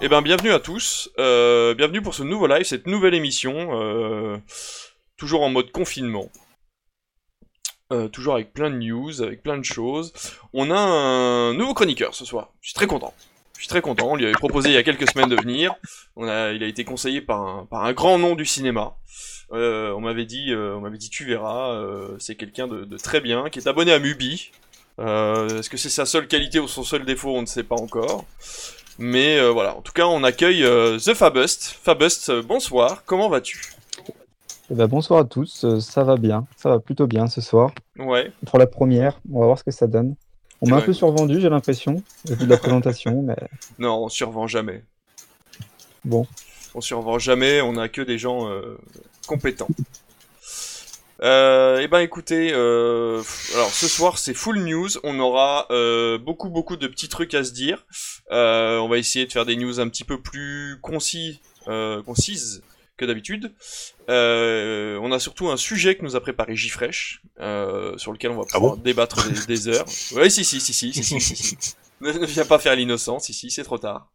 Eh ben, bienvenue à tous. Euh, bienvenue pour ce nouveau live, cette nouvelle émission. euh, toujours en mode confinement. Euh, toujours avec plein de news, avec plein de choses. On a un nouveau chroniqueur ce soir. Je suis très content. Je suis très content. On lui avait proposé il y a quelques semaines de venir. Il a été conseillé par un, grand nom du cinéma. On m'avait dit, on m'avait dit, tu verras. c'est quelqu'un de, très bien, qui est abonné à Mubi. Est-ce que c'est sa seule qualité ou son seul défaut On ne sait pas encore. Mais euh, voilà, en tout cas, on accueille euh, The Fabust. Fabust, euh, bonsoir, comment vas-tu? Eh ben, bonsoir à tous, ça va bien, ça va plutôt bien ce soir. Ouais, Pour la première, on va voir ce que ça donne. On m'a un peu survendu, j'ai l'impression, au vu de la présentation, mais non, on survend jamais. bon. On survend jamais, on a que des gens compétents. Euh, eh ben écoutez, euh, alors ce soir c'est full news, on aura euh, beaucoup beaucoup de petits trucs à se dire. Euh, on va essayer de faire des news un petit peu plus concis, euh, concises que d'habitude. Euh, on a surtout un sujet que nous a préparé Gfresh, euh, sur lequel on va Ah pouvoir débattre des, heures. Ouais, si si si si si si. si, si. Ne, viens pas faire l'innocent, si si, c'est trop tard.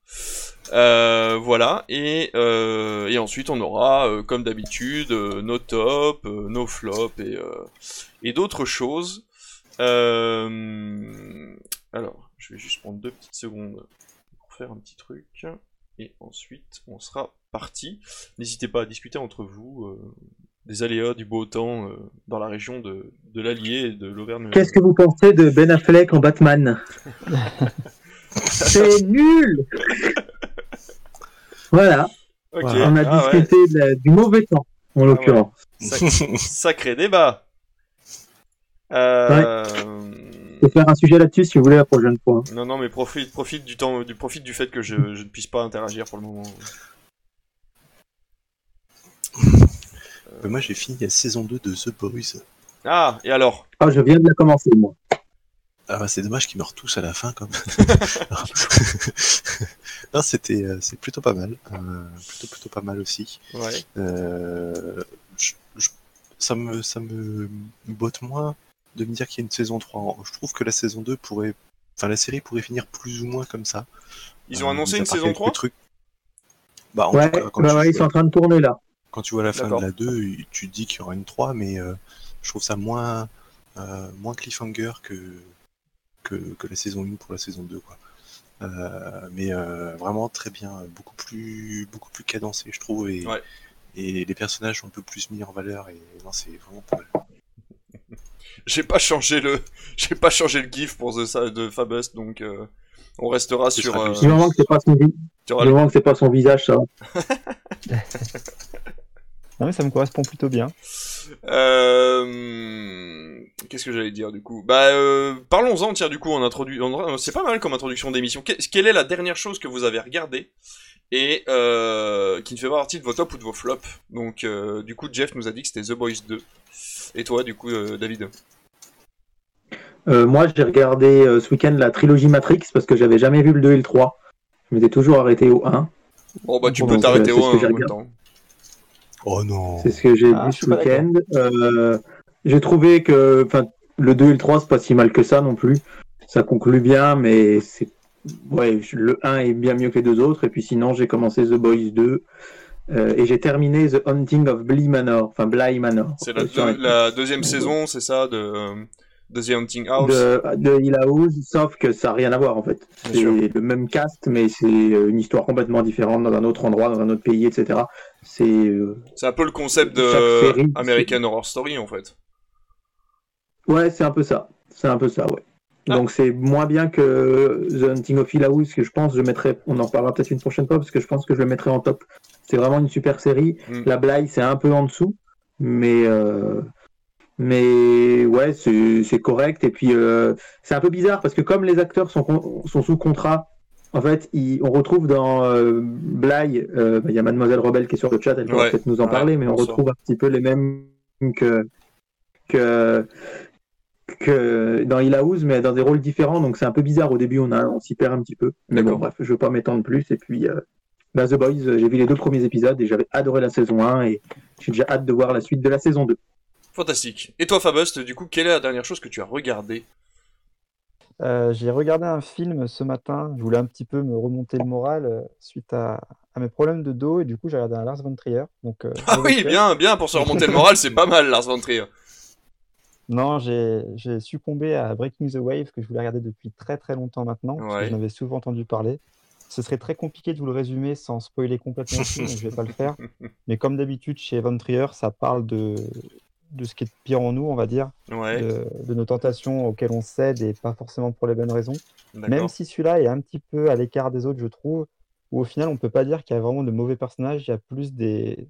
Euh, voilà, et, euh, et ensuite on aura, euh, comme d'habitude, nos tops, nos flops et, et d'autres choses. Alors, je vais juste prendre deux petites secondes pour faire un petit truc, et ensuite on sera parti. N'hésitez pas à discuter entre vous des aléas du beau temps euh, dans la région de, de l'Allier et de l'Auvergne. Qu'est-ce que vous pensez de Ben Affleck en Batman C'est nul Voilà, on a ah ouais, discuté de la- du mauvais temps, en l'occurrence. sac- sacré débat. Euh, Je vais faire un sujet là-dessus si vous voulez la prochaine fois. Non, non, mais profite, profite du temps, du profite du fait que je, je ne puisse pas interagir pour le moment. Moi j'ai fini la saison 2 de The Boys. Ah, et alors? Ah, je viens de la commencer, moi. Ah bah, c'est dommage qu'ils meurent tous à la fin comme. non c'était euh, c'est plutôt pas mal. Euh, plutôt plutôt pas mal aussi. Ouais. Euh, je- je- ça me ça me botte moins de me dire qu'il y a une saison 3. Je trouve que la saison 2 pourrait enfin la série pourrait finir plus ou moins comme ça. Ils ont annoncé une saison quelques 3 trucs. Bah, en Ouais, tout cas, quand, bah ouais, ils sont en train de tourner là. Quand tu vois la fin de la 2, tu te dis qu'il y aura une 3, mais euh, je trouve ça moins, euh, moins cliffhanger que, que, que la saison 1 pour la saison 2. Quoi. Euh, mais euh, vraiment très bien, beaucoup plus, beaucoup plus cadencé, je trouve. Et, Ouais. et les personnages sont un peu plus mis en valeur. Et non, c'est vraiment pas mal. J'ai pas changé le, j'ai pas changé le gif pour The de Fabust, donc euh, on restera sur. euh, Du moment que c'est pas son, du moment que c'est pas son visage, ça. Non, mais ça me correspond plutôt bien. Euh, Qu'est-ce que j'allais dire du coup? Bah, euh, parlons-en. Tiens, du coup, on introduit. on- C'est pas mal comme introduction d'émission. Que- Quelle est la dernière chose que vous avez regardée? Et euh, qui ne fait pas partie de vos tops ou de vos flops? Donc, euh, du coup, Jeff nous a dit que c'était The Boys 2. Et toi, du coup, euh, David? Euh, moi, j'ai regardé euh, ce week-end la trilogie Matrix parce que j'avais jamais vu le 2 et le 3. Je m'étais toujours arrêté au 1. Bon, bah, tu Bon, peux t'arrêter au c'est ce 1 que en j'ai même temps. Oh non C'est ce que j'ai Ah, vu ce week-end. Euh, j'ai trouvé que le 2 et le 3, c'est pas si mal que ça non plus. Ça conclut bien, mais c'est ouais, le 1 est bien mieux que les deux autres. Et puis sinon, j'ai commencé The Boys 2 euh, et j'ai terminé The Hunting of Bly Manor, enfin Bly Manor. C'est la, euh, la deuxième saison, c'est ça, de, euh, de The Hunting House? De, de Hill House, sauf que ça n'a rien à voir en fait. C'est le même cast, mais c'est une histoire complètement différente dans un autre endroit, dans un autre pays, etc. C'est euh, C'est un peu le concept de American Horror Story, en fait. Ouais, c'est un peu ça. C'est un peu ça, ouais. Ah. Donc c'est moins bien que The Hunting of Hill House, que je pense, je mettrai, on en parlera peut-être une prochaine fois, parce que je pense que je le mettrai en top. C'est vraiment une super série. Mm. La Bly, c'est un peu en dessous, mais euh, mais ouais, c'est c'est correct. Et puis euh, c'est un peu bizarre parce que comme les acteurs sont, con- sont sous contrat, en fait, on retrouve dans euh, Bly, euh, bah, il y a Mademoiselle Rebelle qui est sur le chat, elle pourra Ouais. peut-être nous en Ouais, parler, mais on retrouve un petit peu les mêmes que que que dans House, mais dans des rôles différents, donc c'est un peu bizarre au début, on, a, on s'y perd un petit peu. Mais bon, D'accord. bref, je ne veux pas m'étendre plus. Et puis, euh, bah, The Boys, euh, j'ai vu les deux premiers épisodes et j'avais adoré la saison 1 et j'ai déjà hâte de voir la suite de la saison 2. Fantastique. Et toi, Fabust, du coup, quelle est la dernière chose que tu as regardée? Euh, j'ai regardé un film ce matin. Je voulais un petit peu me remonter le moral euh, suite à, à mes problèmes de dos et du coup j'ai regardé un Lars von Trier. Donc, euh, Ah oui, bien, bien, pour se remonter le moral, c'est pas mal, Lars von Trier. Non, j'ai succombé à Breaking the Wave que je voulais regarder depuis très très longtemps maintenant parce Ouais. que j'en avais souvent entendu parler. Ce serait très compliqué de vous le résumer sans spoiler complètement donc je vais pas le faire. Mais comme d'habitude chez Von Trier, ça parle de de ce qui est pire en nous, on va dire, Ouais, de, de nos tentations auxquelles on cède et pas forcément pour les bonnes raisons. Même si celui-là est un petit peu à l'écart des autres, je trouve, où au final, on peut pas dire qu'il y a vraiment de mauvais personnages, il y a plus des,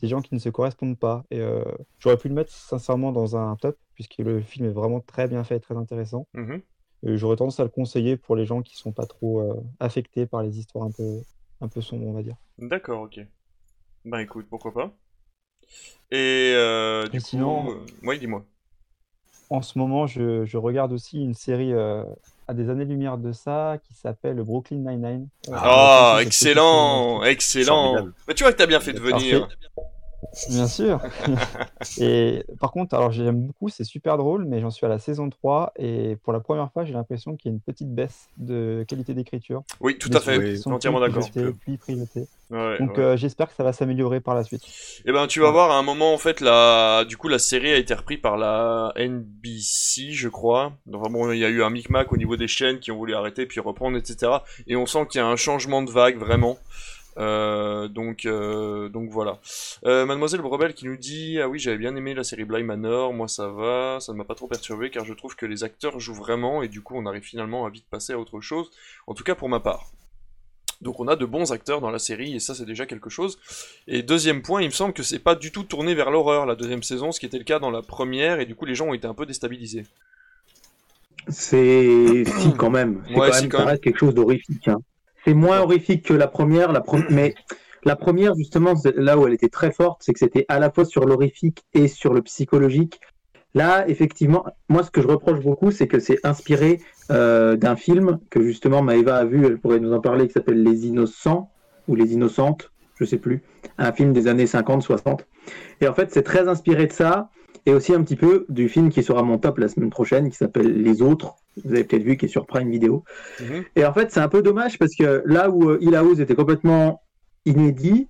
des gens qui ne se correspondent pas. Et euh, j'aurais pu le mettre sincèrement dans un top, puisque le film est vraiment très bien fait et très intéressant. Mhm. Et j'aurais tendance à le conseiller pour les gens qui sont pas trop euh, affectés par les histoires un peu, un peu sombres, on va dire. D'accord, ok. Bah écoute, pourquoi pas. Et euh, du Et coup... sinon- euh, Oui, dis-moi. En ce moment, je, je regarde aussi une série euh, à des années-lumière de ça qui s'appelle Brooklyn Nine-Nine. Ah, c'est excellent, excellent. Mais tu vois que t'as bien fait de venir. Parfait. Bien sûr. et par contre, alors j'aime beaucoup, c'est super drôle, mais j'en suis à la saison 3 et pour la première fois, j'ai l'impression qu'il y a une petite baisse de qualité d'écriture. Oui, tout à fait. oui, entièrement d'accord. puis. Ouais, Donc ouais. euh, j'espère que ça va s'améliorer par la suite. Eh ben, tu vas voir, à un moment, en fait, la, du coup, la série a été reprise par la NBC, je crois. Donc, vraiment, il y a eu un micmac au niveau des chaînes qui ont voulu arrêter puis reprendre, etc. Et on sent qu'il y a un changement de vague, vraiment. Euh, donc, euh, donc voilà. Euh, Mademoiselle Brebel qui nous dit ah oui j'avais bien aimé la série Bly Manor, moi ça va, ça ne m'a pas trop perturbé car je trouve que les acteurs jouent vraiment et du coup on arrive finalement à vite passer à autre chose. En tout cas pour ma part. Donc on a de bons acteurs dans la série et ça c'est déjà quelque chose. Et deuxième point, il me semble que c'est pas du tout tourné vers l'horreur la deuxième saison, ce qui était le cas dans la première, et du coup les gens ont été un peu déstabilisés. C'est si quand même. C'est Ouais, quand si, quand même. quelque chose d'horrifique. hein. C'est moins horrifique que la première, la pre- mais la première justement, là où elle était très forte, c'est que c'était à la fois sur l'horrifique et sur le psychologique. Là, effectivement, moi ce que je reproche beaucoup, c'est que c'est inspiré euh, d'un film que justement Maëva a vu, elle pourrait nous en parler, qui s'appelle Les Innocents ou Les Innocentes, je sais plus, un film des années 50-60. Et en fait, c'est très inspiré de ça et aussi un petit peu du film qui sera mon top la semaine prochaine, qui s'appelle Les Autres. Vous avez peut-être vu, qui est sur Prime Video. Mhm. Et en fait, c'est un peu dommage parce que là où euh, Hill House était complètement inédit,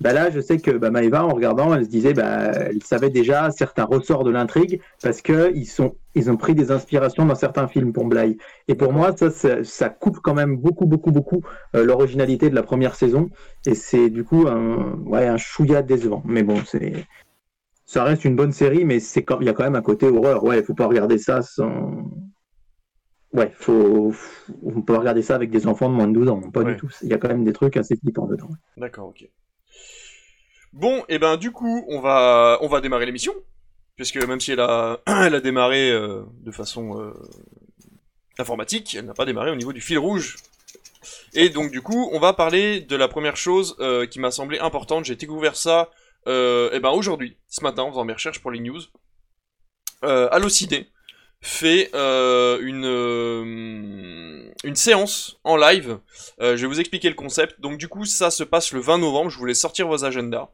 bah là, je sais que bah, Maëva, en regardant, elle se disait, bah, elle savait déjà certains ressorts de l'intrigue parce que ils ont pris des inspirations dans certains films pour Bly. Et pour moi, ça, ça, ça coupe quand même beaucoup, beaucoup, beaucoup euh, l'originalité de la première saison. Et c'est du coup un, ouais, un chouïa décevant. Mais bon, c'est, ça reste une bonne série, mais c'est quand, il y a quand même un côté horreur. Ouais, faut pas regarder ça sans. Ouais, faut, on peut regarder ça avec des enfants de moins de 12 ans. Pas Ouais. du tout. Il y a quand même des trucs assez flippants dedans. D'accord, ok. Bon, et ben du coup, on va, on va démarrer l'émission, puisque même si elle a, elle a démarré euh, de façon euh, informatique, elle n'a pas démarré au niveau du fil rouge. Et donc du coup, on va parler de la première chose euh, qui m'a semblé importante. J'ai découvert ça, euh, et ben aujourd'hui, ce matin, en faisant mes recherches pour les news. Euh, Allociné fait euh, une euh, une séance en live euh, je vais vous expliquer le concept. Donc du coup, ça se passe le 20 novembre. Je voulais sortir vos agendas,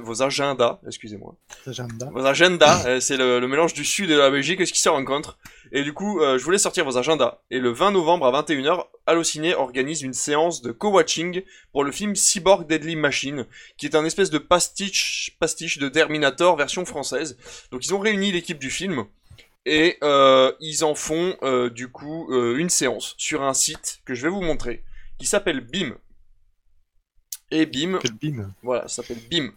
vos agendas, excusez-moi, Agenda. vos agendas. euh, c'est le, le mélange du sud et de la Belgique ce qui se rencontre. Et du coup, euh, je voulais sortir vos agendas. Et le 20 novembre à 21h, Allociné organise une séance de co-watching pour le film Cyborg Deadly Machine, qui est un espèce de pastiche, pastiche de Terminator version française. Donc ils ont réuni l'équipe du film. Et euh, ils en font euh, du coup euh, une séance sur un site que je vais vous montrer qui s'appelle BIM. Et BIM, bim? voilà, ça s'appelle BIM.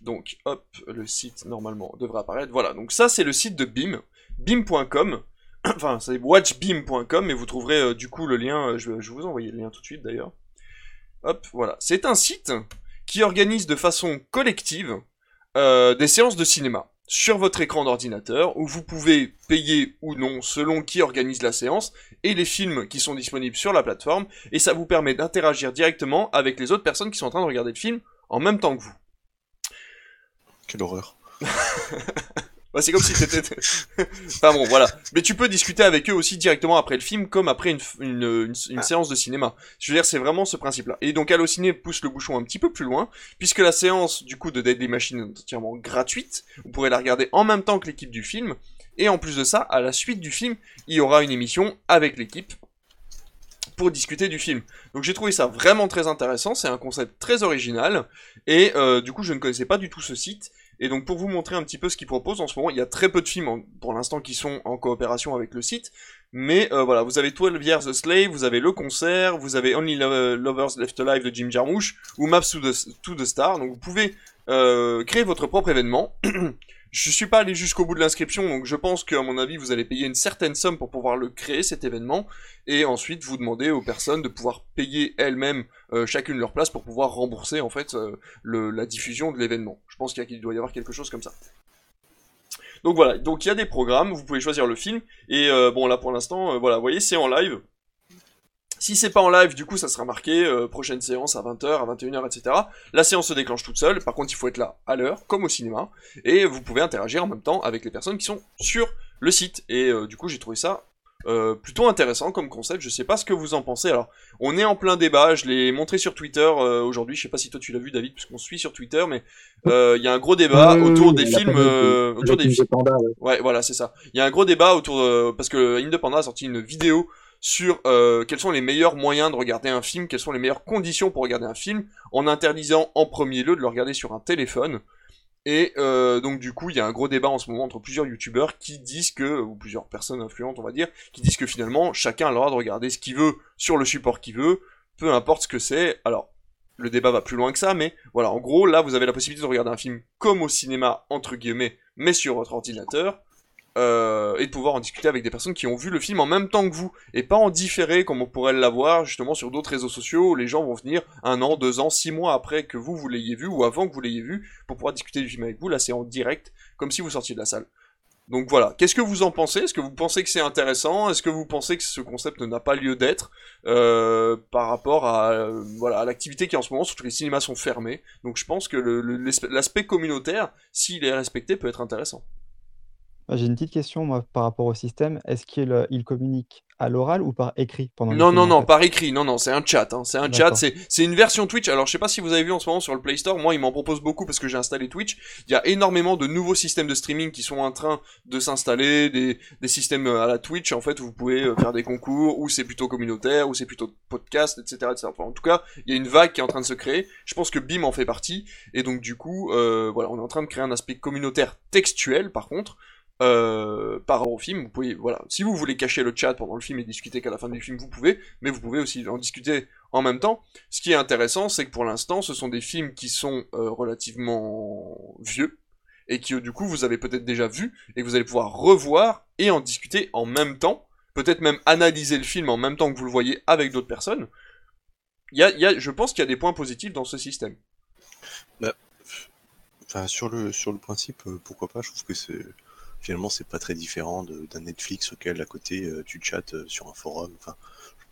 Donc, hop, le site normalement devrait apparaître. Voilà, donc ça c'est le site de BIM, bim.com. Enfin, c'est watchbim.com, et vous trouverez du coup le lien. je, vais, je vous envoyer le lien tout de suite d'ailleurs. Hop, voilà. C'est un site qui organise de façon collective des séances de cinéma sur votre écran d'ordinateur où vous pouvez payer ou non selon qui organise la séance et les films qui sont disponibles sur la plateforme et ça vous permet d'interagir directement avec les autres personnes qui sont en train de regarder le film en même temps que vous. Quelle horreur. Bah, c'est comme si t'étais... enfin bon, voilà. Mais tu peux discuter avec eux aussi directement après le film, comme après une, f- une, une- une Ah. séance de cinéma. Je veux dire, c'est vraiment ce principe-là. Et donc, Allociné pousse le bouchon un petit peu plus loin, puisque la séance, du coup, de Deadly Machine est entièrement gratuite. Vous pourrez la regarder en même temps que l'équipe du film. Et en plus de ça, à la suite du film, il y aura une émission avec l'équipe pour discuter du film. Donc j'ai trouvé ça vraiment très intéressant, c'est un concept très original, et euh, du coup je ne connaissais pas du tout ce site, et donc pour vous montrer un petit peu ce qu'ils proposent en ce moment, il y a très peu de films pour l'instant qui sont en coopération avec le site, mais euh, voilà, vous avez 12 Years a Slave, vous avez Le Concert, vous avez Only Lovers Left Alive de Jim Jarmusch, ou Maps to the, Star, donc vous pouvez euh, créer votre propre événement. Je suis pas allé jusqu'au bout de l'inscription, donc je pense qu'à mon avis, vous allez payer une certaine somme pour pouvoir le créer, cet événement, et ensuite vous demandez aux personnes de pouvoir payer elles-mêmes euh, chacune leur place pour pouvoir rembourser en fait euh, la diffusion de l'événement. Je pense qu'il doit y avoir quelque chose comme ça. Donc voilà, donc il y a des programmes, vous pouvez choisir le film, et euh, bon là pour l'instant, voilà, vous voyez, c'est en live, si c'est pas en live, du coup, ça sera marqué euh, prochaine séance à 20h, à 21h, etc. La séance se déclenche toute seule. Par contre, il faut être là à l'heure, comme au cinéma. Et vous pouvez interagir en même temps avec les personnes qui sont sur le site. Et euh, du coup, j'ai trouvé ça euh, plutôt intéressant comme concept. Je sais pas ce que vous en pensez. Alors, on est en plein débat. Je l'ai montré sur Twitter aujourd'hui. Je sais pas si toi tu l'as vu, David, puisqu'on suit sur Twitter, mais il y a un gros débat autour des films, autour des films. Ouais. voilà, c'est ça. Il y a un gros débat autour parce que Independent a sorti une vidéo sur euh, quels sont les meilleurs moyens de regarder un film, quelles sont les meilleures conditions pour regarder un film, en interdisant en premier lieu de le regarder sur un téléphone. Et euh, donc du coup, il y a un gros débat en ce moment entre plusieurs youtubeurs qui disent que, ou plusieurs personnes influentes on va dire, qui disent que finalement, chacun a le droit de regarder ce qu'il veut sur le support qu'il veut, peu importe ce que c'est. Alors, le débat va plus loin que ça, mais voilà, en gros, là, vous avez la possibilité de regarder un film comme au cinéma, entre guillemets, mais sur votre ordinateur, euh, et de pouvoir en discuter avec des personnes qui ont vu le film en même temps que vous, et pas en différé comme on pourrait l'avoir justement sur d'autres réseaux sociaux où les gens vont venir un an, deux ans, six mois après que vous, vous l'ayez vu, ou avant que vous l'ayez vu, pour pouvoir discuter du film avec vous, là c'est en direct, comme si vous sortiez de la salle. Donc voilà, qu'est-ce que vous en pensez? Est-ce que vous pensez que c'est intéressant? Est-ce que vous pensez que ce concept n'a pas lieu d'être euh, par rapport à euh, voilà à l'activité qui en ce moment, surtout que les cinémas sont fermés. Donc je pense que l'aspect communautaire, s'il est respecté, peut être intéressant. J'ai une petite question, moi, par rapport au système. Est-ce qu'il euh, il communique à l'oral ou par écrit pendant Non, non, non, par écrit. Non, non, c'est un chat. Hein. C'est un chat. C'est, une version Twitch. Alors, je sais pas si vous avez vu en ce moment sur le Play Store. Moi, il m'en propose beaucoup parce que j'ai installé Twitch. Il y a énormément de nouveaux systèmes de streaming qui sont en train de s'installer. Des, des systèmes euh, à la Twitch, en fait, où vous pouvez euh, faire des concours, où c'est plutôt communautaire, où c'est plutôt podcast, etc., etc. Enfin, en tout cas, il y a une vague qui est en train de se créer. Je pense que BIM en fait partie. Et donc, du coup, euh, voilà, on est en train de créer un aspect communautaire textuel, par contre euh, par rapport au film, vous pouvez, voilà, si vous voulez cacher le chat pendant le film et discuter qu'à la fin du film, vous pouvez, mais vous pouvez aussi en discuter en même temps. Ce qui est intéressant, c'est que pour l'instant, ce sont des films qui sont euh, relativement vieux, et qui du coup vous avez peut-être déjà vu, et que vous allez pouvoir revoir et en discuter en même temps, peut-être même analyser le film en même temps que vous le voyez avec d'autres personnes. Il y a, y a, je pense qu'il y a des points positifs dans ce système. Enfin, sur le, sur le principe, euh, pourquoi pas, je trouve que c'est finalement c'est pas très différent d'un Netflix auquel à côté euh, tu chattes euh, sur un forum. Enfin,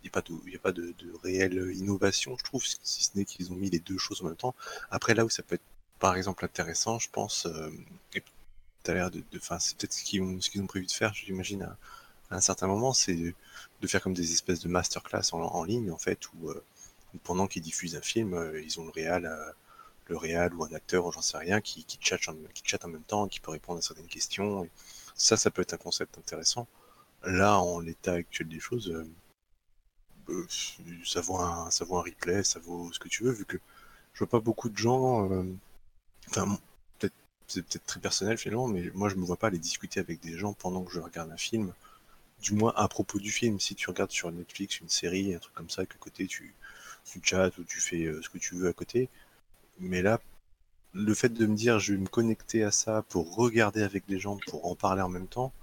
il n'y a pas de, y a pas de, réelle innovation, je trouve, si ce n'est qu'ils ont mis les deux choses en même temps. Après, là où ça peut être par exemple intéressant, je pense, euh, tout à l'heure de, c'est peut-être ce qu'ils ont, prévu de faire, j'imagine, à, à un certain moment, c'est de, faire comme des espèces de masterclass en, ligne, en fait, où, euh, pendant qu'ils diffusent un film, euh, ils ont le réal, euh, le réal ou un acteur, ou j'en sais rien, qui, qui, chatte en, même temps, qui peut répondre à certaines questions. Ça, ça peut être un concept intéressant. Là, en l'état actuel des choses, euh, euh, ça vaut un, ça vaut replay, ça vaut ce que tu veux, vu que je vois pas beaucoup de gens. euh, Enfin, c'est peut-être très personnel finalement, mais moi je me vois pas aller discuter avec des gens pendant que je regarde un film. Du moins à propos du film. Si tu regardes sur Netflix une série, un truc comme ça, qu'à côté tu, tu ou tu fais ce que tu veux à côté. Mais là, le fait de me dire je vais me connecter à ça pour regarder avec des gens, pour en parler en même temps,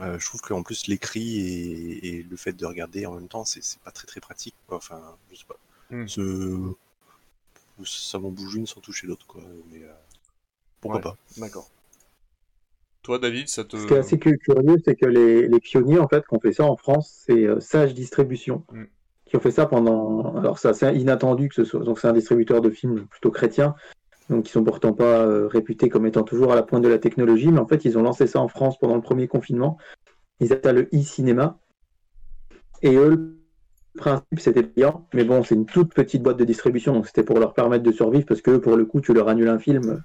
euh, je trouve qu'en plus l'écrit et, et le fait de regarder en même temps, c'est pas très très pratique. Quoi. Enfin, je sais pas. Hmm. Ce- Ça m'en bouge une sans toucher l'autre, quoi. Mais euh, pourquoi Ouais. pas D'accord. Toi, David, ça te. Ce qui est assez cu- curieux, c'est que les, les pionniers en fait qui ont fait ça en France, c'est euh, Sage Distribution, Mm. Qui ont fait ça pendant. Alors ça, c'est inattendu que ce soit. Donc c'est un distributeur de films plutôt chrétien, donc qui sont pourtant pas euh, réputés comme étant toujours à la pointe de la technologie, mais en fait ils ont lancé ça en France pendant le premier confinement. Ils appellent le e-cinéma, et eux, le principe c'était payant, mais bon, c'est une toute petite boîte de distribution, donc c'était pour leur permettre de survivre parce que pour le coup, tu leur annules un film,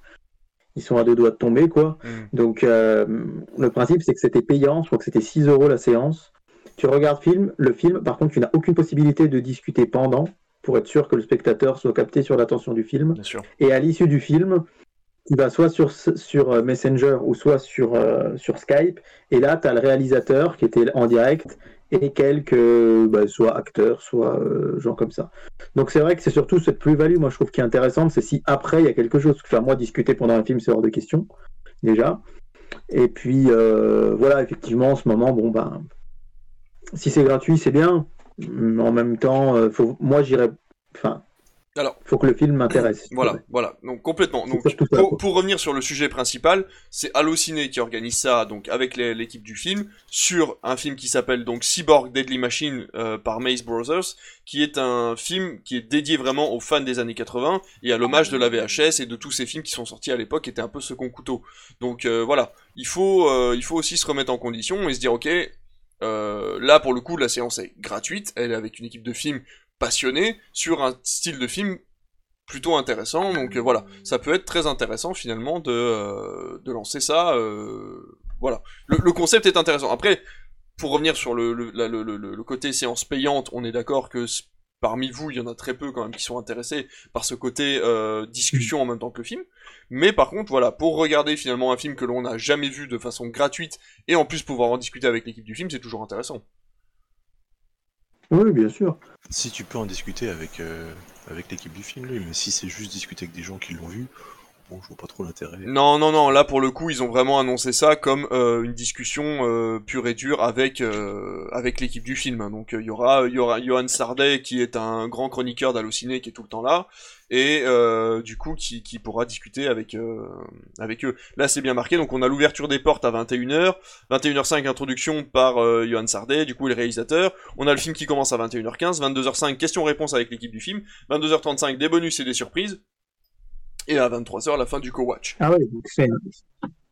ils sont à deux doigts de tomber, quoi. Mm. Donc, euh, le principe, c'est que c'était payant. Je crois que c'était 6 euros la séance. Tu regardes film, le film, par contre, tu n'as aucune possibilité de discuter pendant pour être sûr que le spectateur soit capté sur l'attention du film. Bien sûr. Et à l'issue du film, tu vas soit sur, sur euh, Messenger ou soit sur, euh, sur Skype. Et là, tu as le réalisateur qui était en direct et quelques, bah, soit acteurs, soit euh, gens comme ça. Donc c'est vrai que c'est surtout cette plus-value, moi je trouve qui est intéressante, c'est si après il y a quelque chose. Enfin, moi, discuter pendant un film, c'est hors de question, déjà. Et puis, euh, voilà, effectivement, en ce moment, bon, ben, si c'est gratuit, c'est bien. En même temps, euh, faut, moi, j'irais. Enfin, Alors. faut que le film m'intéresse. Voilà, voilà. Donc complètement. Donc ça, pour, revenir sur le sujet principal, c'est Allociné qui organise ça, donc avec l'équipe du film, sur un film qui s'appelle donc Cyborg Deadly Machine euh, par Maze Brothers, qui est un film qui est dédié vraiment aux fans des années 80 et à l'hommage de la VHS et de tous ces films qui sont sortis à l'époque qui étaient un peu second couteau. Donc euh, voilà, il faut, euh, il faut aussi se remettre en condition et se dire ok, euh, là pour le coup la séance est gratuite, elle est avec une équipe de films passionnée sur un style de film plutôt intéressant. Donc euh, voilà, ça peut être très intéressant finalement de, euh, de lancer ça. voilà, le, concept est intéressant. Après, pour revenir sur le, le, le, côté séance payante, on est d'accord que parmi vous, il y en a très peu quand même qui sont intéressés par ce côté euh, discussion en même temps que le film. Mais par contre, voilà, pour regarder finalement un film que l'on n'a jamais vu de façon gratuite et en plus pouvoir en discuter avec l'équipe du film, c'est toujours intéressant. Oui, bien sûr. Si tu peux en discuter avec, euh, avec l'équipe du film, oui, mais si c'est juste discuter avec des gens qui l'ont vu, je vois pas trop l'intérêt. Non, non, non, là pour le coup, ils ont vraiment annoncé ça comme euh, une discussion euh, pure et dure avec euh, avec l'équipe du film. Donc il y aura y Johan Sardet qui est un grand chroniqueur d'Allociné qui est tout le temps là et du coup qui, pourra discuter avec eux. Là c'est bien marqué, donc on a l'ouverture des portes à 21h, 21h05 introduction par Johan Sardet, du coup le réalisateur. On a le film qui commence à 21h15, 22h05 questions-réponses avec l'équipe du film, 22h35 des bonus et des surprises. Et à 23h, la fin du co-watch. Ah ouais, donc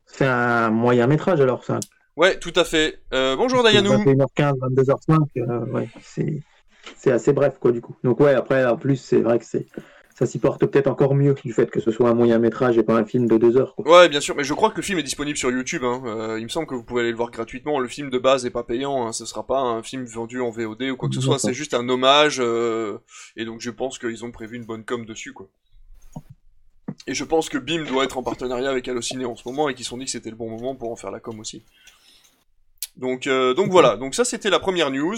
c'est un moyen métrage alors, ça. Ouais, tout à fait. Euh, bonjour Dayanou. 21h15, 22h05, euh, ouais, c'est assez bref quoi du coup. Donc ouais, après en plus c'est vrai que c'est ça s'y porte peut-être encore mieux du fait que ce soit un moyen métrage et pas un film de deux heures. Quoi. Ouais, bien sûr, mais je crois que le film est disponible sur YouTube. Hein. Euh, il me semble que vous pouvez aller le voir gratuitement. Le film de base est pas payant. Hein. Ce sera pas un film vendu en VOD ou quoi que ce soit. C'est juste un hommage. euh, Et donc je pense qu'ils ont prévu une bonne com dessus, quoi. Et je pense que BIM doit être en partenariat avec Allociné en ce moment et qu'ils se sont dit que c'était le bon moment pour en faire la com aussi. Donc, euh, donc voilà. Donc ça c'était la première news.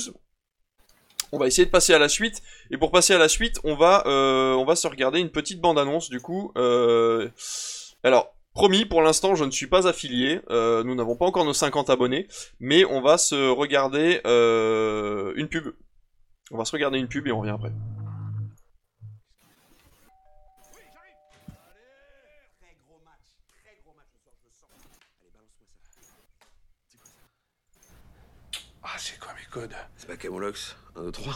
On va essayer de passer à la suite. Et pour passer à la suite, on va, euh, on va se regarder une petite bande-annonce du coup. Euh... Alors, promis, pour l'instant, je ne suis pas affilié. Nous n'avons pas encore nos 50 abonnés. Mais on va se regarder une pub. On va se regarder une pub et on revient après. C'est C'est pas Camolox 1, 2, 3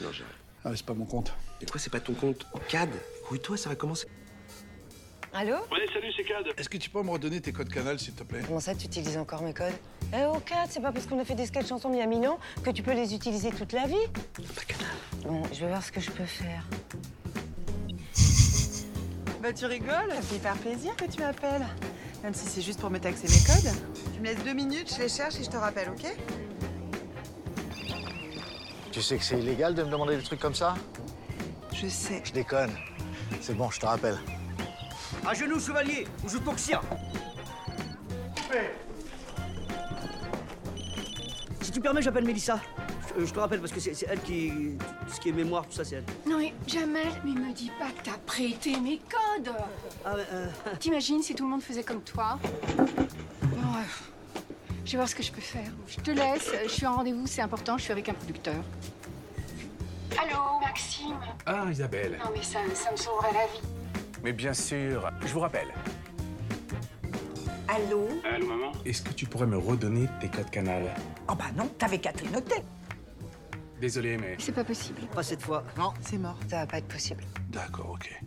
Non, j'ai. Ah, c'est pas mon compte. Mais quoi, c'est pas ton compte CAD Oui, toi, ça va commencer. Allô Est-ce que tu peux me redonner tes codes canal, s'il te plaît? Comment ça, tu utilises encore mes codes? Eh, au cas, c'est pas parce qu'on a fait des sketchs ensemble il y a mille ans que tu peux les utiliser toute la vie? Pas canal. Bon, je vais voir ce que je peux faire. Bah tu rigoles, ça fait hyper plaisir que tu m'appelles. Même si c'est juste pour me taxer mes codes. Tu me laisses deux minutes, je les cherche et je te rappelle, ok? Tu sais que c'est illégal de me demander des trucs comme ça? Je sais. Je déconne. C'est bon, je te rappelle. À genoux, chevalier, ou je toxia. Si tu permets, j'appelle Mélissa. Je, je te rappelle parce que c'est elle qui. Tout ce qui est mémoire, tout ça, c'est elle. Non mais Jamel, mais me dis pas que t'as prêté mes codes Ah, euh, T'imagines si tout le monde faisait comme toi? Euh, je vais voir ce que je peux faire. Je te laisse, je suis en rendez-vous, c'est important, je suis avec un producteur. Allô, Maxime Ah, Isabelle. Non mais ça, ça me sauverait la vie. Mais bien sûr, je vous rappelle. Allô? Allô, maman? Est-ce que tu pourrais me redonner tes codes canal Oh bah non, t'avais qu'à te noter. Désolé, mais... C'est pas possible. pas cette fois. Non, c'est mort. Ça va pas être possible. D'accord, ok.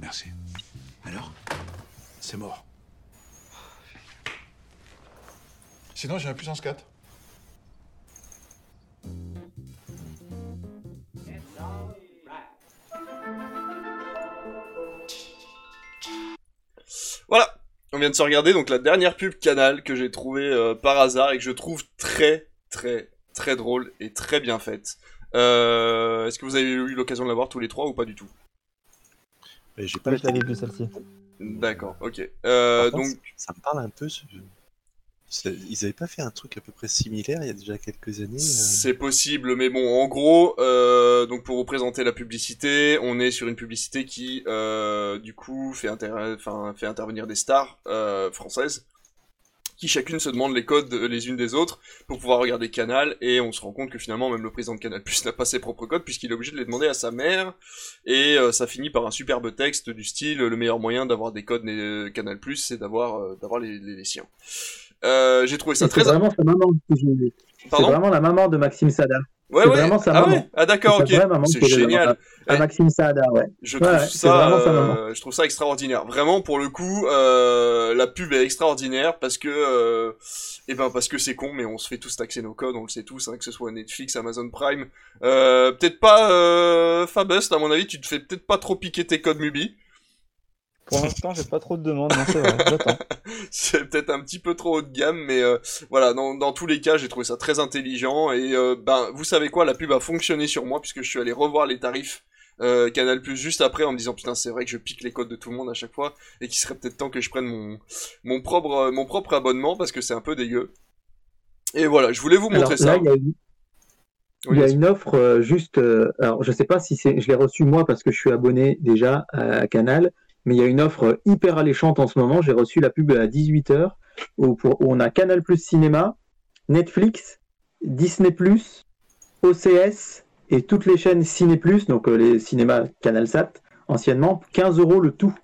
Merci. Alors? C'est mort. Sinon, j'ai un puissance 4. Voilà, on vient de se regarder donc la dernière pub Canal que j'ai trouvée euh, par hasard et que je trouve très très très drôle et très bien faite. Euh, Est-ce que vous avez eu l'occasion de la voir tous les trois ou pas du tout? J'ai pas vu celle-ci. D'accord, ok. Euh, Par contre, donc ça me parle un peu. ce- Ils avaient pas fait un truc à peu près similaire il y a déjà quelques années. euh, C'est possible, mais bon, en gros, euh, donc pour vous présenter la publicité, on est sur une publicité qui, euh, du coup, fait, intervenir des stars euh, françaises, qui chacune se demandent les codes les unes des autres pour pouvoir regarder Canal, et on se rend compte que finalement, même le président de Canal Plus n'a pas ses propres codes, puisqu'il est obligé de les demander à sa mère, et euh, ça finit par un superbe texte du style, le meilleur moyen d'avoir des codes Canal Plus, c'est d'avoir d'avoir les, les siens. Euh, j'ai trouvé ça Et très... C'est vraiment sa maman. C'est vraiment la maman de Maxime Sada. Ouais, c'est ouais. vraiment sa ah maman. ouais Ah d'accord, ok. C'est génial. À Eh, Maxime Saada, ouais. Je trouve ouais, ça, vraiment sa maman. euh, je trouve ça extraordinaire. Vraiment, pour le coup, euh, la pub est extraordinaire parce que, euh, eh ben parce que c'est con, mais on se fait tous taxer nos codes, on le sait tous, hein, que ce soit Netflix, Amazon Prime. Euh, peut-être pas euh, Fabust, à mon avis, tu te fais peut-être pas trop piquer tes codes Mubi. Pour l'instant, j'ai pas trop de demandes, non, c'est vrai, j'attends. c'est peut-être un petit peu trop haut de gamme, mais euh, voilà, dans, dans tous les cas, j'ai trouvé ça très intelligent. Et euh, ben, vous savez quoi, la pub a fonctionné sur moi puisque je suis allé revoir les tarifs euh, Canal Plus juste après en me disant putain, c'est vrai que je pique les codes de tout le monde à chaque fois et qu'il serait peut-être temps que je prenne mon mon propre mon propre abonnement parce que c'est un peu dégueu. Et voilà, je voulais vous montrer Alors, là, ça. il y a une- Oui, il y a vas-y. une offre euh, juste. euh, alors, je sais pas si c'est. Je l'ai reçue moi parce que je suis abonné déjà à, Canal, mais il y a une offre hyper alléchante en ce moment. J'ai reçu la pub à 18h où, pour- où on a Canal Plus Cinéma, Netflix, Disney Plus, OCS et toutes les chaînes Ciné Plus, donc euh, les cinémas CanalSat anciennement, 15 euros le tout.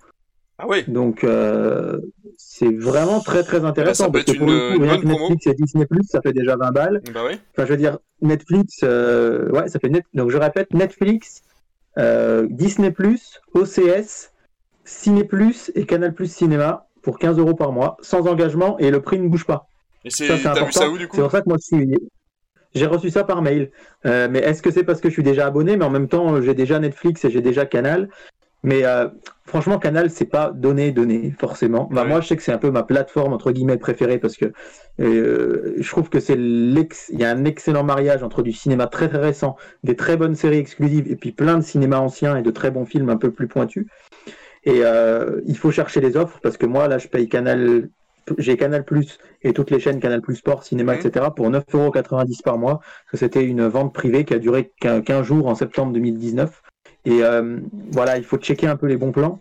Ah oui. Donc euh, c'est vraiment très très intéressant ça peut parce que pour le coup, rien que promo. Netflix et Disney Plus, ça fait déjà 20 balles. Bah oui. Enfin, je veux dire, Netflix, euh, ouais, ça fait net. Donc, je répète, Netflix, euh, Disney OCS, Ciné et Canal Cinéma pour 15 euros par mois, sans engagement et le prix ne bouge pas. Et c'est Ça, c'est t'as vu important. ça où du coup C'est pour ça que moi, je suis. J'ai reçu ça par mail. Euh, mais est-ce que c'est parce que je suis déjà abonné, mais en même temps, j'ai déjà Netflix et j'ai déjà Canal. Mais euh, franchement, Canal, c'est pas donné, donné, forcément. Bah, Ouais. Moi, je sais que c'est un peu ma plateforme, entre guillemets, préférée parce que euh, je trouve que c'est l'ex... Il y a un excellent mariage entre du cinéma très très récent, des très bonnes séries exclusives et puis plein de cinéma ancien et de très bons films un peu plus pointus. Et euh, il faut chercher les offres parce que moi, là, je paye Canal. J'ai Canal Plus et toutes les chaînes Canal Plus Sport, Cinéma, etc. pour 9,90€ par mois. Parce que c'était une vente privée qui a duré qu'un- 15 jours en septembre 2019. Et euh, voilà, il faut checker un peu les bons plans.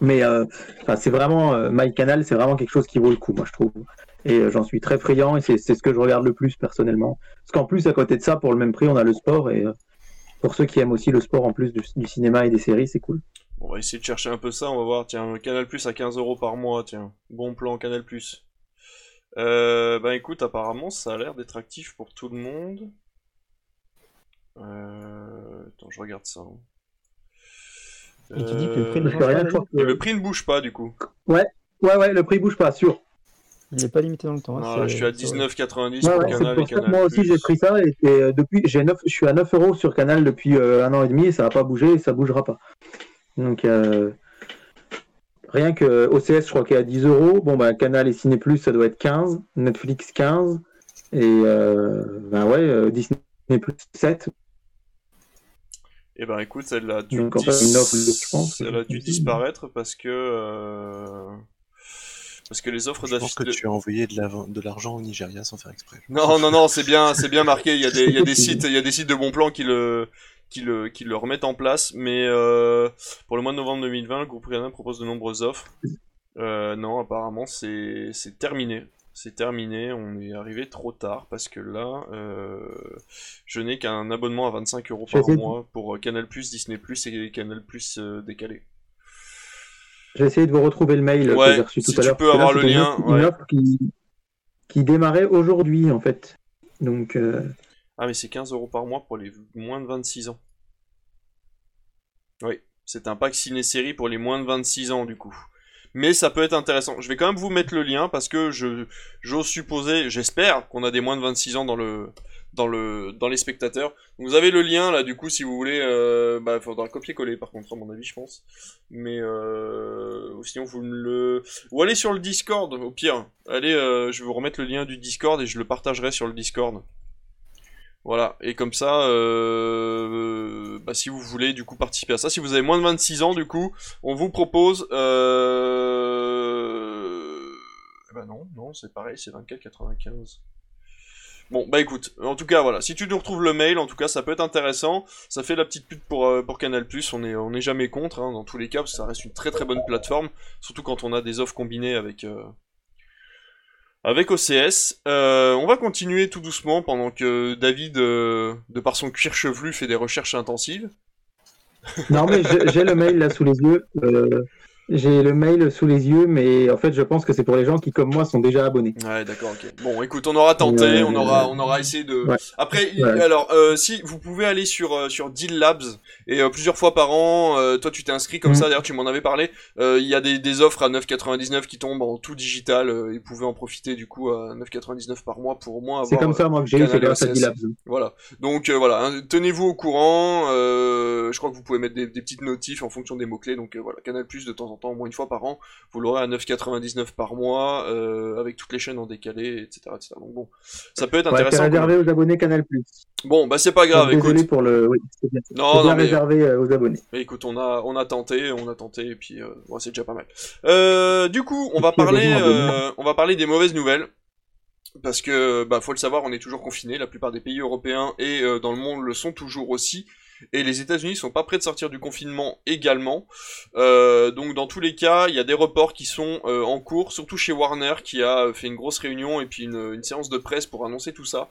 Mais euh, enfin, c'est vraiment, MyCanal, c'est vraiment quelque chose qui vaut le coup, moi, je trouve. Et j'en suis très friand et c'est ce que je regarde le plus personnellement. Parce qu'en plus, à côté de ça, pour le même prix, on a le sport. Et pour ceux qui aiment aussi le sport en plus du, du cinéma et des séries, c'est cool. On va essayer de chercher un peu ça, on va voir. Tiens, Canal Plus à 15 euros par mois, tiens. Bon plan Canal Plus. Euh, bah écoute, apparemment ça a l'air d'être actif pour tout le monde. Euh... Attends, je regarde ça. hein. Et tu dis que le prix ne Euh, pas, le prix ne bouge pas du coup. Ouais, ouais, ouais, le prix bouge pas, sûr. Il est pas limité dans le temps. hein, Non, là, c'est- je suis à c'est- 19,90 Ouais, pour ouais, Canal et pour Canal moi aussi j'ai pris ça et, et, depuis j'ai 9, je suis à 9 euros sur Canal depuis euh, un an et demi et ça va pas bouger et ça bougera pas. Donc euh, rien que OCS je crois qu'il est à 10 euros. Bon bah Canal et Ciné Plus ça doit être 15, Netflix 15 et euh, bah ouais euh, Disney Plus 7. Et ben écoute, elle a dû, Donc, en fait, dis- une offre, je pense, elle a dû que- disparaître parce que euh, parce que les offres Je pense que tu as envoyé de l'avant- de l'argent au Nigeria sans faire exprès. Non, non, non, c'est bien, c'est bien marqué. Il y a des, il y a des sites, il y a des sites de bons plans qui le, qui le, qui le remettent en place. Mais euh, pour le mois de novembre 2020, le groupe Rihanna propose de nombreuses offres. Euh, non, apparemment, c'est, terminé. C'est terminé. On est arrivé trop tard parce que là, euh, je n'ai qu'un abonnement à 25 euros par mois pour Canal+, Disney+, et Canal+, décalé. J'ai essayé de vous retrouver le mail Ouais, que j'ai reçu si tout à tu l'heure. peux que là, avoir le lien, Une ouais. offre qui, qui démarrait aujourd'hui en fait. Donc Ah, mais c'est 15 euros par mois pour les moins de 26 ans. Oui, c'est un pack ciné-série pour les moins de 26 ans, du coup. mais ça peut être intéressant. Je vais quand même vous mettre le lien parce que je j'ose supposer, j'espère qu'on a des moins de 26 ans dans le dans le dans les spectateurs. Vous avez le lien là du coup si vous voulez euh, bah faudra copier-coller par contre à mon avis je pense. Mais euh, sinon vous me le ou allez sur le Discord au pire. Allez euh, je vais vous remettre le lien du Discord et je le partagerai sur le Discord. Voilà, et comme ça, euh, bah, si vous voulez du coup participer à ça, si vous avez moins de 26 ans du coup, on vous propose... Euh... eh ben non, non, c'est pareil, c'est 24,95. Bon, bah écoute, en tout cas, voilà, si tu nous retrouves le mail, en tout cas, ça peut être intéressant. Ça fait la petite pute pour, euh, Canal+, on est, on est jamais contre, hein, dans tous les cas, parce que ça reste une très très bonne plateforme, surtout quand on a des offres combinées avec... Euh, avec OCS. Euh, on va continuer tout doucement pendant que David, euh, de par son cuir chevelu, fait des recherches intensives. Non, mais j'ai le mail là sous les yeux. Euh, j'ai le mail sous les yeux, mais en fait, je pense que c'est pour les gens qui, comme moi, sont déjà abonnés. Ouais, d'accord, ok. Bon, écoute, on aura tenté, Euh, on aura, on aura essayé de. ouais. Après, Ouais. alors, euh, si vous pouvez aller sur euh, sur Deal Labs et euh, plusieurs fois par an, euh, toi tu t'es inscrit comme Mhm. ça. D'ailleurs, tu m'en avais parlé. euh, Il y a des, des offres à 9,99 qui tombent en tout digital. euh, et vous pouvez en profiter du coup à 9,99 par mois pour au moins avoir. C'est comme ça, moi, que j'ai eu, c'est grâce à OCS. D-Labs. Voilà. Donc euh, voilà, hein, tenez-vous au courant. euh, je crois que vous pouvez mettre des, des petites notifs en fonction des mots clés. Donc voilà, Canal Plus de temps en temps, au moins une fois par an, vous l'aurez à 9,99 par mois euh, avec toutes les chaînes en décalé, etc., etc. Donc bon, ça peut être Ouais, intéressant. réservé aux abonnés Canal+. Bon, bah c'est pas grave. Donc, écoute, pour le... Oui, c'est bien, Non, non, mais- réservé euh, aux abonnés. mais écoute, on a on a tenté, on a tenté, et puis euh, ouais, c'est déjà pas mal. Du coup, on va parler, on va parler des mauvaises nouvelles. Parce que, bah, faut le savoir, on est toujours confiné. La plupart des pays européens et euh, dans le monde le sont toujours aussi. Et les États-Unis sont pas prêts de sortir du confinement également. Euh, donc, dans tous les cas, il y a des reports qui sont euh, en cours, surtout chez Warner qui a fait une grosse réunion et puis une, séance de presse pour annoncer tout ça.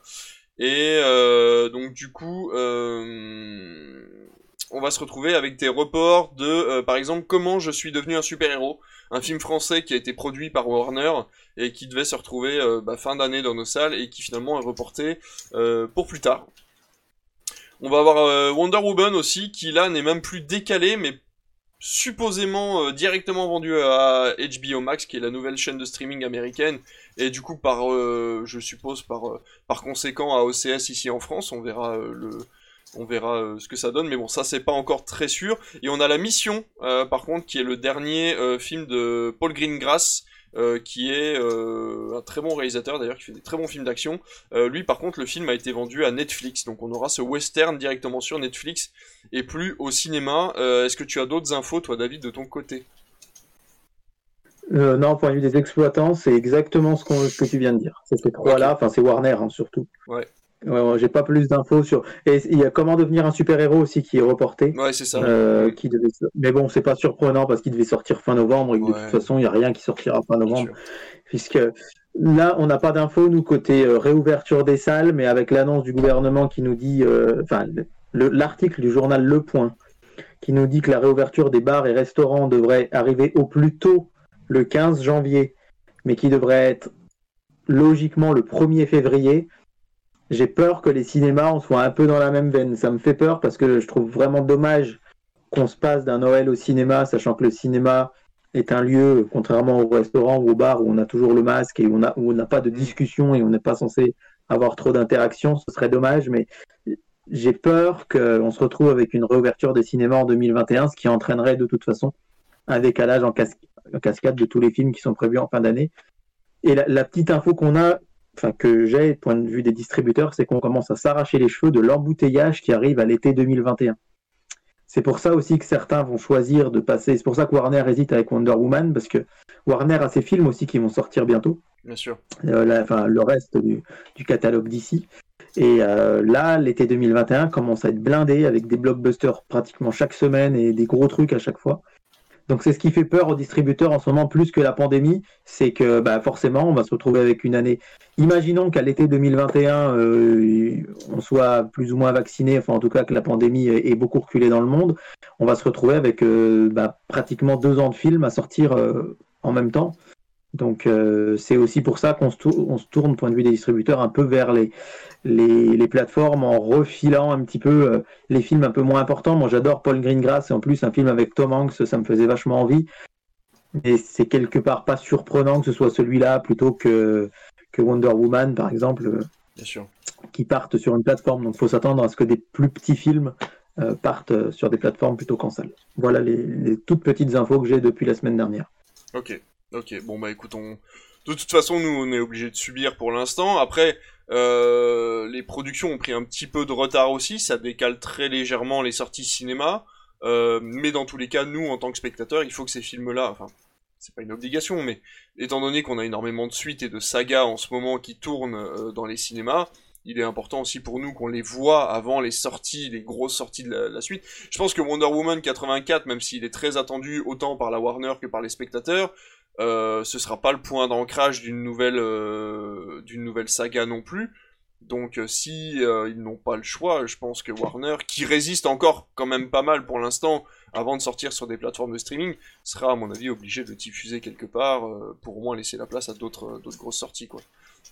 Et euh, donc, du coup, euh, on va se retrouver avec des reports de, euh, par exemple, comment je suis devenu un super-héros, un film français qui a été produit par Warner et qui devait se retrouver euh, bah, fin d'année dans nos salles et qui finalement est reporté euh, pour plus tard. On va avoir euh, Wonder Woman aussi, qui là n'est même plus décalé, mais supposément euh, directement vendu à HBO Max, qui est la nouvelle chaîne de streaming américaine, et du coup par, euh, je suppose par, euh, par conséquent à OCS ici en France, on verra euh, le, on verra euh, ce que ça donne, mais bon, ça c'est pas encore très sûr. Et on a La Mission, euh, par contre, qui est le dernier euh, film de Paul Greengrass, euh, qui est euh, un très bon réalisateur d'ailleurs, qui fait des très bons films d'action. Euh, lui, par contre, le film a été vendu à Netflix, donc on aura ce western directement sur Netflix et plus au cinéma. Est-ce que tu as d'autres infos, toi, David, de ton côté? Euh, non, point de vue des exploitants, c'est exactement ce, ce que tu viens de dire. C'est ces trois-là, enfin c'est Warner hein, surtout. Ouais. Ouais, ouais, J'ai pas plus d'infos sur. Et il y a Comment devenir un super-héros aussi qui est reporté. Ouais, c'est ça. Euh, qui devait... Mais bon, c'est pas surprenant parce qu'il devait sortir fin novembre et que de toute façon, il n'y a rien qui sortira fin novembre. Puisque là, on n'a pas d'infos, nous, côté euh, réouverture des salles, mais avec l'annonce du gouvernement qui nous dit. euh, Enfin, le- l'article du journal Le Point qui nous dit que la réouverture des bars et restaurants devrait arriver au plus tôt le 15 janvier, mais qui devrait être logiquement le 1er février. J'ai peur que les cinémas en soient un peu dans la même veine. Ça me fait peur parce que je trouve vraiment dommage qu'on se passe d'un Noël au cinéma, sachant que le cinéma est un lieu, contrairement au restaurant ou au bar, où on a toujours le masque et où on n'a pas de discussion et on n'est pas censé avoir trop d'interactions. Ce serait dommage, mais j'ai peur qu'on se retrouve avec une réouverture des cinémas en 2021, ce qui entraînerait de toute façon un décalage en, en cascade de tous les films qui sont prévus en fin d'année. Et la petite info qu'on a, enfin que j'ai, point de vue des distributeurs, c'est qu'on commence à s'arracher les cheveux de l'embouteillage qui arrive à l'été 2021. C'est pour ça aussi que certains vont choisir de passer. C'est pour ça que Warner hésite avec Wonder Woman, parce que Warner a ses films aussi qui vont sortir bientôt Bien sûr. euh, la- enfin, le reste du, du catalogue d'ici. Et euh, là, l'été 2021 commence à être blindé avec des blockbusters pratiquement chaque semaine et des gros trucs à chaque fois. Donc c'est ce qui fait peur aux distributeurs en ce moment plus que la pandémie, c'est que bah, forcément on va se retrouver avec une année. Imaginons qu'à l'été 2021 euh, on soit plus ou moins vacciné, enfin en tout cas que la pandémie ait beaucoup reculé dans le monde, on va se retrouver avec euh, bah, pratiquement deux ans de films à sortir euh, en même temps. Donc euh, c'est aussi pour ça qu'on se, tour- on se tourne, point de vue des distributeurs, un peu vers les, les, les plateformes en refilant un petit peu euh, les films un peu moins importants. Moi j'adore Paul Greengrass et en plus un film avec Tom Hanks, ça me faisait vachement envie. Mais c'est quelque part pas surprenant que ce soit celui-là plutôt que, que Wonder Woman, par exemple, euh, Bien sûr. qui partent sur une plateforme. Donc il faut s'attendre à ce que des plus petits films euh, partent sur des plateformes plutôt qu'en salle. Voilà les, les toutes petites infos que j'ai depuis la semaine dernière. Ok, ok. Bon bah écoute, de toute façon, nous on est obligé de subir pour l'instant. Après, euh, les productions ont pris un petit peu de retard aussi, ça décale très légèrement les sorties cinéma. Euh, mais dans tous les cas, nous en tant que spectateurs, il faut que ces films-là, enfin, c'est pas une obligation, mais étant donné qu'on a énormément de suites et de sagas en ce moment qui tournent euh, dans les cinémas, il est important aussi pour nous qu'on les voit avant les sorties, les grosses sorties de la, la suite. Je pense que Wonder Woman 84, même s'il est très attendu autant par la Warner que par les spectateurs, euh, ce sera pas le point d'ancrage d'une nouvelle euh, d'une nouvelle saga non plus. Donc euh, si euh, ils n'ont pas le choix, je pense que Warner, qui résiste encore quand même pas mal pour l'instant avant de sortir sur des plateformes de streaming, sera à mon avis obligé de diffuser quelque part pour au moins laisser la place à d'autres d'autres grosses sorties quoi.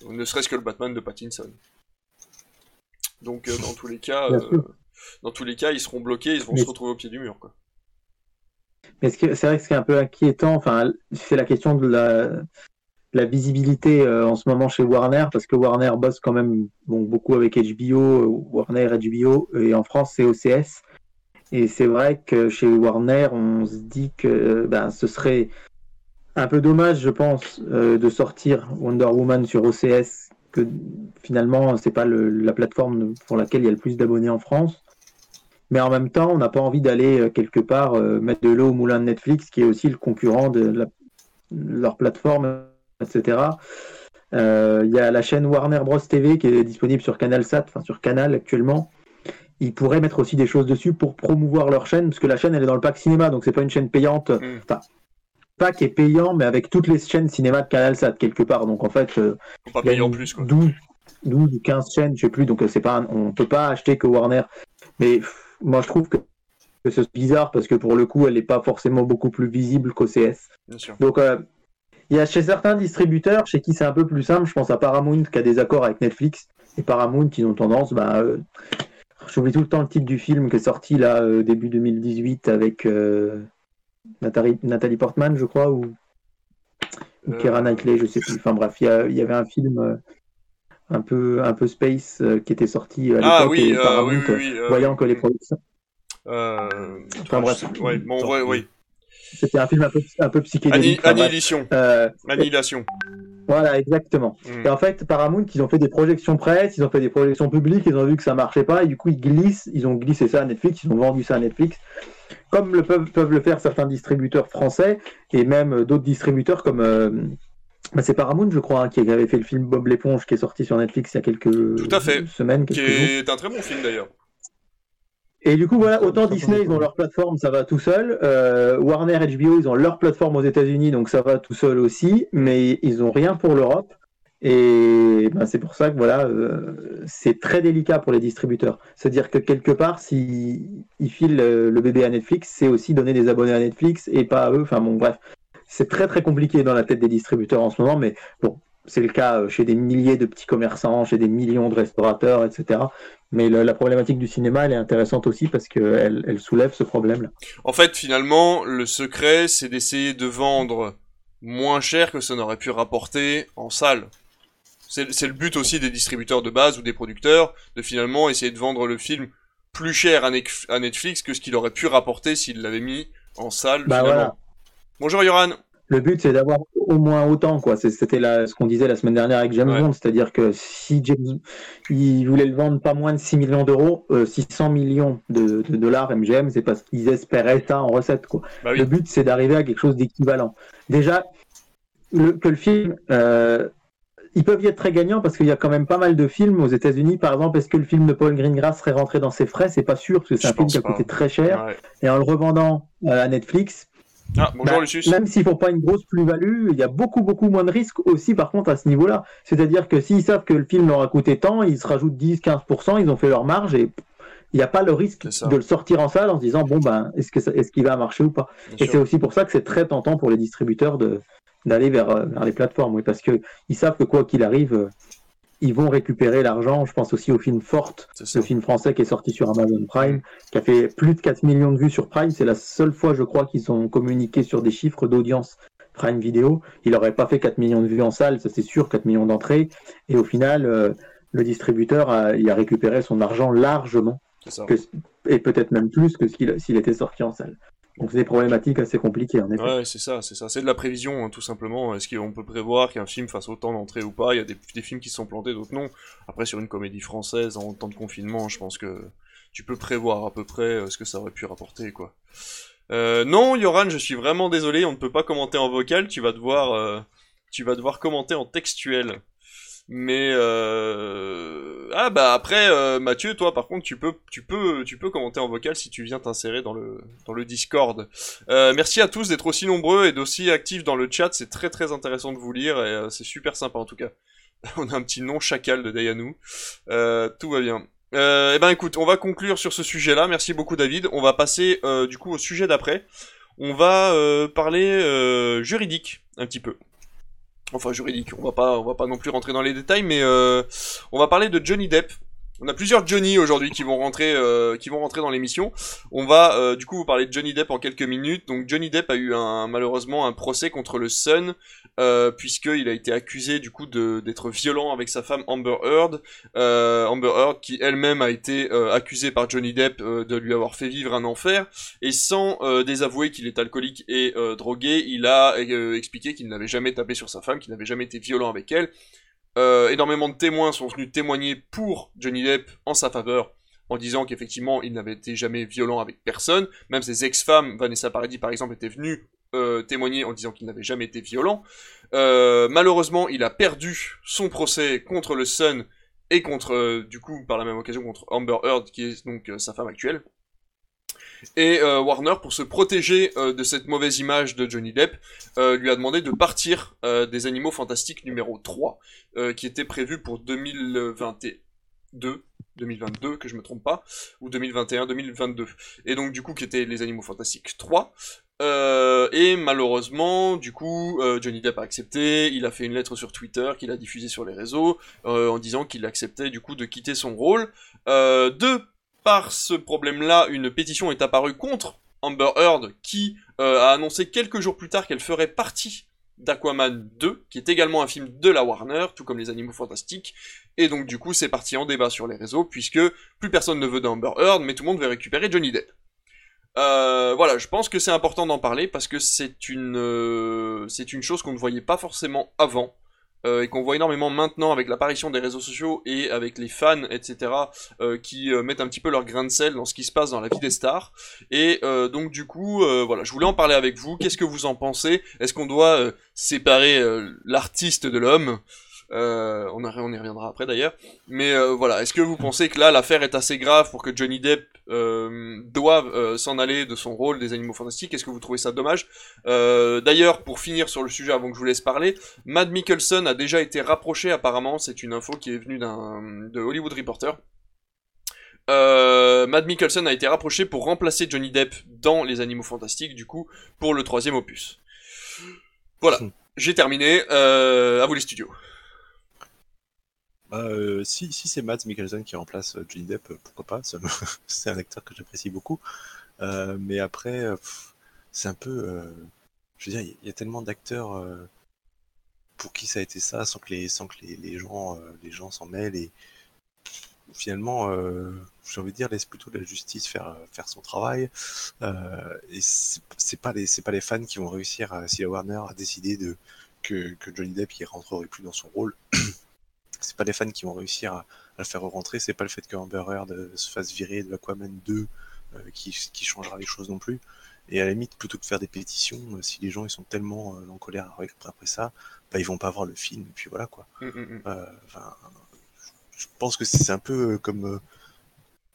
Ne serait-ce que le Batman de Pattinson. Donc dans tous les cas, Bien sûr. dans tous les cas, ils seront bloqués, ils vont Mais- se retrouver au pied du mur quoi. Mais c'est vrai que ce qui est un peu inquiétant, enfin, c'est la question de la, visibilité euh, en ce moment chez Warner, parce que Warner bosse quand même beaucoup avec HBO, euh, Warner HBO, et en France c'est OCS. Et c'est vrai que chez Warner, on se dit que ben, ce serait un peu dommage, je pense, euh, de sortir Wonder Woman sur OCS, que finalement c'est pas le- la plateforme pour laquelle il y a le plus d'abonnés en France. Mais en même temps, on n'a pas envie d'aller euh, quelque part euh, mettre de l'eau au moulin de Netflix, qui est aussi le concurrent de la- leur plateforme, etc. Euh, Il y a la chaîne Warner Bros TV qui est disponible sur CanalSat, enfin sur Canal actuellement. Ils pourraient mettre aussi des choses dessus pour promouvoir leur chaîne, parce que la chaîne elle est dans le pack cinéma, donc c'est pas une chaîne payante. Enfin, pack est payant, mais avec toutes les chaînes cinéma de CanalSat quelque part. Donc en fait, euh, pas une plus, quoi. 12, 12 ou 15 chaînes, je sais plus, donc c'est pas un- on peut pas acheter que Warner. Mais pff, moi je trouve que, que c'est bizarre parce que pour le coup, elle n'est pas forcément beaucoup plus visible qu'OCS. Bien sûr. Donc euh, il y a chez certains distributeurs chez qui c'est un peu plus simple, je pense à Paramount qui a des accords avec Netflix et Paramount qui ont tendance bah euh, j'oublie tout le temps le titre du film qui est sorti là euh, début 2018 avec euh, Nathalie, Nathalie Portman, je crois, ou, ou Keira Knightley, je sais plus. Enfin bref, il y, avait un film un peu un peu space euh, qui était sorti à l'époque Ah oui, et euh, Paramount, oui, oui, oui, euh, voyant que les productions. Euh... Enfin bref, Ouais, bon, ouais, oui. c'était un film un peu un peu psychédélique. Anni-. Annihilation. Euh, Annihilation. Voilà, exactement. Mm. Et en fait, Paramount, ils ont fait des projections presse, ils ont fait des projections publiques, ils ont vu que ça marchait pas, et du coup, ils glissent, ils ont glissé ça à Netflix, ils ont vendu ça à Netflix, comme le peuvent, peuvent le faire certains distributeurs français, et même euh, d'autres distributeurs comme. euh, bah, c'est Paramount, je crois, hein, qui avait fait le film Bob l'éponge, qui est sorti sur Netflix il y a quelques Tout à fait. semaines. Qui jours. est un très bon film d'ailleurs. Et du coup, voilà, autant Disney, ils ont leur plateforme, ça va tout seul. Euh, Warner, HBO, ils ont leur plateforme aux États-Unis, donc ça va tout seul aussi. Mais ils ont rien pour l'Europe. Et ben, c'est pour ça que voilà, euh, c'est très délicat pour les distributeurs. C'est-à-dire que quelque part, s'ils ils filent euh, le bébé à Netflix, c'est aussi donner des abonnés à Netflix et pas à eux. Enfin bon, bref, c'est très très compliqué dans la tête des distributeurs en ce moment. Mais bon, c'est le cas euh, chez des milliers de petits commerçants, chez des millions de restaurateurs, etc. Mais le- la problématique du cinéma, elle est intéressante aussi parce qu'elle elle soulève ce problème-là. En fait, finalement, le secret, c'est d'essayer de vendre moins cher que ça n'aurait pu rapporter en salle. C'est le but aussi des distributeurs de base ou des producteurs, de finalement essayer de vendre le film plus cher à Netflix que ce qu'il aurait pu rapporter s'il l'avait mis en salle. Bah finalement. voilà. Bonjour Yoran. Le but, c'est d'avoir au moins autant, quoi. C'était ce qu'on disait la semaine dernière avec James Bond, c'est-à-dire que si James, il voulait le vendre pas moins de 6 millions d'euros, euh, 600 millions de, de dollars MGM, c'est parce qu'ils espéraient ça en recette, quoi. Bah oui. Le but, c'est d'arriver à quelque chose d'équivalent. Déjà, le, que le film, euh, ils peuvent y être très gagnants parce qu'il y a quand même pas mal de films aux États-Unis. Par exemple, est-ce que le film de Paul Greengrass serait rentré dans ses frais? C'est pas sûr parce que c'est un film qui a coûté très cher. Ouais. Et en le revendant euh, à Netflix, Ah, bonjour bah, Lucius. Même s'ils font pas une grosse plus-value, il y a beaucoup beaucoup moins de risques aussi par contre à ce niveau-là. C'est-à-dire que s'ils savent que le film leur a coûté tant, ils se rajoutent 10-15%, ils ont fait leur marge et il n'y a pas le risque de le sortir en salle en se disant bon ben est-ce que ça- est-ce qu'il va marcher ou pas? Bien et c'est aussi pour ça que c'est très tentant pour les distributeurs de d'aller vers, euh, vers les plateformes, oui, parce que ils savent que quoi qu'il arrive, euh, ils vont récupérer l'argent. Je pense aussi au film Forte, ce film français qui est sorti sur Amazon Prime, qui a fait plus de 4 millions de vues sur Prime. C'est la seule fois, je crois, qu'ils ont communiqué sur des chiffres d'audience Prime Video. Il n'aurait pas fait 4 millions de vues en salle, ça c'est sûr, 4 millions d'entrées. Et au final, euh, le distributeur a, il a récupéré son argent largement, et peut-être même plus que s'il était sorti en salle. Donc c'est des problématiques assez compliquées. Ouais, c'est ça, c'est ça. C'est de la prévision, hein, tout simplement. Est-ce qu'on peut prévoir qu'un film fasse autant d'entrées ou pas? Il y a des, des, films qui se sont plantés, d'autres non. Après, sur une comédie française, en temps de confinement, je pense que tu peux prévoir à peu près euh, ce que ça aurait pu rapporter, quoi. Euh, non, Yoran, je suis vraiment désolé, on ne peut pas commenter en vocal, tu vas devoir, euh, tu vas devoir commenter en textuel. Mais euh... ah bah après euh, Mathieu, toi par contre tu peux tu peux tu peux commenter en vocal si tu viens t'insérer dans le dans le Discord. Euh, merci à tous d'être aussi nombreux et d'aussi actifs dans le chat, c'est très très intéressant de vous lire et euh, c'est super sympa en tout cas. On a un petit nom chacal de Dayanou. Tout va bien. Euh, eh ben écoute, on va conclure sur ce sujet-là. Merci beaucoup David. On va passer du coup au sujet d'après. On va parler juridique un petit peu. Enfin juridique. On va pas, on va pas non plus rentrer dans les détails, mais euh, on va parler de Johnny Depp. On a plusieurs Johnny aujourd'hui qui vont rentrer, euh, qui vont rentrer dans l'émission. On va euh, du coup vous parler de Johnny Depp en quelques minutes. Donc Johnny Depp a eu malheureusement un procès contre le Sun euh, puisqu'il a été accusé du coup d'être violent avec sa femme Amber Heard. Euh, Amber Heard qui elle-même a été euh, accusée par Johnny Depp de lui avoir fait vivre un enfer et sans désavouer qu'il est alcoolique et drogué, il a expliqué qu'il n'avait jamais tapé sur sa femme, qu'il n'avait jamais été violent avec elle. Énormément de témoins sont venus témoigner pour Johnny Depp en sa faveur, en disant qu'effectivement il n'avait été jamais violent avec personne. Même ses ex-femmes, Vanessa Paradis par exemple, étaient venues euh, témoigner en disant qu'il n'avait jamais été violent. Euh, malheureusement, il a perdu son procès contre le Sun et contre, euh, du coup, par la même occasion, contre Amber Heard, qui est donc euh, sa femme actuelle. Et Warner, pour se protéger de cette mauvaise image de Johnny Depp, lui a demandé de partir des Animaux Fantastiques numéro 3, qui était prévu pour 2022, 2022, que je me trompe pas, ou 2021, 2022. Et donc du coup, qui était les Animaux Fantastiques 3. Et malheureusement, du coup, Johnny Depp a accepté, il a fait une lettre sur Twitter qu'il a diffusée sur les réseaux, en disant qu'il acceptait du coup de quitter son rôle. de par ce problème-là, une pétition est apparue contre Amber Heard, qui euh, a annoncé quelques jours plus tard qu'elle ferait partie d'Aquaman 2, qui est également un film de la Warner, tout comme les Animaux Fantastiques, et donc du coup c'est parti en débat sur les réseaux, puisque plus personne ne veut d'Amber Heard, mais tout le monde veut récupérer Johnny Depp. Euh, voilà, je pense que c'est important d'en parler, parce que c'est une, euh, c'est une chose qu'on ne voyait pas forcément avant, euh, et qu'on voit énormément maintenant avec l'apparition des réseaux sociaux et avec les fans, etc., qui mettent un petit peu leur grain de sel dans ce qui se passe dans la vie des stars. Et donc du coup, voilà, je voulais en parler avec vous. Qu'est-ce que vous en pensez? Est-ce qu'on doit séparer l'artiste de l'homme? Euh, on, on, y reviendra après d'ailleurs. Mais euh, voilà, est-ce que vous pensez que là l'affaire est assez grave pour que Johnny Depp euh, doive s'en aller de son rôle des animaux fantastiques? Est-ce que vous trouvez ça dommage? D'ailleurs, pour finir sur le sujet avant que je vous laisse parler, Matt Mikkelsen a déjà été rapproché apparemment, c'est une info qui est venue d'un de Hollywood Reporter. Euh, Matt Mikkelsen a été rapproché pour remplacer Johnny Depp dans Les Animaux Fantastiques, du coup, pour le troisième opus. Voilà, j'ai terminé. Euh, à vous les studios. Bah, euh, si c'est Mads Mikkelsen qui remplace Johnny Depp, pourquoi pas C'est un acteur que j'apprécie beaucoup. Euh, mais après, c'est un peu. je veux dire, il y, a tellement d'acteurs pour qui ça a été ça, sans que les, gens s'en mêlent. Et finalement, j'ai envie de dire, laisse plutôt la justice faire, son travail. et c'est pas, les, fans qui vont réussir, à, si Warner a décidé que, que Johnny Depp ne rentrerait plus dans son rôle c'est pas les fans qui vont réussir à, à le faire rentrer, c'est pas le fait que Amber Heard euh, se fasse virer de Aquaman 2 euh, qui, qui, changera les choses non plus. Et à la limite, plutôt que de faire des pétitions, euh, si les gens ils sont tellement euh, en colère après, après ça, bah, ils vont pas voir le film, et puis voilà quoi. Mm -hmm. enfin, je pense que c'est un peu comme.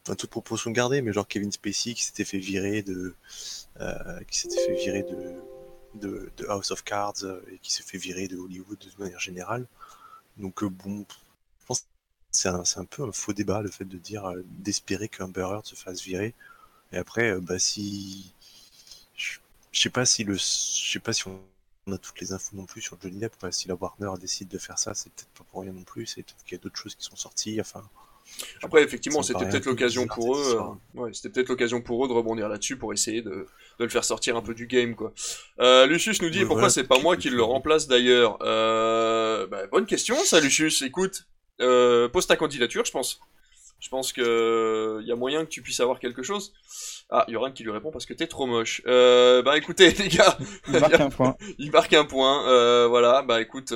Enfin, toute proportion gardée, mais genre Kevin Spacey qui s'était fait virer de. qui s'était fait virer de, de, de, House of Cards et qui s'est fait virer de Hollywood de manière générale. Donc bon, je pense que c'est un, un, peu un faux débat le fait de dire euh, d'espérer qu'Amber Heard se fasse virer. Et après, euh, bah si, je, sais pas si le, je sais pas si on a toutes les infos non plus sur Johnny Depp. quoi. Si la Warner décide de faire ça, c'est peut-être pas pour rien non plus. C'est peut-être qu'il y a d'autres choses qui sont sorties. Enfin, Après, effectivement, c'était peut-être l'occasion pour eux. euh, ouais, c'était peut-être l'occasion pour eux de rebondir là-dessus pour essayer de, de le faire sortir un peu du game, quoi. Euh, Lucius nous dit pourquoi voilà, c'est pas moi qui le remplace d'ailleurs? Euh, bah, bonne question, ça, Lucius. Écoute, euh, pose ta candidature, je pense. Je pense que il y a moyen que tu puisses avoir quelque chose. Ah, il y aura un qui lui répond parce que t'es trop moche. Euh, bah écoutez, les gars, Il marque un point. il marque un point. Euh, voilà, bah écoute.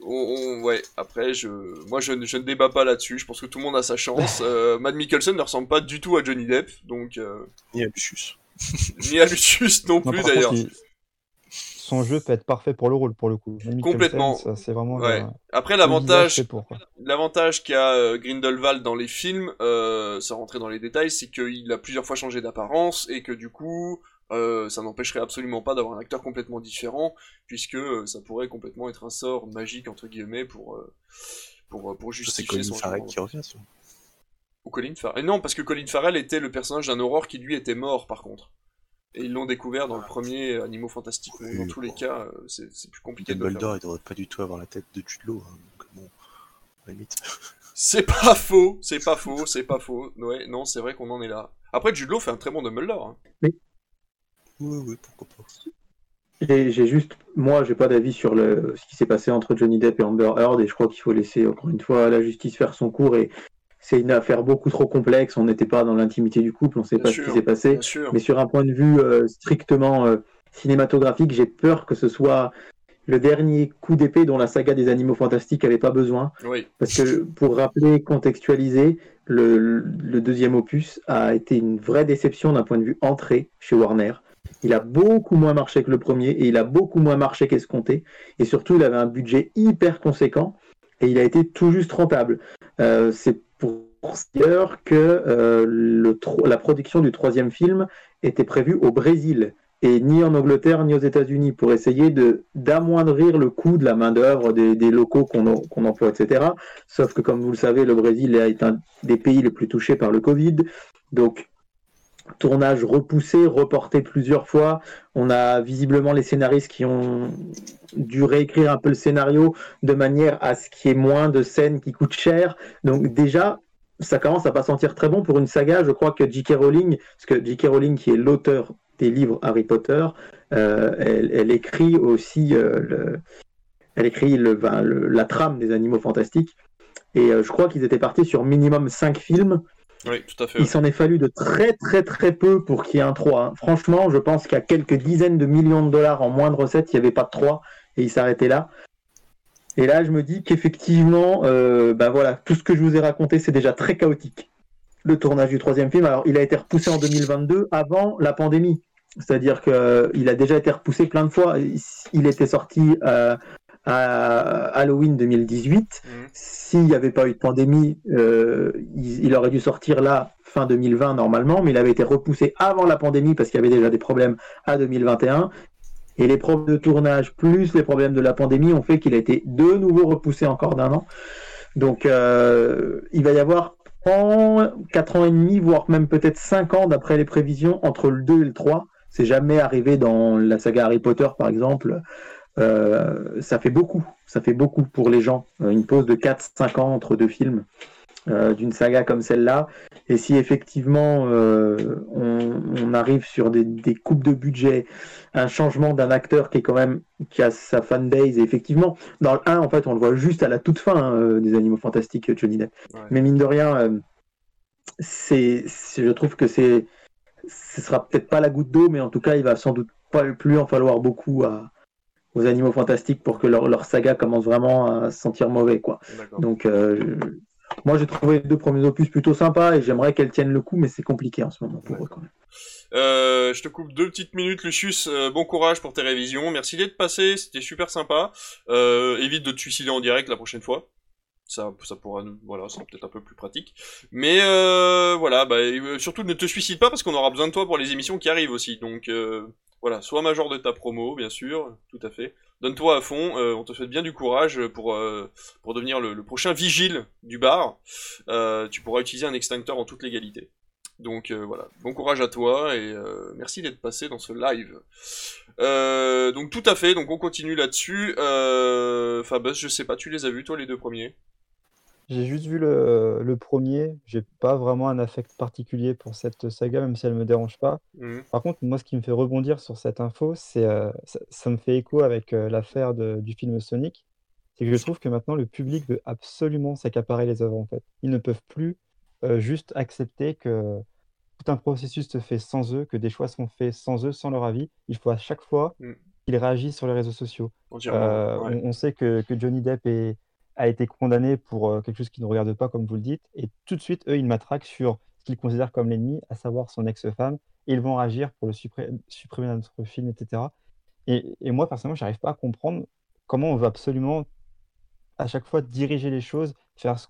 On- on- ouais, après, je, moi je, ne- je ne débat pas là-dessus. Je pense que tout le monde a sa chance. Euh, Matt Mikkelsen ne ressemble pas du tout à Johnny Depp, donc euh, ni à Lucius. ni à Lucius non Non, plus d'ailleurs. il- Son jeu peut être parfait pour le rôle, pour le coup. Complètement. C'est vraiment Ouais. le- Après, l'avantage, qu'a euh, Grindelwald dans les films, euh, sans rentrer dans les détails, c'est qu'il a plusieurs fois changé d'apparence et que du coup, euh, ça n'empêcherait absolument pas d'avoir un acteur complètement différent, puisque euh, ça pourrait complètement être un sort magique entre guillemets pour euh, pour euh, pour justifier Colin son Farrell qui revient. ça. Ou Colin Farrell. Non, parce que Colin Farrell était le personnage d'un Aurore qui lui était mort par contre. Et ils l'ont découvert dans le premier Animaux Fantastiques. Oui, dans tous les cas, c'est c'est plus compliqué de. Dumbledore, il devrait pas du tout avoir la tête de Jude Law. hein, donc bon, à la limite. C'est pas faux, c'est pas faux, c'est pas faux. Ouais, non, c'est vrai qu'on en est là. Après, Jude Law fait un très bon Dumbledore. hein. Oui, oui, pourquoi pas. J'ai juste, moi, j'ai pas d'avis sur le, ce qui s'est passé entre Johnny Depp et Amber Heard, et je crois qu'il faut laisser encore une fois la justice faire son cours. Et c'est une affaire beaucoup trop complexe. On n'était pas dans l'intimité du couple, on sait Bien pas ce qui s'est passé. Mais sur un point de vue euh, strictement euh, cinématographique, j'ai peur que ce soit le dernier coup d'épée dont la saga des Animaux Fantastiques avait pas besoin. Oui. Parce que pour rappeler, contextualiser, le, le deuxième opus a été une vraie déception d'un point de vue entrée chez Warner. Il a beaucoup moins marché que le premier et il a beaucoup moins marché qu'escompté. Et surtout, il avait un budget hyper conséquent et il a été tout juste rentable. Euh, C'est pour d'ailleurs que euh, la production du troisième film était prévue au Brésil et ni en Angleterre ni aux États-Unis pour essayer d'amoindrir le coût de la main-d'œuvre des, des locaux qu'on emploie, etc. Sauf que, comme vous le savez, le Brésil est un des pays les plus touchés par le Covid. Donc, tournage repoussé, reporté plusieurs fois. On a visiblement les scénaristes qui ont dû réécrire un peu le scénario de manière à ce qu'il y ait moins de scènes qui coûtent cher. Donc déjà, ça commence à pas sentir très bon pour une saga. Je crois que J.K. Rowling, parce que J.K. Rowling, qui est l'auteur des livres Harry Potter, euh, elle, écrit aussi euh, ben, la trame des animaux fantastiques. Et euh, je crois qu'ils étaient partis sur minimum 5 films. Oui, tout à fait. Il s'en est fallu de très très très peu pour qu'il y ait un 3. hein. Franchement, je pense qu'à quelques dizaines de millions de dollars en moins de recettes, il n'y avait pas de 3 et il s'arrêtait là. Et là, je me dis qu'effectivement, euh, ben voilà, tout ce que je vous ai raconté, c'est déjà très chaotique. Le tournage du troisième film, alors il a été repoussé en 2022 avant la pandémie. C'est-à-dire qu'il a déjà été repoussé plein de fois. Il était sorti euh, à Halloween 2018. S'il n'y avait pas eu de pandémie, euh, il, il aurait dû sortir là fin 2020 normalement, mais il avait été repoussé avant la pandémie parce qu'il y avait déjà des problèmes à 2021. Et les problèmes de tournage plus les problèmes de la pandémie ont fait qu'il a été de nouveau repoussé encore d'un an. Donc euh, il va y avoir en 4 ans et demi, voire même peut-être 5 ans d'après les prévisions entre le 2 et le 3. C'est jamais arrivé dans la saga Harry Potter par exemple. Euh, ça fait beaucoup, ça fait beaucoup pour les gens. Euh, Une pause de 4-5 ans entre deux films euh, d'une saga comme celle-là. Et si effectivement euh, on, on arrive sur des, des coupes de budget, un changement d'un acteur qui est quand même qui a sa fanbase, et effectivement, dans le 1, en fait, on le voit juste à la toute fin hein, des Animaux Fantastiques, Johnny Depp. Mais mine de rien, c'est- je trouve que c'est, ce sera peut-être pas la goutte d'eau, mais en tout cas, il va sans doute pas plus en falloir beaucoup à, aux Animaux Fantastiques pour que leur, leur saga commence vraiment à se sentir mauvais, quoi. Donc, euh, moi, j'ai trouvé les deux premiers opus plutôt sympas et j'aimerais qu'elles tiennent le coup, mais c'est compliqué en ce moment pour eux quand même. Euh, je te coupe deux petites minutes, Lucius. Euh, bon courage pour tes révisions. Merci d'être passé, c'était super sympa. Euh, évite de te suicider en direct la prochaine fois. Ça, ça pourra, nous- voilà, c'est peut-être un peu plus pratique. Mais euh, voilà, bah, euh, surtout ne te suicide pas parce qu'on aura besoin de toi pour les émissions qui arrivent aussi. Donc euh, voilà, sois major de ta promo, bien sûr, tout à fait. Donne-toi à fond. on te souhaite bien du courage pour pour devenir le, prochain vigile du bar. Tu pourras utiliser un extincteur en toute légalité. Donc euh, voilà, bon courage à toi et euh, merci d'être passé dans ce live. Euh, donc tout à fait, donc on continue là-dessus. Fabus, je sais pas, tu les as vus toi les deux premiers? J'ai juste vu le, le premier. J'ai pas vraiment un affect particulier pour cette saga, même si elle me dérange pas. Mhm. Par contre, moi, ce qui me fait rebondir sur cette info, c'est ça, ça me fait écho avec l'affaire du film Sonic. C'est que je trouve que maintenant, le public veut absolument s'accaparer les œuvres, en fait. Ils ne peuvent plus juste accepter que tout un processus se fait sans eux, que des choix sont faits sans eux, sans leur avis. Il faut à chaque fois Mm. qu'ils réagissent sur les réseaux sociaux. Euh, ouais. on, on sait que, que Johnny Depp est- a été condamné pour euh, quelque chose qui ne regarde pas, comme vous le dites, et tout de suite, eux, ils matraquent sur ce qu'ils considèrent comme l'ennemi, à savoir son ex-femme, et ils vont réagir pour le suppré- supprimer de notre film, etc. Et, et moi, personnellement, j'arrive pas à comprendre comment on veut absolument à chaque fois diriger les choses, faire ce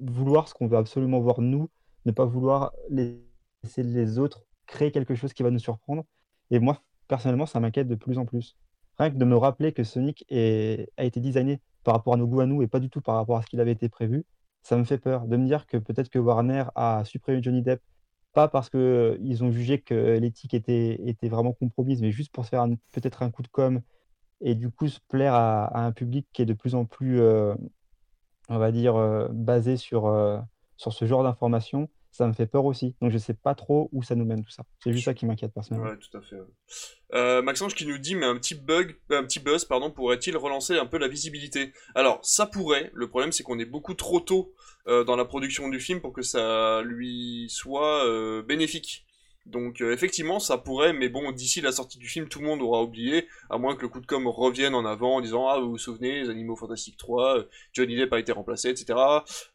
vouloir ce qu'on veut absolument voir nous, ne pas vouloir laisser les autres créer quelque chose qui va nous surprendre. Et moi, personnellement, ça m'inquiète de plus en plus. Rien que de me rappeler que Sonic a été designé par rapport à nos goûts à nous et pas du tout par rapport à ce qu'il avait été prévu, ça me fait peur. De me dire que peut-être que Warner a supprimé Johnny Depp, pas parce qu'ils ont jugé que l'éthique était, vraiment compromise, mais juste pour se faire peut-être un coup de com' et du coup se plaire à, à un public qui est de plus en plus, euh, on va dire, euh, basé sur, euh, sur ce genre d'informations, ça me fait peur aussi. Donc je sais pas trop où ça nous mène tout ça. C'est juste ça qui m'inquiète personnellement. Ouais, tout à fait. ouais. Euh, Maxence qui nous dit, mais un petit bug, un petit buzz, pardon, pourrait-il relancer un peu la visibilité? Alors, ça pourrait. Le problème, c'est qu'on est beaucoup trop tôt euh, dans la production du film pour que ça lui soit euh, bénéfique. Donc, euh, effectivement, ça pourrait, mais bon, d'ici la sortie du film, tout le monde aura oublié, à moins que le coup de com revienne en avant en disant, ah, vous vous souvenez, les Animaux Fantastiques 3, euh, Johnny Depp a été remplacé, etc.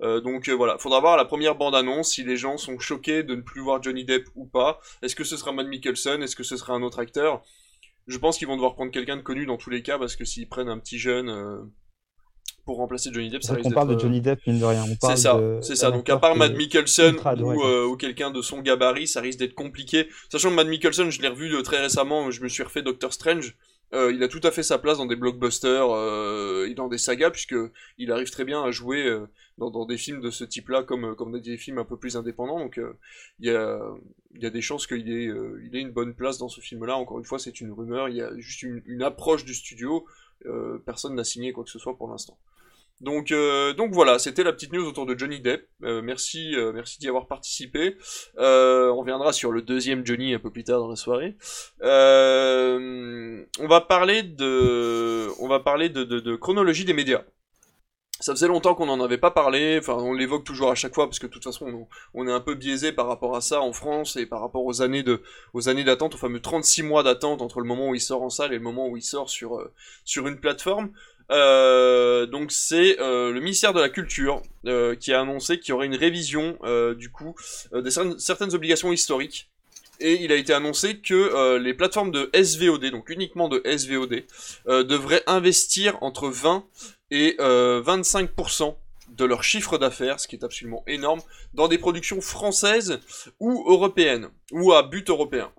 Euh, donc voilà, faudra voir la première bande-annonce si les gens sont choqués de ne plus voir Johnny Depp ou pas. Est-ce que ce sera Matt Mikkelsen? Est-ce que ce sera un autre acteur? Je pense qu'ils vont devoir prendre quelqu'un de connu dans tous les cas parce que s'ils prennent un petit jeune pour remplacer Johnny Depp, ça qu'on parle de Johnny Depp, mine de rien. On C'est ça, c'est ça. Donc à part Matt Mikkelsen ou, euh, ou quelqu'un de son gabarit, ça risque d'être compliqué. Sachant que Matt Mikkelsen, je l'ai revu très récemment, je me suis refait Doctor Strange. Euh, il a tout à fait sa place dans des blockbusters euh, et dans des sagas puisque il arrive très bien à jouer euh, dans, dans des films de ce type-là comme comme des films un peu plus indépendants. Donc il y a il y a des chances qu'il ait il ait une bonne place dans ce film-là. Encore une fois, c'est une rumeur. Il y a juste une, une approche du studio. Euh, personne n'a signé quoi que ce soit pour l'instant. Donc, euh, donc voilà, c'était la petite news autour de Johnny Depp. Euh, merci, merci d'y avoir participé. On reviendra sur le deuxième Johnny un peu plus tard dans la soirée. On va parler de, on va parler de chronologie des médias. Ça faisait longtemps qu'on n'en avait pas parlé, enfin on l'évoque toujours à chaque fois parce que de toute façon on, est un peu biaisé par rapport à ça en France et par rapport aux années de aux années d'attente, aux fameux 36 mois d'attente entre le moment où il sort en salle et le moment où il sort sur euh, sur une plateforme. Euh, donc c'est euh, le ministère de la Culture qui a annoncé qu'il y aurait une révision du coup de cer- certaines obligations historiques. Et il a été annoncé que les plateformes de SVOD, donc uniquement de SVOD, devraient investir entre 20 et euh, 25% de leur chiffre d'affaires, ce qui est absolument énorme, dans des productions françaises ou européennes, ou à but européen.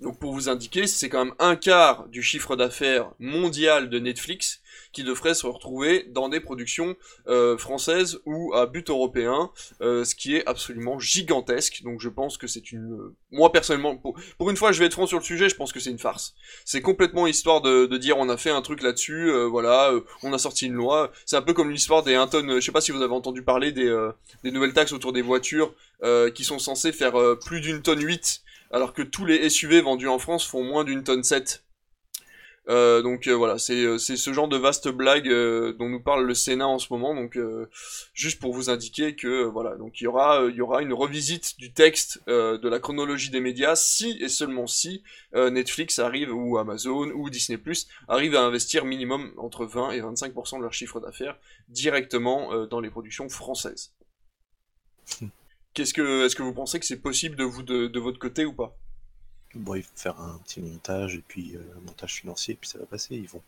Donc pour vous indiquer, c'est quand même un quart du chiffre d'affaires mondial de Netflix qui devrait se retrouver dans des productions euh, françaises ou à but européen, euh, ce qui est absolument gigantesque. Donc je pense que c'est une... Moi personnellement, pour, pour une fois je vais être franc sur le sujet, je pense que c'est une farce. C'est complètement histoire de, de dire on a fait un truc là-dessus, euh, voilà, euh, on a sorti une loi. C'est un peu comme l'histoire des 1 tonne, euh, je sais pas si vous avez entendu parler des, euh, des nouvelles taxes autour des voitures qui sont censées faire plus d'une tonne 8 alors que tous les SUV vendus en France font moins d'une tonne 7. Euh, donc euh, voilà, c'est euh, c'est ce genre de vaste blague dont nous parle le Sénat en ce moment. Donc juste pour vous indiquer que voilà, donc il y aura une revisite du texte de la chronologie des médias si et seulement si Netflix arrive ou Amazon ou Disney arrive à investir minimum entre 20 et 25% de leur chiffre d'affaires directement dans les productions françaises. Qu'est-ce que est-ce que vous pensez que c'est possible de vous de, de votre côté ou pas? Bon, il faut faire un petit montage et puis euh, un montage financier, puis ça va passer. Ils vont,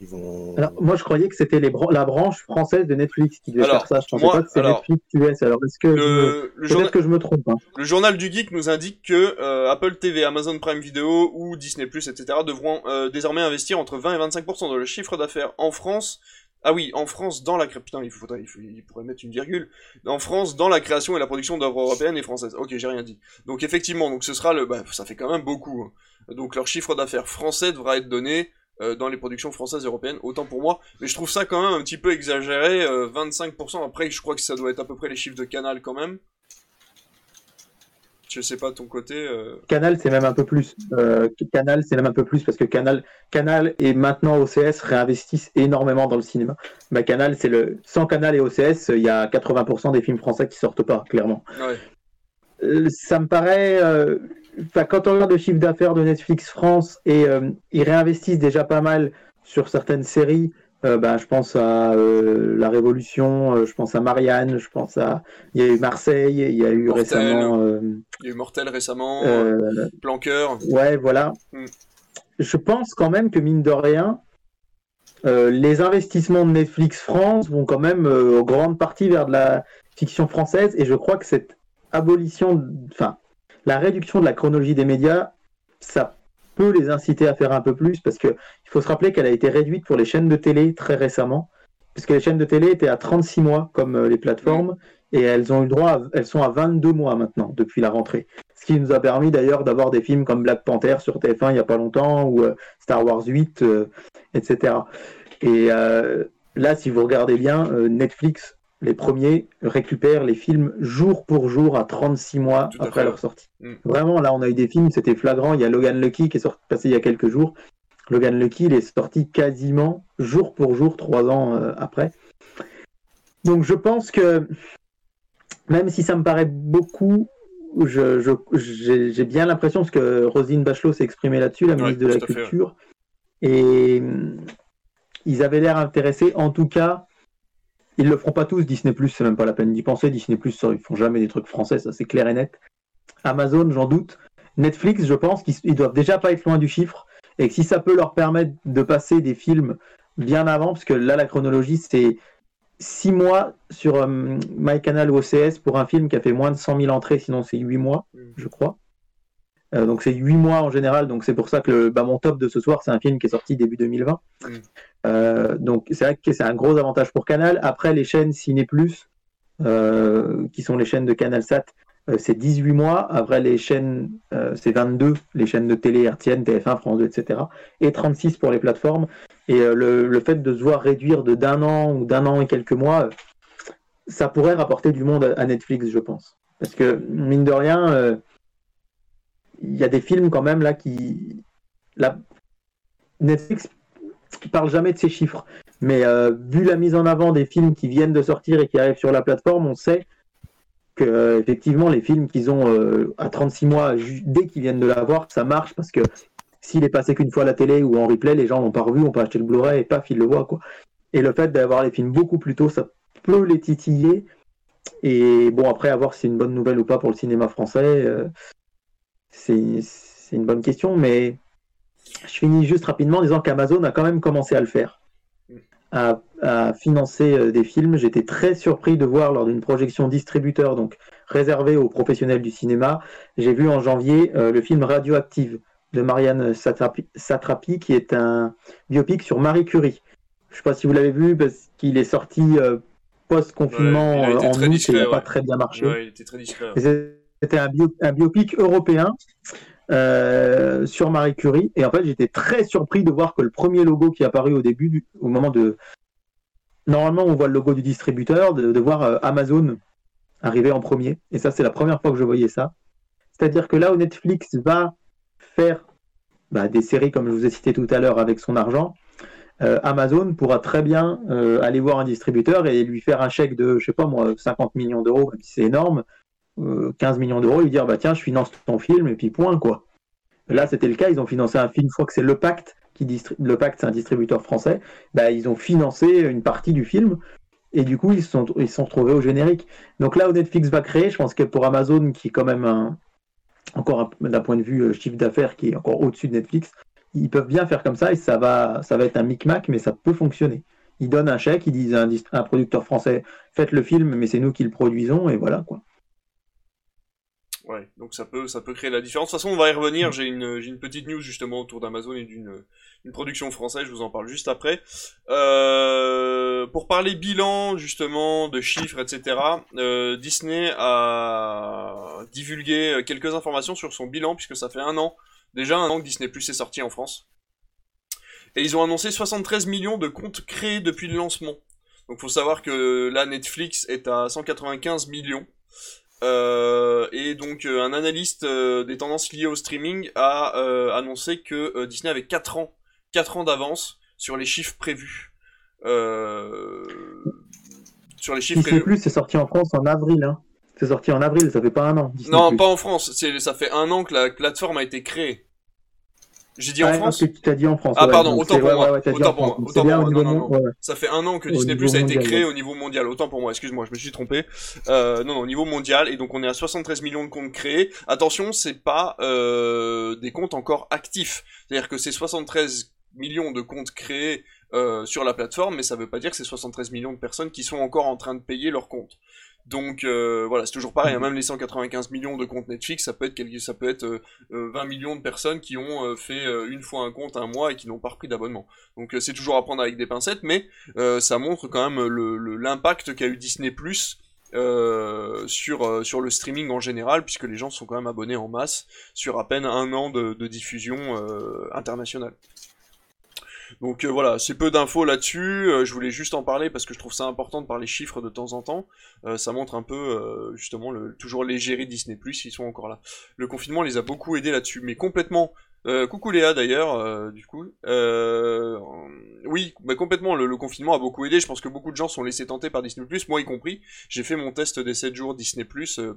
ils vont. Alors, moi, je croyais que c'était les bran- la branche française de Netflix qui devait Alors, faire ça. Je pensais moi, pas que c'était alors, Netflix US. Alors, est-ce que le- je le journal- que je me trompe hein. Le journal du geek nous indique que euh, Apple TV, Amazon Prime Video ou Disney Plus, etc. devront euh, désormais investir entre 20 et 25% de leur chiffre d'affaires en France Ah oui, en France, dans la putain, il faudrait, pourrait mettre une virgule. En France, dans la création et la production d'œuvres européennes et françaises. Ok, j'ai rien dit. Donc effectivement, ce sera le, bah, ça fait quand même beaucoup. hein. Donc leur chiffre d'affaires français devra être donné euh, dans les productions françaises et européennes, autant pour moi. Mais je trouve ça quand même un petit peu exagéré. euh, 25%. Après, je crois que ça doit être à peu près les chiffres de Canal quand même. Je sais pas ton côté. euh, Canal, c'est même un peu plus. Euh, Canal, c'est même un peu plus parce que Canal, Canal et maintenant OCS réinvestissent énormément dans le cinéma. Bah, Canal, c'est le. Sans Canal et OCS, il y a 80% des films français qui sortent pas, clairement. Ouais. Euh, ça me paraît. enfin, quand on regarde le chiffre d'affaires de Netflix France et ils réinvestissent déjà pas mal sur certaines séries. Euh, bah, je pense à euh, La Révolution, euh, je pense à Marianne, je pense à. Il y a eu Marseille, il y a eu Mortel. récemment. euh, Il y a eu Mortel récemment, Planqueur. Ouais, voilà. Mm. Je pense quand même que mine de rien, les investissements de Netflix France vont quand même en grande partie vers de la fiction française et je crois que cette abolition, enfin, la réduction de la chronologie des médias, ça peut les inciter à faire un peu plus parce que il faut se rappeler qu'elle a été réduite pour les chaînes de télé très récemment, puisque les chaînes de télé étaient à 36 mois comme euh, les plateformes et elles ont eu le droit, à- elles sont à 22 mois maintenant depuis la rentrée. Ce qui nous a permis d'ailleurs d'avoir des films comme Black Panther sur TF1 il n'y a pas longtemps ou euh, Star Wars 8, euh, etc. Et euh, là, si vous regardez bien, Netflix, les premiers, récupèrent les films jour pour jour à 36 mois Tout après leur sortie. Mm. Vraiment, là, on a eu des films, c'était flagrant. Il y a Logan Lucky qui est sorti, passé il y a quelques jours. Logan Lucky, il est sorti quasiment jour pour jour, trois ans euh, après. Donc je pense que même si ça me paraît beaucoup, je- je- j'ai bien l'impression, parce que Roselyne Bachelot s'est exprimée là-dessus, la Ouais, ministre de la fait, ouais. Culture, et ils avaient l'air intéressés. En tout cas, ils le feront pas tous. Disney c'est même pas la peine d'y penser. Disney ils font jamais des trucs français, ça c'est clair et net. Amazon, j'en doute. Netflix, je pense qu'ils ils doivent déjà pas être loin du chiffre, et que si ça peut leur permettre de passer des films bien avant, parce que là la chronologie c'est 6 mois sur euh, MyCanal ou OCS pour un film qui a fait moins de 100 000 entrées, sinon c'est 8 mois, je crois. Euh, donc c'est 8 mois en général, donc c'est pour ça que le- bah, mon top de ce soir, c'est un film qui est sorti début 2020. Mm. Euh, donc c'est vrai que c'est un gros avantage pour Canal. Après les chaînes Ciné Plus, euh, qui sont les chaînes de CanalSat, c'est 18 mois. Après les chaînes, c'est 22, les chaînes de télé RTN, TF1, France 2, etc. Et 36 pour les plateformes. Et le, le fait de se voir réduire de d'un an ou d'un an et quelques mois, ça pourrait rapporter du monde à, à Netflix, je pense. Parce que, mine de rien, il y a des films quand même là qui. La... Netflix parle jamais de ces chiffres. Mais euh, vu la mise en avant des films qui viennent de sortir et qui arrivent sur la plateforme, on sait que euh, effectivement les films qu'ils ont euh, à 36 mois dès qu'ils viennent de l'avoir, ça marche parce que s'il est passé qu'une fois à la télé ou en replay, les gens l'ont pas revu, on peut acheter le Blu-ray et paf, ils le voient quoi. Et le fait d'avoir les films beaucoup plus tôt, ça peut les titiller. Et bon, après, à voir si c'est une bonne nouvelle ou pas pour le cinéma français, c'est une bonne question, mais je finis juste rapidement en disant qu'Amazon a quand même commencé à le faire, à, à financer euh, des films. J'étais très surpris de voir lors d'une projection distributeur, donc réservée aux professionnels du cinéma, j'ai vu en janvier euh, le film Radioactive de Marianne Satrapi, Satrapi, qui est un biopic sur Marie Curie. Je ne sais pas si vous l'avez vu, parce qu'il est sorti euh, post-confinement Ouais, en août il n'a ouais. pas très bien marché. Ouais, il était très discret. C'était un, bio- un biopic européen euh, sur Marie Curie. Et en fait, j'étais très surpris de voir que le premier logo qui est apparu au début, au moment de. Normalement, on voit le logo du distributeur, de, voir euh, Amazon arriver en premier. Et ça, c'est la première fois que je voyais ça. C'est-à-dire que là où Netflix va faire bah, des séries, comme je vous ai cité tout à l'heure, avec son argent, euh, Amazon pourra très bien aller voir un distributeur et lui faire un chèque de, je sais pas moi, 50 millions d'euros, même si c'est énorme, 15 millions d'euros, lui dire bah tiens, je finance ton film et puis point quoi. Là, c'était le cas, ils ont financé un film, je crois que c'est Le Pacte, qui distri- Le Pacte, c'est un distributeur français, bah, ils ont financé une partie du film et du coup, ils se sont, ils sont retrouvés au générique. Donc là où Netflix va créer, je pense que pour Amazon, qui est quand même encore un- d'un point de vue euh, chiffre d'affaires qui est encore au-dessus de Netflix, ils peuvent bien faire comme ça et ça va, ça va être un micmac, mais ça peut fonctionner. Ils donnent un chèque, ils disent à un, un producteur français, faites le film, mais c'est nous qui le produisons, et voilà quoi. Ouais, donc ça peut, ça peut créer la différence. De toute façon, on va y revenir. J'ai une, une petite news justement autour d'Amazon et d'une une production française. Je vous en parle juste après. Euh, pour parler bilan justement de chiffres, etc. Euh, Disney a divulgué quelques informations sur son bilan puisque ça fait un an, déjà un an que Disney Plus est sorti en France. Et ils ont annoncé 73 millions de comptes créés depuis le lancement. Donc faut savoir que là Netflix est à 195 millions. Euh, et donc euh, un analyste euh, des tendances liées au streaming a euh, annoncé que Disney avait 4 ans, 4 ans d'avance sur les chiffres prévus. Euh, sur les chiffres Disney prévus. Plus, c'est sorti en France en avril. Hein. C'est sorti en avril, ça fait pas un an. Disney+. Non, pas en France. Ça fait un an que la plateforme a été créée. J'ai dit en France ok, tu t'as dit en France. Ah ouais, pardon, autant pour ouais, moi. ouais, autant pour moi. France. Autant C'est bien pour au moi. niveau Non, non, mon- non. ouais. Ça fait un an que Au Disney Plus a été mondial, créé au niveau mondial. Autant pour moi. Excuse-moi, je me suis trompé. Euh, non, non, au niveau mondial. Et donc on est à 73 millions de comptes créés. Attention, c'est pas euh, des comptes encore actifs. C'est-à-dire que c'est 73 millions de comptes créés euh, sur la plateforme, mais ça veut pas dire que c'est 73 millions de personnes qui sont encore en train de payer leur compte. Donc euh, voilà, c'est toujours pareil. hein, même les 195 millions de comptes Netflix, ça peut être quelque- ça peut être euh, euh, 20 millions de personnes qui ont euh, fait euh, une fois un compte un mois et qui n'ont pas repris d'abonnement. Donc euh, c'est toujours à prendre avec des pincettes, mais euh, ça montre quand même le- le- l'impact qu'a eu Disney Plus euh, sur euh, sur le streaming en général, puisque les gens sont quand même abonnés en masse sur à peine un an de, de diffusion euh, internationale. Donc euh, voilà, c'est peu d'infos là-dessus. euh, je voulais juste en parler parce que je trouve ça important de parler chiffres de temps en temps. Euh, ça montre un peu justement le toujours l'égérie Disney Plus, ils sont encore là. Le confinement les a beaucoup aidés là-dessus, mais complètement. Euh, coucou Léa d'ailleurs, euh, du coup. Euh, oui, complètement, le, confinement a beaucoup aidé. Je pense que beaucoup de gens sont laissés tenter par Disney+, moi y compris. J'ai fait mon test des 7 jours Disney+,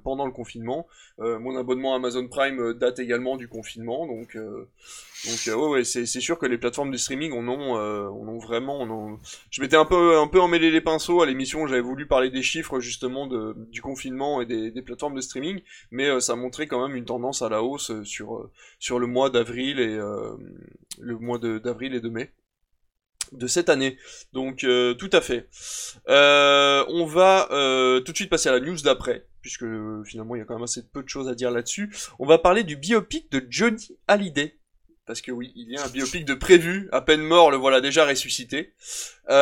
pendant le confinement. Mon abonnement Amazon Prime date également du confinement, donc... donc ouais, c'est sûr que les plateformes de streaming en ont, ont vraiment... en ont- Je m'étais un peu, un peu emmêlé les pinceaux à l'émission, j'avais voulu parler des chiffres justement de, du confinement et des, des plateformes de streaming, mais ça montrait quand même une tendance à la hausse sur, sur le mois d'avril et euh, le mois d'avril et de mai de cette année. Donc euh, tout à fait. Euh, on va euh, tout de suite passer à la news d'après, puisque finalement il y a quand même assez peu de choses à dire là-dessus. On va parler du biopic de Johnny Hallyday. Parce que oui, il y a un biopic de prévu, à peine mort, le voilà déjà ressuscité. Il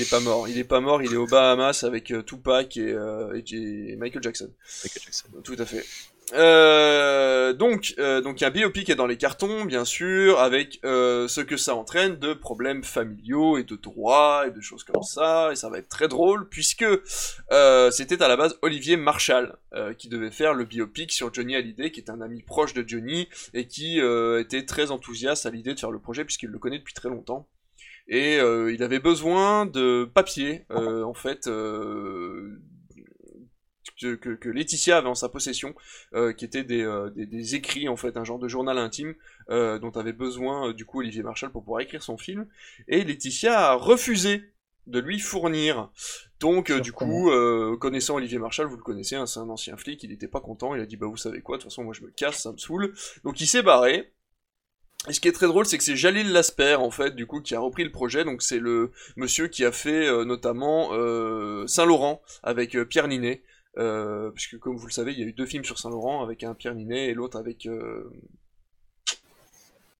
est pas mort, il est pas mort, il est aux Bahamas avec Tupac et, et J- Michael Jackson. Michael Jackson. Tout à fait. Euh, donc, euh, donc un biopic est dans les cartons, bien sûr, avec euh, ce que ça entraîne de problèmes familiaux et de droits et de choses comme ça, et ça va être très drôle puisque euh, c'était à la base Olivier Marshall qui devait faire le biopic sur Johnny Hallyday, qui est un ami proche de Johnny et qui était très enthousiaste à l'idée de faire le projet puisqu'il le connaît depuis très longtemps. Et il avait besoin de papier, euh, en fait, euh, que, Laetitia avait en sa possession, euh, qui étaient des, euh, des, des écrits, en fait, un genre de journal intime, euh, dont avait besoin, du coup, Olivier Marshall pour pouvoir écrire son film. Et Laetitia a refusé de lui fournir. Donc, du coup, connaissant Olivier Marshall, vous le connaissez, hein, c'est un ancien flic, il était pas content, il a dit, bah vous savez quoi, de toute façon, moi je me casse, ça me saoule. Donc il s'est barré, et ce qui est très drôle, c'est que c'est Jalil Lasper, en fait, du coup, qui a repris le projet. Donc, c'est le monsieur qui a fait euh, notamment euh, Saint-Laurent avec euh, Pierre Ninet. Euh, puisque, comme vous le savez, il y a eu deux films sur Saint-Laurent, avec un Pierre Ninet et l'autre avec... euh,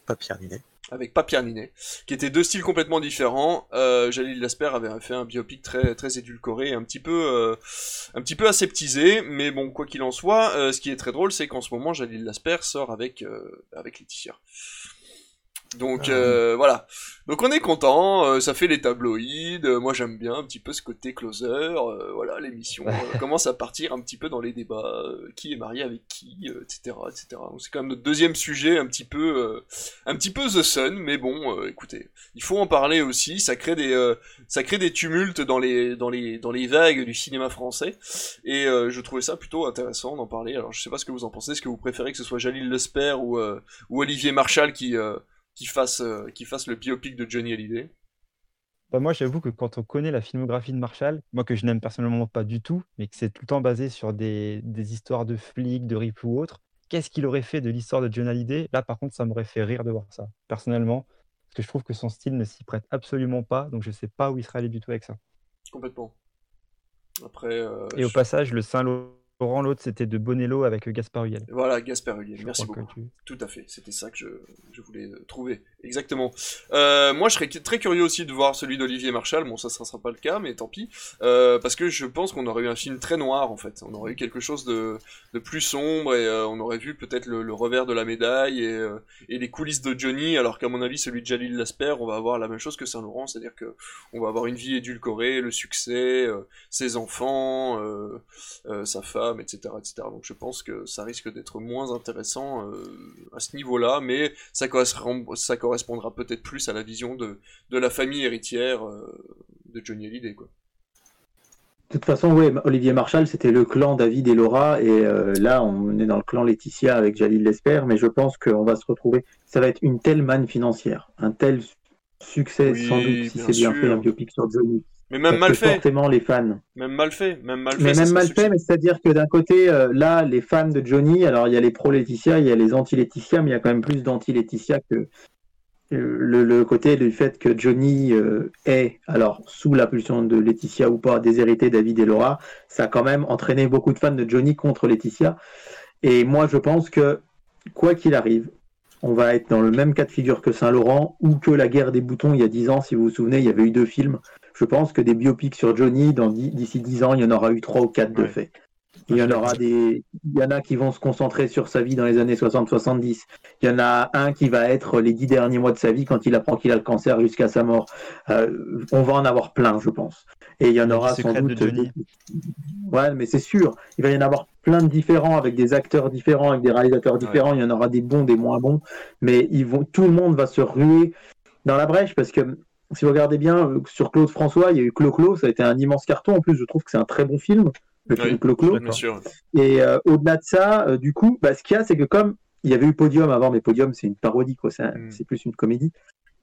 Pas Pierre Ninet. avec pas Pierre Ninet, qui étaient deux styles complètement différents. Euh, Jalil Lasper avait fait un biopic très très édulcoré, un petit peu un petit peu aseptisé, mais bon quoi qu'il en soit, ce qui est très drôle, c'est qu'en ce moment Jalil Lasper sort avec avec Laetitia. Donc euh, voilà. Donc on est content, euh, ça fait les tabloïds. euh, moi j'aime bien un petit peu ce côté closer. euh, voilà, l'émission euh, commence à partir un petit peu dans les débats. euh, qui est marié avec qui, euh, etc., etc. Donc c'est quand même notre deuxième sujet, un petit peu, euh, un petit peu the sun. Mais bon, euh, écoutez, il faut en parler aussi. Ça crée des, euh, ça crée des tumultes dans les, dans les, dans les vagues du cinéma français. Et euh, je trouvais ça plutôt intéressant d'en parler. Alors je sais pas ce que vous en pensez. Est-ce que vous préférez que ce soit Jalil Lesper ou, euh, ou Olivier Marshall qui euh, qui fasse, euh, qui fasse le biopic de Johnny Hallyday. Bah, moi, j'avoue que quand on connaît la filmographie de Marshall, moi que je n'aime personnellement pas du tout, mais que c'est tout le temps basé sur des, des histoires de flics, de rip ou autre, qu'est-ce qu'il aurait fait de l'histoire de John Hallyday? Là, par contre, ça m'aurait fait rire de voir ça, personnellement, parce que je trouve que son style ne s'y prête absolument pas, donc je sais pas où il serait allé du tout avec ça. Complètement. Après. euh, Et au passage, le Saint-Laurent Laurent, l'autre c'était de Bonello avec Gaspard Huliel. Voilà, Gaspard Huliel, merci beaucoup. tu- Tout à fait, c'était ça que je, je voulais euh, trouver. Exactement. Euh, moi, je serais très curieux aussi de voir celui d'Olivier Marshall. Bon, ça ne sera pas le cas, mais tant pis. Euh, parce que je pense qu'on aurait eu un film très noir, en fait. On aurait eu quelque chose de, de plus sombre et euh, on aurait vu peut-être le, le revers de la médaille et, euh, et les coulisses de Johnny, alors qu'à mon avis, celui de Jalil Lasper, on va avoir la même chose que Saint-Laurent, c'est-à-dire que on va avoir une vie édulcorée, le succès, euh, ses enfants, euh, euh, sa femme, etc., etc. Donc je pense que ça risque d'être moins intéressant euh, à ce niveau-là, mais ça correspondra, peut-être plus à la vision de, la famille héritière euh, de Johnny Hallyday. De toute façon, Olivier Marshall, c'était le clan David et Laura, et euh, là, on est dans le clan Laetitia avec Jalil Lesper, mais je pense qu'on va se retrouver. Ça va être une telle manne financière, un tel succès, Oui, sans doute, si c'est bien fait, un biopic sur Johnny. Mais même mal fait. Forcément, les fans. Même mal fait, même mal fait. Mais même mal succès. fait, mais c'est-à-dire que d'un côté, euh, là, les fans de Johnny, alors il y a les pro-Laetitia, il y a les anti-Laetitia, mais il y a quand même plus d'anti-Laetitia que le, le côté du fait que Johnny euh, est, alors sous l'impulsion de Laetitia ou pas, déshérité David et Laura, ça a quand même entraîné beaucoup de fans de Johnny contre Laetitia. Et moi, je pense que, quoi qu'il arrive, on va être dans le même cas de figure que Saint-Laurent ou que La guerre des boutons il y a 10 ans, si vous vous souvenez, il y avait eu deux films. Je pense que des biopics sur Johnny, d'ici 10 ans, il y en aura eu trois ou quatre de fait. Il y en aura des, il y en a qui vont se concentrer sur sa vie dans les années 60-70. Il y en a un qui va être les dix derniers mois de sa vie quand il apprend qu'il a le cancer jusqu'à sa mort. Euh, on va en avoir plein, je pense. Et il y en aura sans de doute. Johnny. Ouais, mais c'est sûr. Il va y en avoir plein de différents avec des acteurs différents, avec des réalisateurs différents. Il y en aura des bons, des moins bons. Mais ils vont, tout le monde va se ruer dans la brèche parce que si vous regardez bien euh, sur Claude François, il y a eu Clo-Clo, ça a été un immense carton. En plus, je trouve que c'est un très bon film, le Oui, Clo-Clo. Et euh, au-delà de ça, euh, du coup, bah, ce qu'il y a, c'est que comme il y avait eu Podium avant, mais Podium, c'est une parodie, quoi. C'est, un- c'est plus une comédie.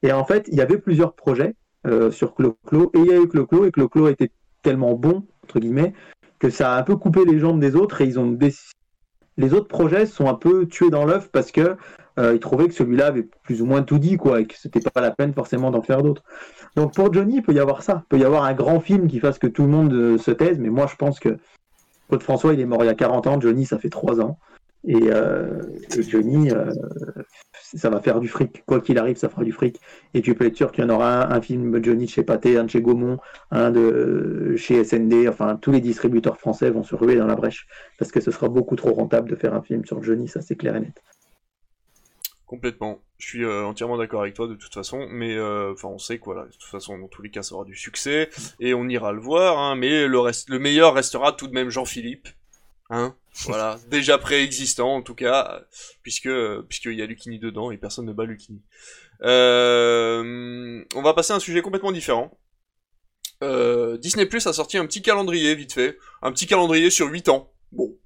Et en fait, il y avait plusieurs projets euh, sur Clo-Clo, et il y a eu Clo-Clo, et Clo-Clo était tellement bon, entre guillemets, que ça a un peu coupé les jambes des autres, et ils ont les autres projets sont un peu tués dans l'œuf parce que euh, ils trouvaient que celui-là avait plus ou moins tout dit, quoi, et que c'était pas la peine forcément d'en faire d'autres. Donc pour Johnny, il peut y avoir ça. Il peut y avoir un grand film qui fasse que tout le monde euh, se taise, mais moi je pense que Claude François, il est mort il y a 40 ans, Johnny, ça fait 3 ans. Et, euh, Johnny, ça va faire du fric. Quoi qu'il arrive, ça fera du fric. Et tu peux être sûr qu'il y en aura un, un film Johnny de chez Pathé, un de chez Gaumont, un de chez SND. Enfin, tous les distributeurs français vont se ruer dans la brèche. Parce que ce sera beaucoup trop rentable de faire un film sur Johnny, ça c'est clair et net. Complètement. Je suis euh, entièrement d'accord avec toi de toute façon, mais euh, enfin on sait que voilà, de toute façon dans tous les cas ça aura du succès et on ira le voir, hein, mais le reste, le meilleur restera tout de même Jean-Philippe, hein, voilà, déjà préexistant en tout cas, puisque puisqu'il y a Lucini dedans et personne ne bat Lucini. Euh, on va passer à un sujet complètement différent. Euh, Disney Plus a sorti un petit calendrier vite fait, un petit calendrier sur 8 ans. Bon,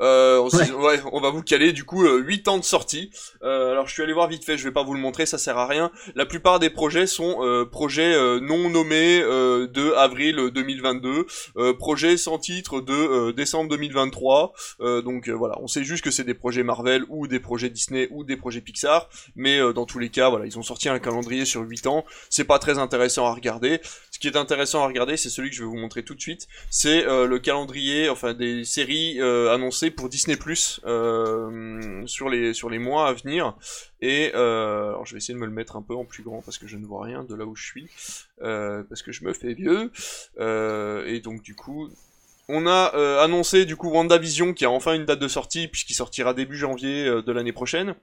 euh, on, s'est- ouais, on va vous caler du coup euh, 8 ans de sortie. Euh, alors je suis allé voir vite fait, je vais pas vous le montrer, ça sert à rien. La plupart des projets sont euh, projets euh, non nommés euh, de avril 2022, euh, projets sans titre de euh, décembre 2023. Euh, donc euh, voilà, on sait juste que c'est des projets Marvel ou des projets Disney ou des projets Pixar, mais euh, dans tous les cas, voilà, ils ont sorti un calendrier sur 8 ans. C'est pas très intéressant à regarder. Ce qui est intéressant à regarder, c'est celui que je vais vous montrer tout de suite. C'est euh, le calendrier, enfin des séries euh, pour Disney euh, sur les sur les mois à venir. Et euh, alors je vais essayer de me le mettre un peu en plus grand parce que je ne vois rien de là où je suis, euh, parce que je me fais vieux. Et donc du coup, on a annoncé du coup WandaVision qui a enfin une date de sortie puisqu'il sortira début janvier de l'année prochaine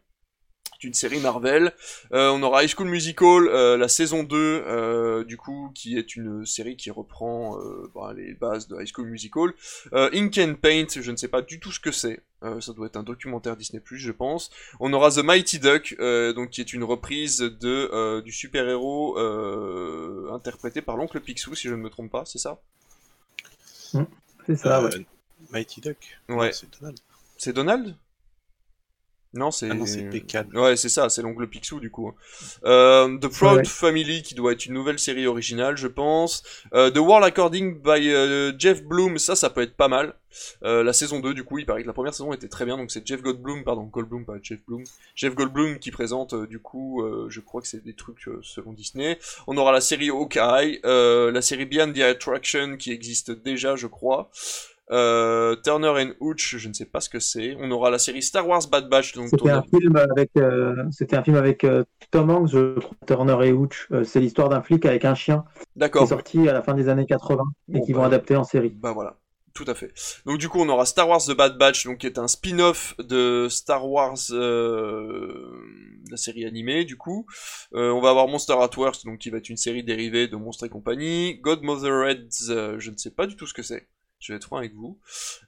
d'une série Marvel. Euh, on aura High School Musical, euh, la saison 2, euh, du coup, qui est une série qui reprend euh, bah, les bases de High School Musical. Euh, Ink and Paint, je ne sais pas du tout ce que c'est. Euh, ça doit être un documentaire Disney+, je pense. On aura The Mighty Duck, euh, donc qui est une reprise de euh, du super-héros euh, interprété par l'oncle Picsou, si je ne me trompe pas, c'est ça? C'est ça, Euh, ouais. Mighty Duck. Ouais. C'est Donald. C'est Donald? Non, c'est. Ah non, c'est Pécan. Ouais, c'est ça, c'est l'ongle Picsou du coup. Euh, The Proud Ouais. Family, qui doit être une nouvelle série originale, je pense. Euh, The World According by euh, Jeff Bloom, ça, ça peut être pas mal. Euh, la saison 2, du coup, il paraît que la première saison était très bien, donc c'est Jeff Goldblum, pardon, Goldblum, pas Jeff Bloom. Jeff Goldblum qui présente, euh, du coup, euh, je crois que c'est des trucs euh, selon Disney. On aura la série Hawkeye, euh, la série Beyond the Attraction qui existe déjà, je crois. Euh, Turner and Hooch, je ne sais pas ce que c'est. On aura la série Star Wars Bad Batch. Donc C'était un film avec, euh, un film avec euh, Tom Hanks, je crois, Turner et Hooch. Euh, c'est l'histoire d'un flic avec un chien. D'accord. Qui est sorti à la fin des années 80 et Bon, qui bah, vont adapter en série. Bah voilà, tout à fait. Donc du coup, on aura Star Wars The Bad Batch, donc qui est un spin-off de Star Wars, euh, la série animée, du coup. Euh, on va avoir Monster at Worst, donc qui va être une série dérivée de Monstres et compagnie. Godmother Heads, euh, je ne sais pas du tout ce que c'est. Je vais être franc avec vous.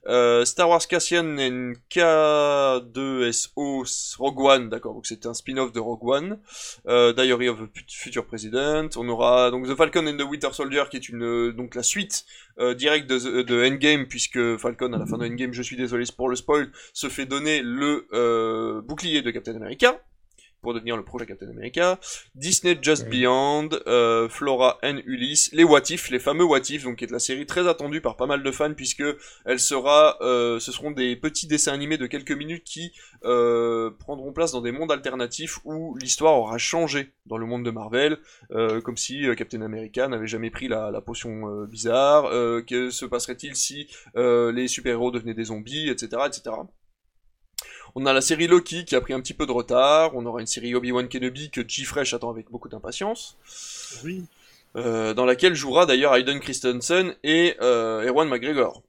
Euh, Star Wars Cassian and K2SO Rogue One, d'accord, donc c'était un spin-off de Rogue One. Euh, Diary of a Future President. On aura donc The Falcon and the Winter Soldier, qui est une euh, donc la suite euh, directe de, de Endgame, puisque Falcon à la fin de Endgame, je suis désolé pour le spoil, se fait donner le euh, bouclier de Captain America pour devenir le prochain Captain America. Disney Just Beyond, euh, Flora and Ulysse, les What If, les fameux What If, donc qui est la série très attendue par pas mal de fans puisque elle sera, euh, ce seront des petits dessins animés de quelques minutes qui euh, prendront place dans des mondes alternatifs où l'histoire aura changé dans le monde de Marvel, euh, comme si Captain America n'avait jamais pris la, la potion bizarre, euh, que se passerait-il si euh, les super-héros devenaient des zombies, etc., etc. On a la série Loki qui a pris un petit peu de retard. On aura une série Obi-Wan Kenobi que G-Fresh attend avec beaucoup d'impatience. Oui. Euh, dans laquelle jouera d'ailleurs Hayden Christensen et euh, Erwan McGregor.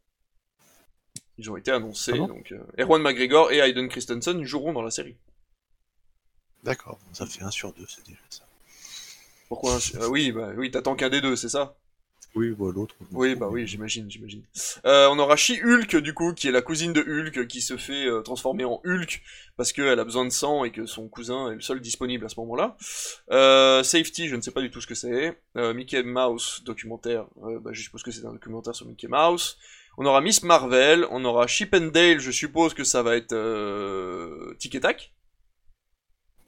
Ils ont été annoncés. Comment donc, euh, Erwan McGregor et Hayden Christensen joueront dans la série. D'accord, ça fait un sur deux, c'est déjà ça. Pourquoi un- euh, Oui, bah, oui, t'attends qu'un des deux, c'est ça? Oui, bah, l'autre. Oui, bah oui, j'imagine, j'imagine. Euh, on aura She-Hulk, du coup, qui est la cousine de Hulk, qui se fait euh, transformer en Hulk, parce qu'elle a besoin de sang et que son cousin est le seul disponible à ce moment-là. Euh, Safety, je ne sais pas du tout ce que c'est. Euh, Mickey Mouse, documentaire, euh, bah, je suppose que c'est un documentaire sur Mickey Mouse. On aura Miss Marvel, on aura Chip and Dale, je suppose que ça va être euh, Tic et Tac.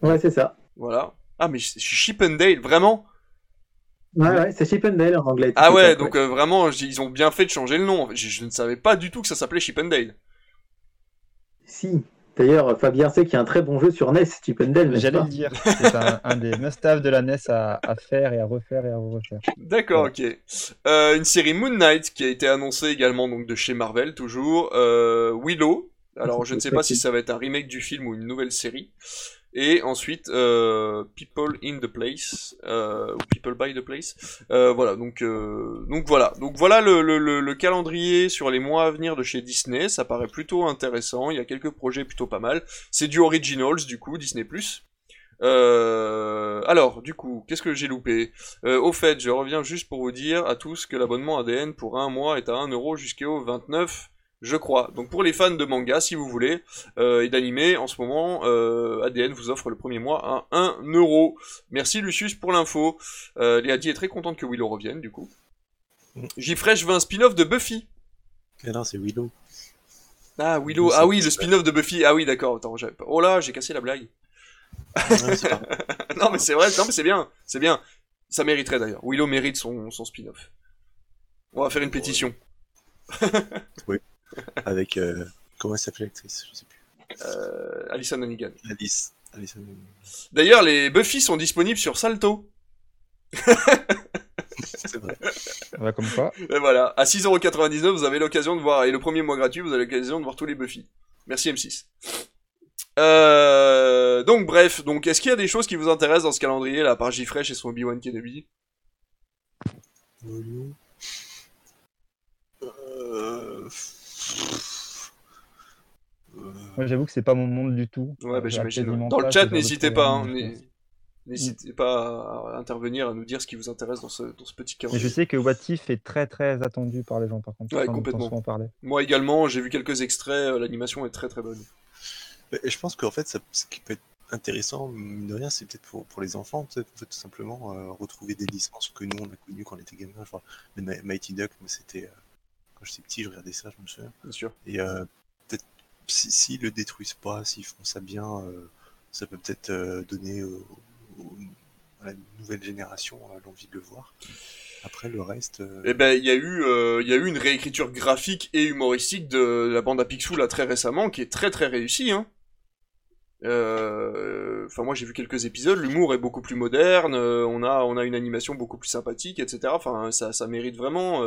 Ouais, c'est ça. Voilà. Ah, mais c'est Chip and Dale, vraiment? Ouais, ouais, c'est Chip and Dale en anglais. Ah ouais, donc euh, vraiment, ils ont bien fait de changer le nom. Je, je ne savais pas du tout que ça s'appelait Chip and Dale. Si. D'ailleurs, Fabien sait qu'il y a un très bon jeu sur NES, Chip and Dale, J'allais le dire. C'est un, un des must-have de la NES à, à faire et à refaire et à refaire. D'accord, ok. Euh, une série Moon Knight qui a été annoncée également donc de chez Marvel toujours. Euh, Willow. Alors je ne sais pas si ça va être un remake du film ou une nouvelle série. Et ensuite euh, People in the Place euh, ou People by the Place. Euh, voilà donc donc voilà donc voilà le, le, le, le calendrier sur les mois à venir de chez Disney. Ça paraît plutôt intéressant. Il y a quelques projets plutôt pas mal. C'est du Originals du coup Disney. Euh, alors, du coup, qu'est-ce que j'ai loupé? Au fait, je reviens juste pour vous dire à tous que l'abonnement ADN pour un mois est à 1 euro jusqu'au 29, je crois. Donc pour les fans de manga, si vous voulez, euh, et d'animé, en ce moment, euh, ADN vous offre le premier mois à 1 euro. Merci Lucius pour l'info. Euh, Léa Di est très contente que Willow revienne, du coup. J-Fresh veut un spin-off de Buffy. Mais non, c'est Willow. Ah, Willow, ah oui, le spin-off de Buffy. Ah oui, d'accord. Oh là, j'ai cassé la blague. non mais c'est vrai, non mais c'est bien, c'est bien. Ça mériterait d'ailleurs. Willow mérite son, son spin-off. On va faire une pétition. Oui. Avec. euh, comment elle s'appelait l'actrice? Je sais plus. Euh, Alison Hannigan. Alice. Alice Hannigan. D'ailleurs, les Buffy sont disponibles sur Salto. C'est vrai. Ouais, comme quoi. Et voilà, à 6,99€, vous avez l'occasion de voir, et le premier mois gratuit, vous avez l'occasion de voir tous les Buffy. Merci M6. Euh, donc bref, donc est-ce qu'il y a des choses qui vous intéressent dans ce calendrier là, à part J-Fresh et son Obi-Wan Kenobi? Euh... Moi, j'avoue que c'est pas mon monde du tout. Ouais, bah j'imagine. Dans le chat, n'hésitez pas, hein, n'hésitez pas à intervenir, à nous dire ce qui vous intéresse dans ce, dans ce petit calendrier. je sais que What If est très très attendu par les gens par contre. Ouais, complètement. souvent parler. Moi également, j'ai vu quelques extraits, euh, l'animation est très très bonne. Et je pense qu'en fait, ça, ce qui peut être intéressant, mine de rien, c'est peut-être pour, pour les enfants, peut-être en fait, tout simplement euh, retrouver des licences que nous on a connues quand on était gamin. Mighty Duck, c'était. euh, quand j'étais petit, je regardais ça, je me souviens. Bien sûr. Et euh, peut-être, s'ils si, le détruisent pas, s'ils font ça bien, euh, ça peut peut-être euh, donner à la nouvelle génération l'envie de le voir. Après, le reste. euh, Eh ben, il y a eu, euh, y a eu une réécriture graphique et humoristique de la bande à Picsou là très récemment, qui est très très réussie. Hein. Euh, enfin moi j'ai vu quelques épisodes, l'humour est beaucoup plus moderne, on a on a une animation beaucoup plus sympathique, etc. Enfin ça ça mérite vraiment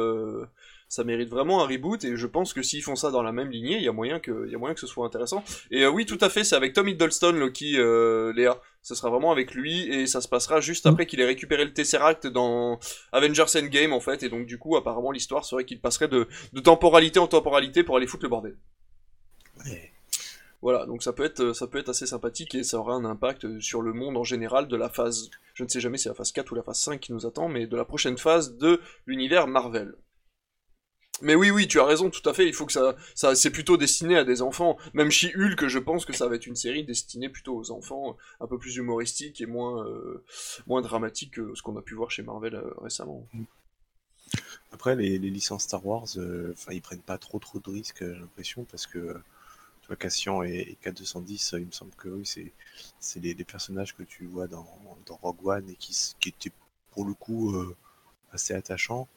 ça mérite vraiment un reboot et je pense que s'ils font ça dans la même lignée, il y a moyen que il y a moyen que ce soit intéressant. Et euh, oui tout à fait, c'est avec Tom Hiddleston Loki, euh, Léa. Ce sera vraiment avec lui et ça se passera juste après qu'il ait récupéré le Tesseract dans Avengers Endgame en fait et donc du coup apparemment l'histoire serait qu'il passerait de, de temporalité en temporalité pour aller foutre le bordel. Voilà, donc ça peut être ça peut être assez sympathique et ça aura un impact sur le monde en général de la phase, je ne sais jamais si c'est la phase 4 ou la phase 5 qui nous attend, mais de la prochaine phase de l'univers Marvel. Mais oui, oui, tu as raison, tout à fait. Il faut que ça, ça, c'est plutôt destiné à des enfants. Même chez Hulk, je pense que ça va être une série destinée plutôt aux enfants, un peu plus humoristique et moins, euh, moins dramatique que ce qu'on a pu voir chez Marvel euh, récemment. Après, les, les licences Star Wars, euh, ils prennent pas trop trop de risques, j'ai l'impression, parce que euh, vois, Cassian et, et K210, euh, il me semble que oui, c'est c'est les, personnages que tu vois dans, dans Rogue One et qui, qui étaient pour le coup euh, assez attachants.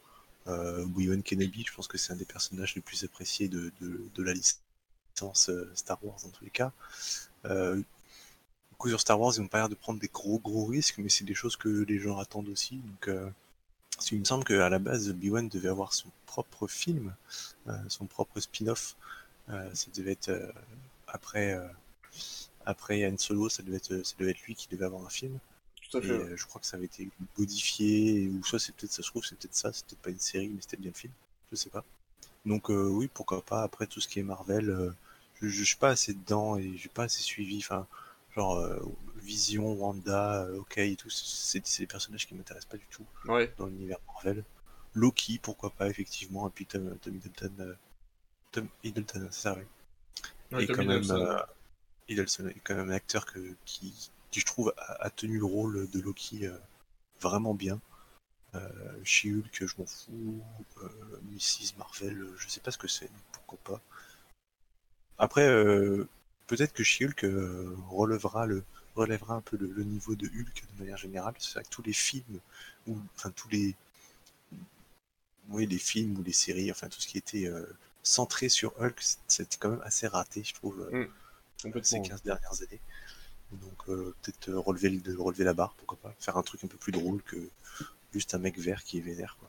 Euh, Obi-Wan Kenobi, je pense que c'est un des personnages les plus appréciés de, la licence euh, Star Wars dans tous les cas. Euh, coup, sur Star Wars, ils n'ont pas l'air de prendre des gros gros risques, mais c'est des choses que les gens attendent aussi. Donc, euh, qu'il me semble qu'à la base, Obi-Wan devait avoir son propre film, euh, son propre spin-off. Ça devait être après, après Solo, ça devait, être, ça devait être lui qui devait avoir un film. Tout à Et euh, je crois que ça avait été modifié, ou soit c'est peut-être, ça se trouve, c'est peut-être ça, c'est peut-être pas une série, mais c'était bien le film. Je sais pas. Donc euh, oui, pourquoi pas. Après tout ce qui est Marvel, euh, je, je suis pas assez dedans et j'ai pas assez suivi. Enfin, genre euh, Vision, Wanda, ok et tout, c'est des personnages qui m'intéressent pas du tout Ouais. dans l'univers Marvel. Loki, pourquoi pas effectivement, et puis Tom, Tom Hiddleston, Tom Hiddleston, c'est ça, oui. Ouais, et Tom quand même, Hiddleston. Hiddleston est quand même un acteur que, qui, qui je trouve a, a tenu le rôle de Loki euh, vraiment bien. Euh, She-Hulk, je m'en fous. Euh, Mrs. Marvel, euh, je sais pas ce que c'est, pourquoi pas. Après, euh, peut-être que She-Hulk euh, relèvera, le, relèvera un peu le, le niveau de Hulk de manière générale. C'est vrai que tous les films, ou enfin tous les, oui, les films ou les séries, enfin tout ce qui était centré sur Hulk, c'était quand même assez raté, je trouve, Mm. Ces 15 dernières années. Donc euh, peut-être euh, relever, le- de relever la barre, pourquoi pas. Faire un truc un peu plus drôle que juste un mec vert qui est vénère. Quoi.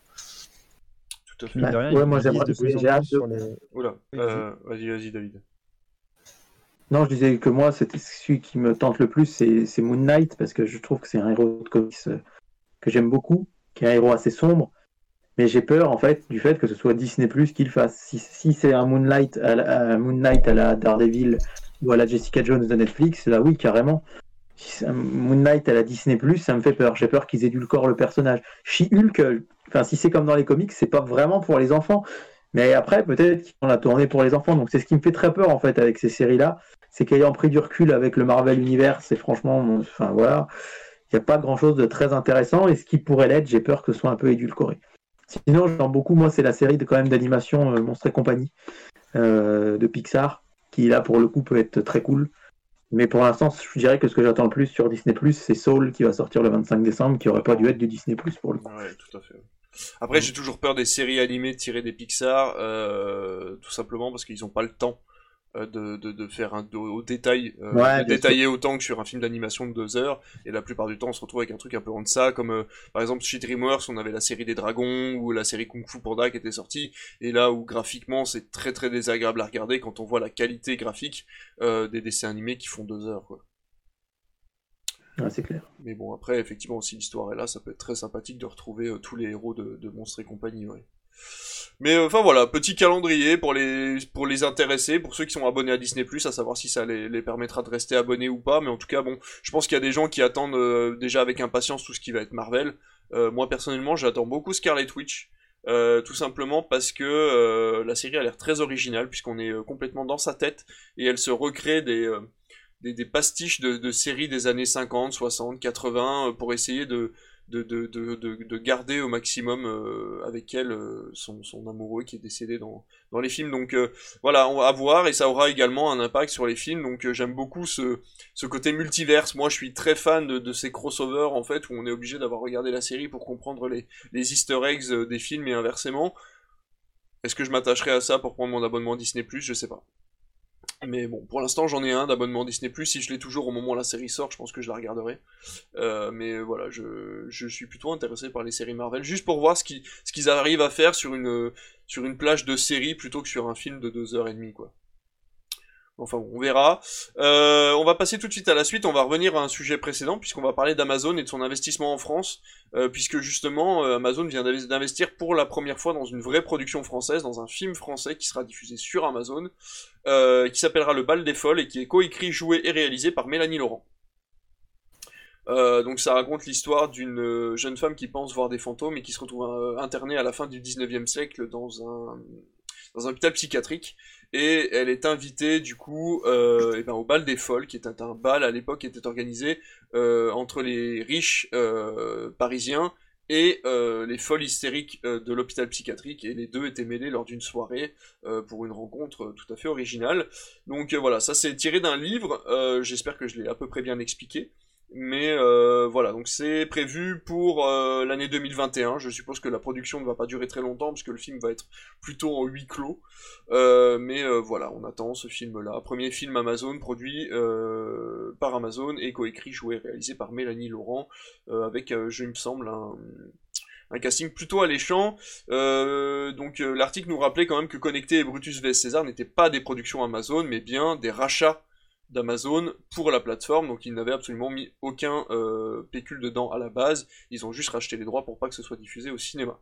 Tout à fait. Ouais, moi, j'aimerais- de plus en j'ai hâte plus de- sur les- Oula, euh, vas-y, vas-y, David. Non, je disais que moi, c'était celui qui me tente le plus, c'est Moon Knight, parce que je trouve que c'est un héros de comics que j'aime beaucoup, qui est un héros assez sombre. Mais j'ai peur, en fait, du fait que ce soit Disney Plus qui le fasse. Si, si c'est un Moonlight à la, un Moon Knight à la Daredevil ou à la Jessica Jones de Netflix, là oui, carrément. Moon Knight à la Disney ça me fait peur. J'ai peur qu'ils édulcorent le personnage. She-Hulk, euh, enfin, si c'est comme dans les comics, c'est pas vraiment pour les enfants. Mais après, peut-être qu'ils vont la tourner pour les enfants. Donc c'est ce qui me fait très peur, en fait, avec ces séries-là. C'est qu'ayant pris du recul avec le Marvel Universe, c'est franchement, enfin voilà, il n'y a pas grand-chose de très intéressant. Et ce qui pourrait l'être, j'ai peur que ce soit un peu édulcoré. Sinon, j'aime beaucoup, moi, c'est la série de quand même d'animation euh, Monstres et compagnie euh, de Pixar, qui là pour le coup peut être très cool. Mais pour l'instant, je dirais que ce que j'attends le plus sur Disney c'est Soul qui va sortir le 25 décembre, qui aurait pas dû être du Disney pour le coup. Tout à fait. Après, j'ai toujours peur des séries animées tirées des Pixar, euh, tout simplement parce qu'ils n'ont pas le temps de, de, de faire un, de- au détail, euh, Ouais, autant que sur un film d'animation de deux heures. Et la plupart du temps, on se retrouve avec un truc un peu en deçà, comme euh, par exemple chez DreamWorks, on avait la série des dragons ou la série Kung Fu Panda qui était sortie. Et là où graphiquement, c'est très très désagréable à regarder quand on voit la qualité graphique euh, des dessins animés qui font deux heures. Quoi. Ouais, c'est clair. Mais bon, après, effectivement, si l'histoire est là, ça peut être très sympathique de retrouver euh, tous les héros de, de Monstres et compagnie, ouais. Mais euh, enfin voilà, petit calendrier pour les pour les intéressés, pour ceux qui sont abonnés à Disney+, à savoir si ça les, permettra de rester abonnés ou pas. Mais en tout cas, bon, je pense qu'il y a des gens qui attendent euh, déjà avec impatience tout ce qui va être Marvel. Euh, moi personnellement, j'attends beaucoup Scarlet Witch. tout simplement parce que la série a l'air très originale puisqu'on est complètement dans sa tête et elle se recrée des, des, pastiches de, séries des années 50, 60, 80 euh, pour essayer de, de, de, de, de, de garder au maximum euh, avec elle euh, son, amoureux qui est décédé dans, les films. Donc euh, voilà, on va voir et ça aura également un impact sur les films. Donc j'aime beaucoup ce, côté multiverse. Moi je suis très fan de, ces crossovers en fait où on est obligé d'avoir regardé la série pour comprendre les, les easter eggs des films et inversement. Est-ce que je m'attacherai à ça pour prendre mon abonnement Disney Plus? Je sais pas. Mais bon, pour l'instant, j'en ai un d'abonnement Disney+. Si je l'ai toujours au moment où la série sort, je pense que je la regarderai. Euh, mais voilà, je, je suis plutôt intéressé par les séries Marvel, juste pour voir ce qu'ils ce qu'ils arrivent à faire sur une, sur une plage de série plutôt que sur un film de deux heures et demie, quoi. Enfin on verra. Euh, on va passer tout de suite à la suite. On va revenir à un sujet précédent puisqu'on va parler d'Amazon et de son investissement en France, euh, puisque justement euh, Amazon vient d'inves- d'investir pour la première fois dans une vraie production française, dans un film français qui sera diffusé sur Amazon, qui s'appellera Le Bal des Folles et qui est coécrit, joué et réalisé par Mélanie Laurent. Donc ça raconte l'histoire d'une jeune femme qui pense voir des fantômes et qui se retrouve internée à la fin du 19e siècle dans un dans un hôpital psychiatrique et elle est invitée du coup euh, eh ben, au bal des folles qui était un bal à l'époque qui était organisé euh, entre les riches euh, parisiens et les folles hystériques de l'hôpital psychiatrique et les deux étaient mêlés lors d'une soirée pour une rencontre tout à fait originale. Donc voilà ça c'est tiré d'un livre j'espère que je l'ai à peu près bien expliqué mais euh, voilà, donc c'est prévu pour euh, l'année 2021. Je suppose que la production ne va pas durer très longtemps parce que le film va être plutôt en huis clos. Euh, mais voilà, on attend ce film-là. Premier film Amazon produit par Amazon et coécrit, joué, réalisé par Mélanie Laurent avec, je me semble, un, casting plutôt alléchant. Donc l'article nous rappelait quand même que Connecté et Brutus vs César n'étaient pas des productions Amazon, mais bien des rachats d'Amazon pour la plateforme, donc ils n'avaient absolument mis aucun euh, pécule dedans à la base, ils ont juste racheté les droits pour pas que ce soit diffusé au cinéma.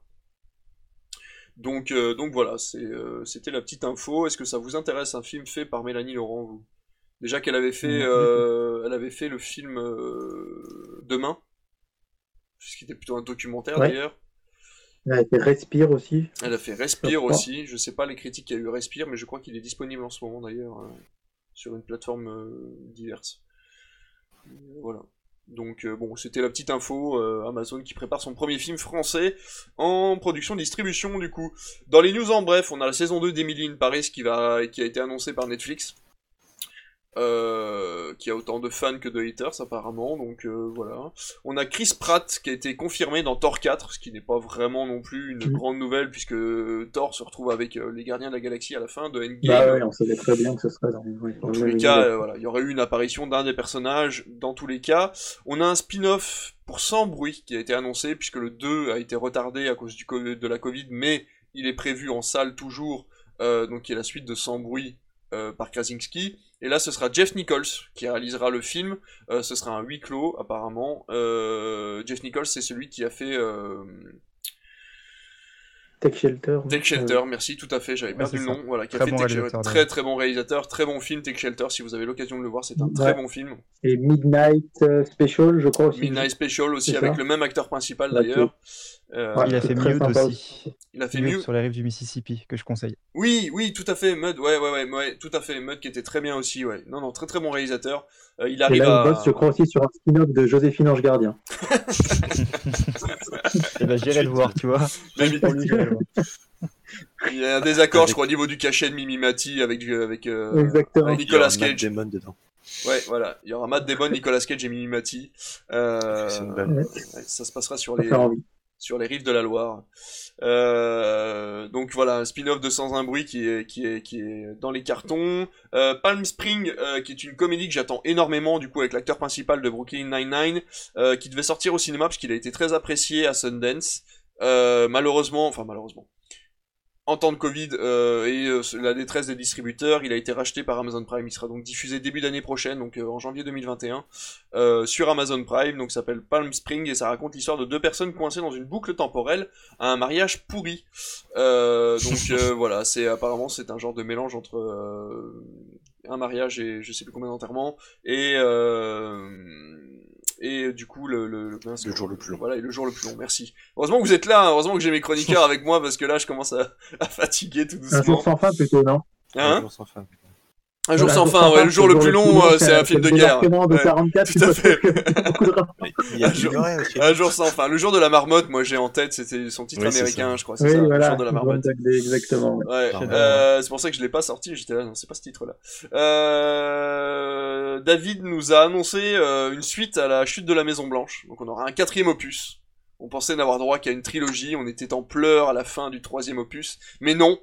Donc, euh, donc voilà, euh, c'était la petite info. Est-ce que ça vous intéresse un film fait par Mélanie Laurent, vous? Déjà qu'elle avait fait, elle avait fait le film Demain, ce qui était plutôt un documentaire Ouais. d'ailleurs. Elle a fait Respire aussi. Elle a fait Respire aussi. Je sais pas les critiques qu'il y a eu Respire, mais je crois qu'il est disponible en ce moment d'ailleurs sur une plateforme euh, diverse. Voilà. Donc euh, bon, c'était la petite info. euh, Amazon qui prépare son premier film français en production distribution du coup. Dans les news en bref, on a la saison 2 d'Emily in Paris qui va qui a été annoncée par Netflix. Euh, qui a autant de fans que de haters apparemment, donc euh, voilà. On a Chris Pratt qui a été confirmé dans Thor 4, ce qui n'est pas vraiment non plus une grande nouvelle puisque Thor se retrouve avec euh, les Gardiens de la Galaxie à la fin de Endgame. Bah ouais, on savait très bien que ce serait dans, oui, Dans tous le les cas, euh, voilà, il y aurait eu une apparition d'un des personnages dans tous les cas. On a un spin-off pour Sans Bruit qui a été annoncé puisque le 2 a été retardé à cause du de la Covid, mais il est prévu en salle toujours, euh, donc qui est la suite de Sans Bruit euh, par Krasinski. Et là, ce sera Jeff Nichols qui réalisera le film. Euh, ce sera un huis clos apparemment. Euh, Jeff Nichols, c'est celui qui a fait euh, Tech Shelter. Take Shelter, merci, tout à fait, j'avais Ouais, perdu le nom. Voilà, qui a Très fait bon Take Shelter. réalisateur, Très très bon réalisateur, très bon film Take Shelter. Si vous avez l'occasion de le voir, c'est un très bon film. Et Midnight euh, Special, je crois aussi. Midnight Special aussi avec ça le même acteur principal d'ailleurs. Euh, il a fait sympa aussi. Il a fait Mute. sur les rives du Mississippi, que je conseille. Oui, oui, tout à fait, Mud, ouais, ouais, ouais, ouais, tout à fait, Mud qui était très bien aussi, ouais. Non, non, très très bon réalisateur. Euh, il Et arrive là, à. il bosse, je crois, aussi sur un spin-off de Joséphine Ange Gardien. Et ben j'irai le voir, tu vois. Il y a un désaccord, je crois, au niveau du cachet de Mimi Mati avec, avec, euh, Exactement. avec Nicolas Il y aura Matt Cage. Damon dedans. Ouais, voilà. Il y aura Matt Damon, Nicolas Cage et Mimi Mati. Euh, C'est une balle. Ouais. ça se passera sur Ça les, fait envie. Sur les rives de la Loire. Euh, donc voilà, spin-off de Sans un bruit qui est, qui est, qui est dans les cartons. Euh, Palm Spring, euh, qui est une comédie que j'attends énormément, du coup, avec l'acteur principal de Brooklyn Nine-Nine, qui devait sortir au cinéma parce qu'il a été très apprécié à Sundance. Malheureusement, enfin malheureusement, en temps de Covid euh, et euh, la détresse des distributeurs, il a été racheté par Amazon Prime. Il sera donc diffusé début d'année prochaine, donc euh, en janvier 2021, euh, sur Amazon Prime. Donc ça s'appelle Palm Spring et ça raconte l'histoire de deux personnes coincées dans une boucle temporelle à un mariage pourri. Euh, donc euh, voilà, c'est apparemment c'est un genre de mélange entre euh, un mariage et je sais plus combien d'enterrements et euh, et du coup le, le, mince, Le jour le plus long. Voilà, et le jour le plus long. Merci. Heureusement que vous êtes là. hein. Heureusement que j'ai mes chroniqueurs avec moi parce que là je commence à, à fatiguer tout Un jour doucement. sans fin, plutôt, non? Hein? Un jour sans fin. Un jour Voilà, sans fin. Ouais, le jour le plus long, euh, c'est un film de guerre. débarquement de Ouais. 44, tout à il faut fait. que beaucoup de rapports. Mais Il y a Un jour-. Un sans fin. Le jour de la marmotte, moi j'ai en tête, c'était son titre Oui, américain, je crois. C'est Oui, ça, le jour de la marmotte. Exactement. ouais. Euh, c'est pour ça que je l'ai pas sorti, j'étais là, non, c'est pas ce titre-là. Euh, David nous a annoncé euh, une suite à la chute de la Maison Blanche, donc on aura un quatrième opus. On pensait n'avoir droit qu'à une trilogie, on était en pleurs à la fin du troisième opus, mais non,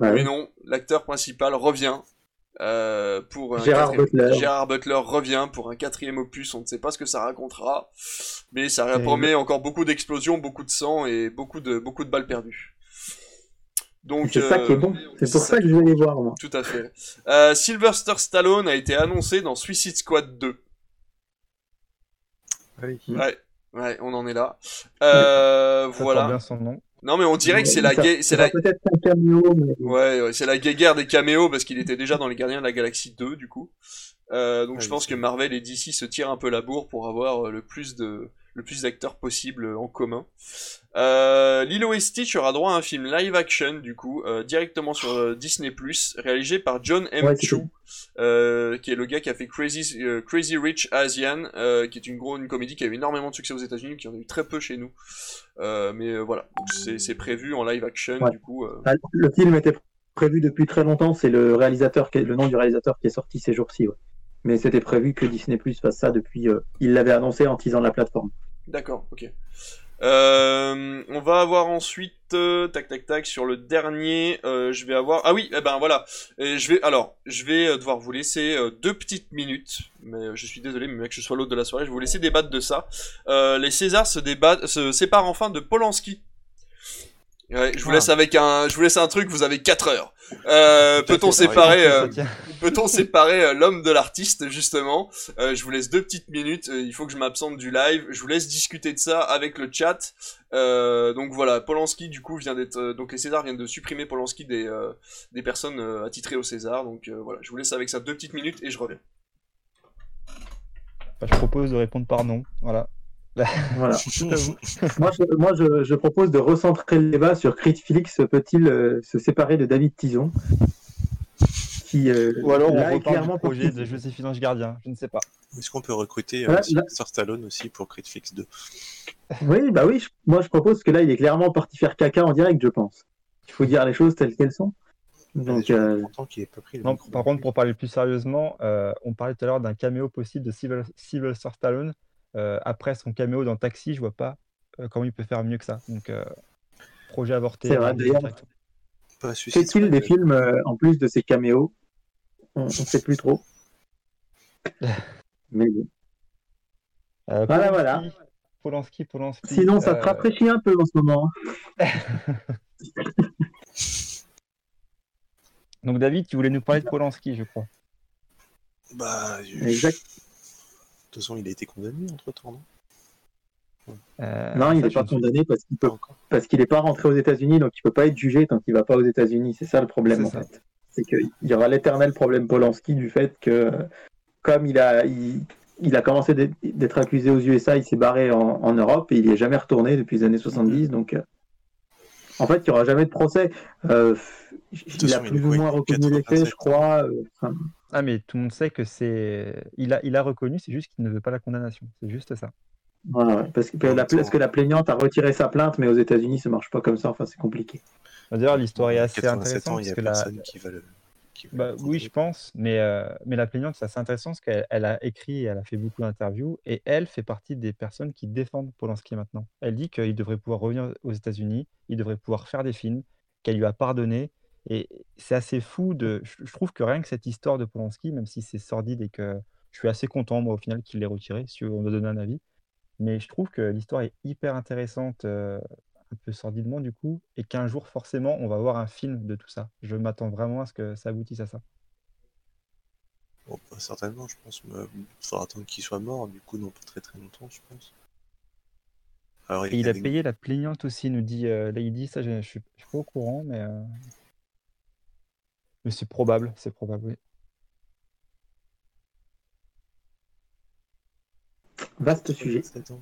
Ouais. mais non, l'acteur principal revient. Euh, pour un Gérard quatrième- Butler. Gérard Butler revient pour un quatrième opus. On ne sait pas ce que ça racontera, mais ça Et promet encore beaucoup d'explosions, beaucoup de sang et beaucoup de beaucoup de balles perdues. Donc C'est ça qui est euh, bon. C'est pour ça que je vais les voir, moi. Tout à fait. Euh, Sylvester Stallone a été annoncé dans Suicide Squad 2. Oui. Ouais, ouais, on en est là. Euh, voilà. bien son nom. Non mais on dirait que c'est la c'est la, va Peut-être un caméo, mais ouais, ouais, c'est la guerre des caméos parce qu'il était déjà dans les Gardiens de la Galaxie 2 du coup. Euh, donc Ah je oui, pense que Marvel et DC se tirent un peu la bourre pour avoir euh, le plus de le plus d'acteurs possible en commun. Euh, Lilo et Stitch aura droit à un film live action du coup euh, directement sur euh, Disney réalisé par John M. Ouais, Chu, euh, qui est le gars qui a fait Crazy Crazy Rich Asian, qui est une une comédie qui a eu énormément de succès aux États-Unis, qui en a eu très peu chez nous. Mais voilà, c'est prévu en live action Ouais. du coup. Ah, le film était prévu depuis très longtemps. C'est le réalisateur, qui est- le nom du réalisateur qui est sorti ces jours-ci. ouais. Mais c'était prévu que Disney Plus fasse ça depuis. il l'avait annoncé en teasant la plateforme. D'accord, ok. Euh, on va avoir ensuite, euh, tac tac tac, sur le dernier, euh, je vais avoir, ah oui, eh ben voilà, Et je vais, alors, je vais devoir vous laisser deux petites minutes, mais je suis désolé, mais que je sois l'autre de la soirée, je vais vous laisser débattre de ça. Les Césars se débattent, se séparent enfin de Polanski. Ouais, je vous Ah. laisse avec un, je vous laisse un truc, vous avez 4 heures. Euh, à peut-on séparer, euh. Peut-on séparer euh, l'homme de l'artiste, justement? Euh, Je vous laisse deux petites minutes, euh, il faut que je m'absente du live, je vous laisse discuter de ça avec le chat. Euh, donc voilà, Polanski, du coup, vient d'être... euh, donc les Césars viennent de supprimer Polanski des, euh, des personnes euh, attitrées au César, donc euh, voilà, je vous laisse avec ça deux petites minutes et je reviens. Bah, je propose de répondre par non. Voilà. Voilà. moi, je, moi je, je propose de recentrer le débat sur Chris Felix peut-il euh, se séparer de David Tison qui, euh, Ou alors on reparle clairement du projet de Joséphine Ange Gardien. Je ne sais pas. Est-ce qu'on peut recruter euh, Stallone aussi pour Creed Fix 2 Oui, bah oui, je- moi je propose que là, il est clairement parti faire caca en direct, je pense. Il faut dire les choses telles qu'elles sont. Donc, euh, Non, par contre, pour parler plus sérieusement, euh, on parlait tout à l'heure d'un caméo possible de Sylve- Sylvester Stallone. Euh, après son caméo dans Taxi, je vois pas euh, comment il peut faire mieux que ça. Donc, euh, projet avorté. C'est vrai, fait-il des films euh, en plus de ces caméos? On ne sait plus trop. Mais bon. Euh, Voilà, voilà. Polanski, Polanski. Sinon, ça euh, te rafraîchit un peu en ce moment. Donc, David, tu voulais nous parler de Polanski, je crois. Bah, je- Exact. De toute façon, il a été condamné entre temps, non? Euh, Non, il n'est pas condamné parce qu'il peut parce qu'il n'est pas rentré aux États-Unis, donc il peut pas être jugé tant qu'il va pas aux États-Unis. C'est ça le problème C'est en ça. fait. C'est qu'il y aura l'éternel problème Polanski du fait que comme il a il, il a commencé d'être accusé aux USA, il s'est barré en, en Europe et il n'y est jamais retourné depuis les années 70. Donc euh, en fait, il n'y aura jamais de procès. Euh, il a plus ou moins reconnu les faits, 87. je crois. euh, enfin, Ah, mais tout le monde sait que c'est. Il a, il a reconnu, c'est juste qu'il ne veut pas la condamnation. C'est juste ça. voilà, ouais. parce, que la, même temps- parce que la plaignante a retiré sa plainte, mais aux États-Unis, ça marche pas comme ça. Enfin, c'est compliqué. D'ailleurs, l'histoire est assez 87 intéressante. ans, il n'y a parce que la- personne qui va le. Bah, oui, je pense, mais, euh, mais la plaignante, c'est assez intéressant parce qu'elle elle a écrit, et elle a fait beaucoup d'interviews, et elle fait partie des personnes qui défendent Polanski maintenant. Elle dit qu'il devrait pouvoir revenir aux États-Unis, il devrait pouvoir faire des films, qu'elle lui a pardonné, et c'est assez fou de. Je je trouve que rien que cette histoire de Polanski, même si c'est sordide et que je suis assez content, moi, au final, qu'il l'ait retiré, si on doit donner un avis, mais je trouve que l'histoire est hyper intéressante, euh, un peu sordidement du coup, et qu'un jour, forcément, on va voir un film de tout ça. Je m'attends vraiment à ce que ça aboutisse à ça. Bon, pas certainement, je pense. mais Il faudra attendre qu'il soit mort, du coup, non pas très très longtemps, je pense. Alors, Et il a des- payé la plaignante aussi, nous dit euh, Lady. Ça, je je suis, je suis pas au courant, mais, euh, mais c'est probable. C'est probable, oui. Vaste sujet. 87 ans.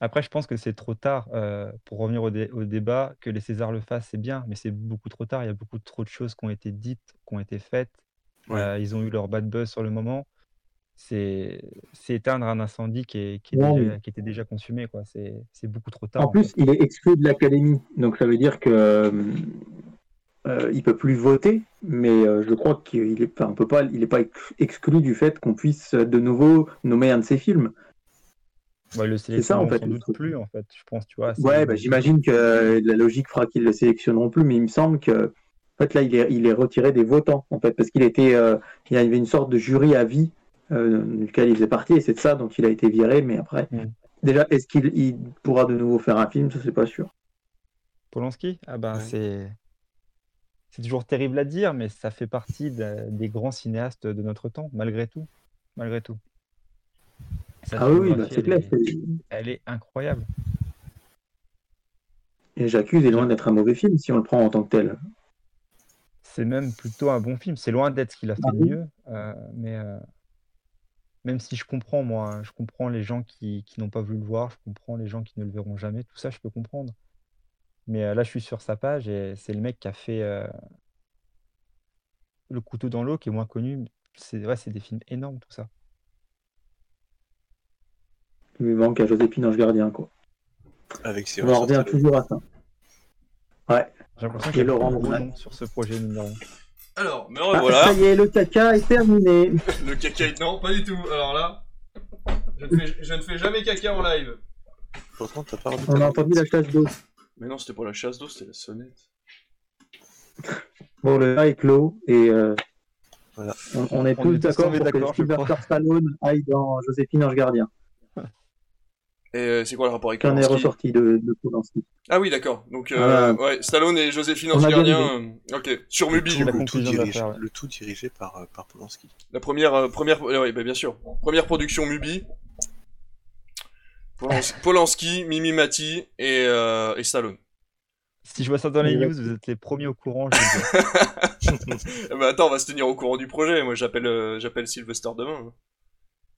Après, je pense que c'est trop tard euh, pour revenir au, dé- au débat. Que les Césars le fassent, c'est bien, mais c'est beaucoup trop tard. Il y a beaucoup trop de choses qui ont été dites, qui ont été faites. Ouais. Euh, ils ont eu leur bad buzz sur le moment. C'est éteindre un incendie qui, est, qui, est Ouais, déjà- mais- qui était déjà consumé. C'est beaucoup trop tard. En en plus, fait. il est exclu de l'académie, donc ça veut dire que euh, euh, il peut plus voter, mais euh, je crois qu'il est, enfin, on peut pas, il n'est pas ex- exclu du fait qu'on puisse de nouveau nommer un de ses films. Bah, le c'est ça, en fait, doute plus, en fait. Je pense, tu vois. Ouais, bah, j'imagine que la logique fera qu'il le sélectionneront plus, mais il me semble que En fait, là, il est, il est retiré des votants, en fait, parce qu'il était, euh, il y avait une sorte de jury à vie euh, duquel il faisait partie, et c'est de ça dont il a été viré. Mais après, Mm. déjà, est-ce qu'il il pourra de nouveau faire un film? Ça, c'est pas sûr. Polanski? Ah ben Ouais. c'est c'est toujours terrible à dire, mais ça fait partie de- des grands cinéastes de notre temps, malgré tout, malgré tout. Ah oui, bah, c'est clair. elle est, c'est- elle est incroyable. Et J'accuse est loin d'être un mauvais film si on le prend en tant que tel. C'est même plutôt un bon film. C'est loin d'être ce qu'il a fait Ah de oui. mieux, euh, mais euh, même si je comprends, moi, hein, je comprends les gens qui, qui n'ont pas voulu le voir, je comprends les gens qui ne le verront jamais, tout ça, je peux comprendre. Mais euh, là, je suis sur sa page et c'est le mec qui a fait Le couteau dans l'eau, qui est moins connu. C'est ouais, c'est des films énormes, tout ça. Il lui manque à Joséphine Ange Gardien, quoi. Avec On Cyril en revient toujours à ça. Ouais. J'ai l'impression qu'il y a Laurent sur ce projet, mine de rien. Alors, me Ah, revoilà. Ça y est, le caca est terminé. Le caca, non, pas du tout. Alors là, je ne fais, je ne fais jamais caca en live. Pourtant, t'as pas On a entendu la chasse d'eau. Mais non, c'était pas la chasse d'eau, c'était la sonnette. Bon, le débat est clos et euh, Voilà. on, on est On tous est d'accord pour que d'accord, je Sylvester. Stallone aille dans Joséphine Ange Gardien. Et euh, c'est quoi le rapport avec Qu'en est Polanski ressorti de, de Polanski. Ah oui, d'accord. Donc, euh, Voilà. ouais, Stallone et Joséphine On Ange a bien Gardien. euh, ok, sur Mubi, Le du tout, le dirigé, l'affaire, ouais. le tout dirigé par, par Polanski. La première, euh, première, euh, ouais, bah, bien sûr. Première production Mubi. Polans- Polanski, Mimi Mati et, euh, et Stallone. Si je vois ça dans les news, vous êtes les premiers au courant. je. Eh ben, attends, on va se tenir au courant du projet. Moi, j'appelle, euh, j'appelle Sylvester demain.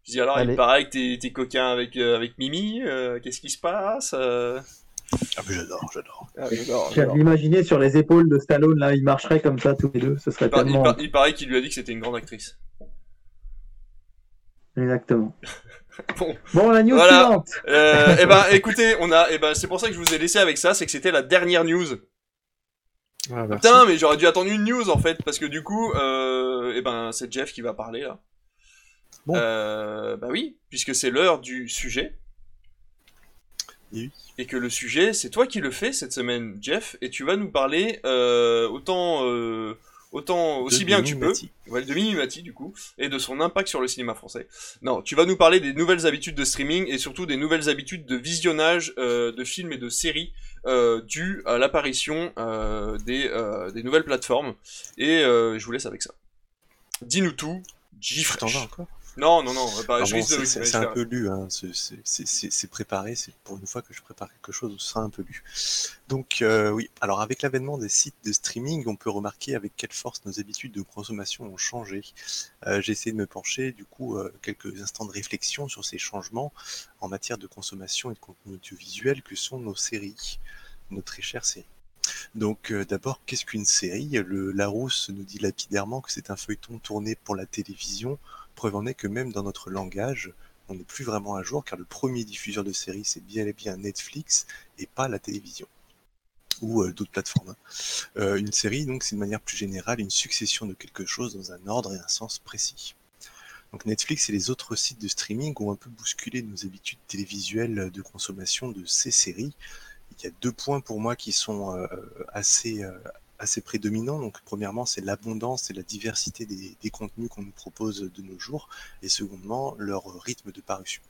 Je dis alors, il Allez. paraît que t'es, t'es coquin avec, euh, avec Mimi. euh, qu'est-ce qui se passe euh Ah, mais j'adore, j'adore. Ah, j'adore, imaginé sur les épaules de Stallone, là, ils marcheraient comme ça tous les deux. Ce serait Il, par- il tellement. par- il paraît qu'il lui a dit que c'était une grande actrice. Exactement. Bon. Bon, la news Voilà. suivante. Euh, eh ben, écoutez, on a, eh ben, c'est pour ça que je vous ai laissé avec ça, c'est que c'était la dernière news. Ah. Putain, mais j'aurais dû attendre une news en fait, parce que du coup, euh, eh ben, c'est Jeff qui va parler là. Bon. Euh, bah oui, puisque c'est l'heure du sujet. Et oui. Et que le sujet, c'est toi qui le fais cette semaine, Jeff, et tu vas nous parler euh, autant, euh, autant aussi De bien que tu peux, ouais, de Mimi Mati du coup, et de son impact sur le cinéma français. Non, tu vas nous parler des nouvelles habitudes de streaming et surtout des nouvelles habitudes de visionnage euh, de films et de séries dues à l'apparition des, des nouvelles plateformes. Et je vous laisse avec ça. Dis-nous tout, J T'en vas encore? Non, non, non, bah, bon, c'est- un peu lu, hein. c'est- préparé, c'est pour une fois que je prépare quelque chose, ce sera un peu lu. Donc euh, oui, alors avec l'avènement des sites de streaming, on peut remarquer avec quelle force nos habitudes de consommation ont changé. Euh, J'ai essayé de me pencher, du coup, euh, quelques instants de réflexion sur ces changements en matière de consommation et de contenu audiovisuel que sont nos séries, nos très chères séries. Donc euh, d'abord, qu'est-ce qu'une série? Le Larousse nous dit lapidairement que c'est un feuilleton tourné pour la télévision. Preuve en est que même dans notre langage, on n'est plus vraiment à jour car le premier diffuseur de séries c'est bien et bien Netflix et pas la télévision ou euh, d'autres plateformes. hein. Euh, une série donc c'est de manière plus générale une succession de quelque chose dans un ordre et un sens précis. Donc Netflix et les autres sites de streaming ont un peu bousculé nos habitudes télévisuelles de consommation de ces séries. Il y a deux points pour moi qui sont euh, assez, assez prédominants. Donc premièrement, c'est l'abondance et la diversité des, contenus qu'on nous propose de nos jours, et secondement, leur rythme de parution.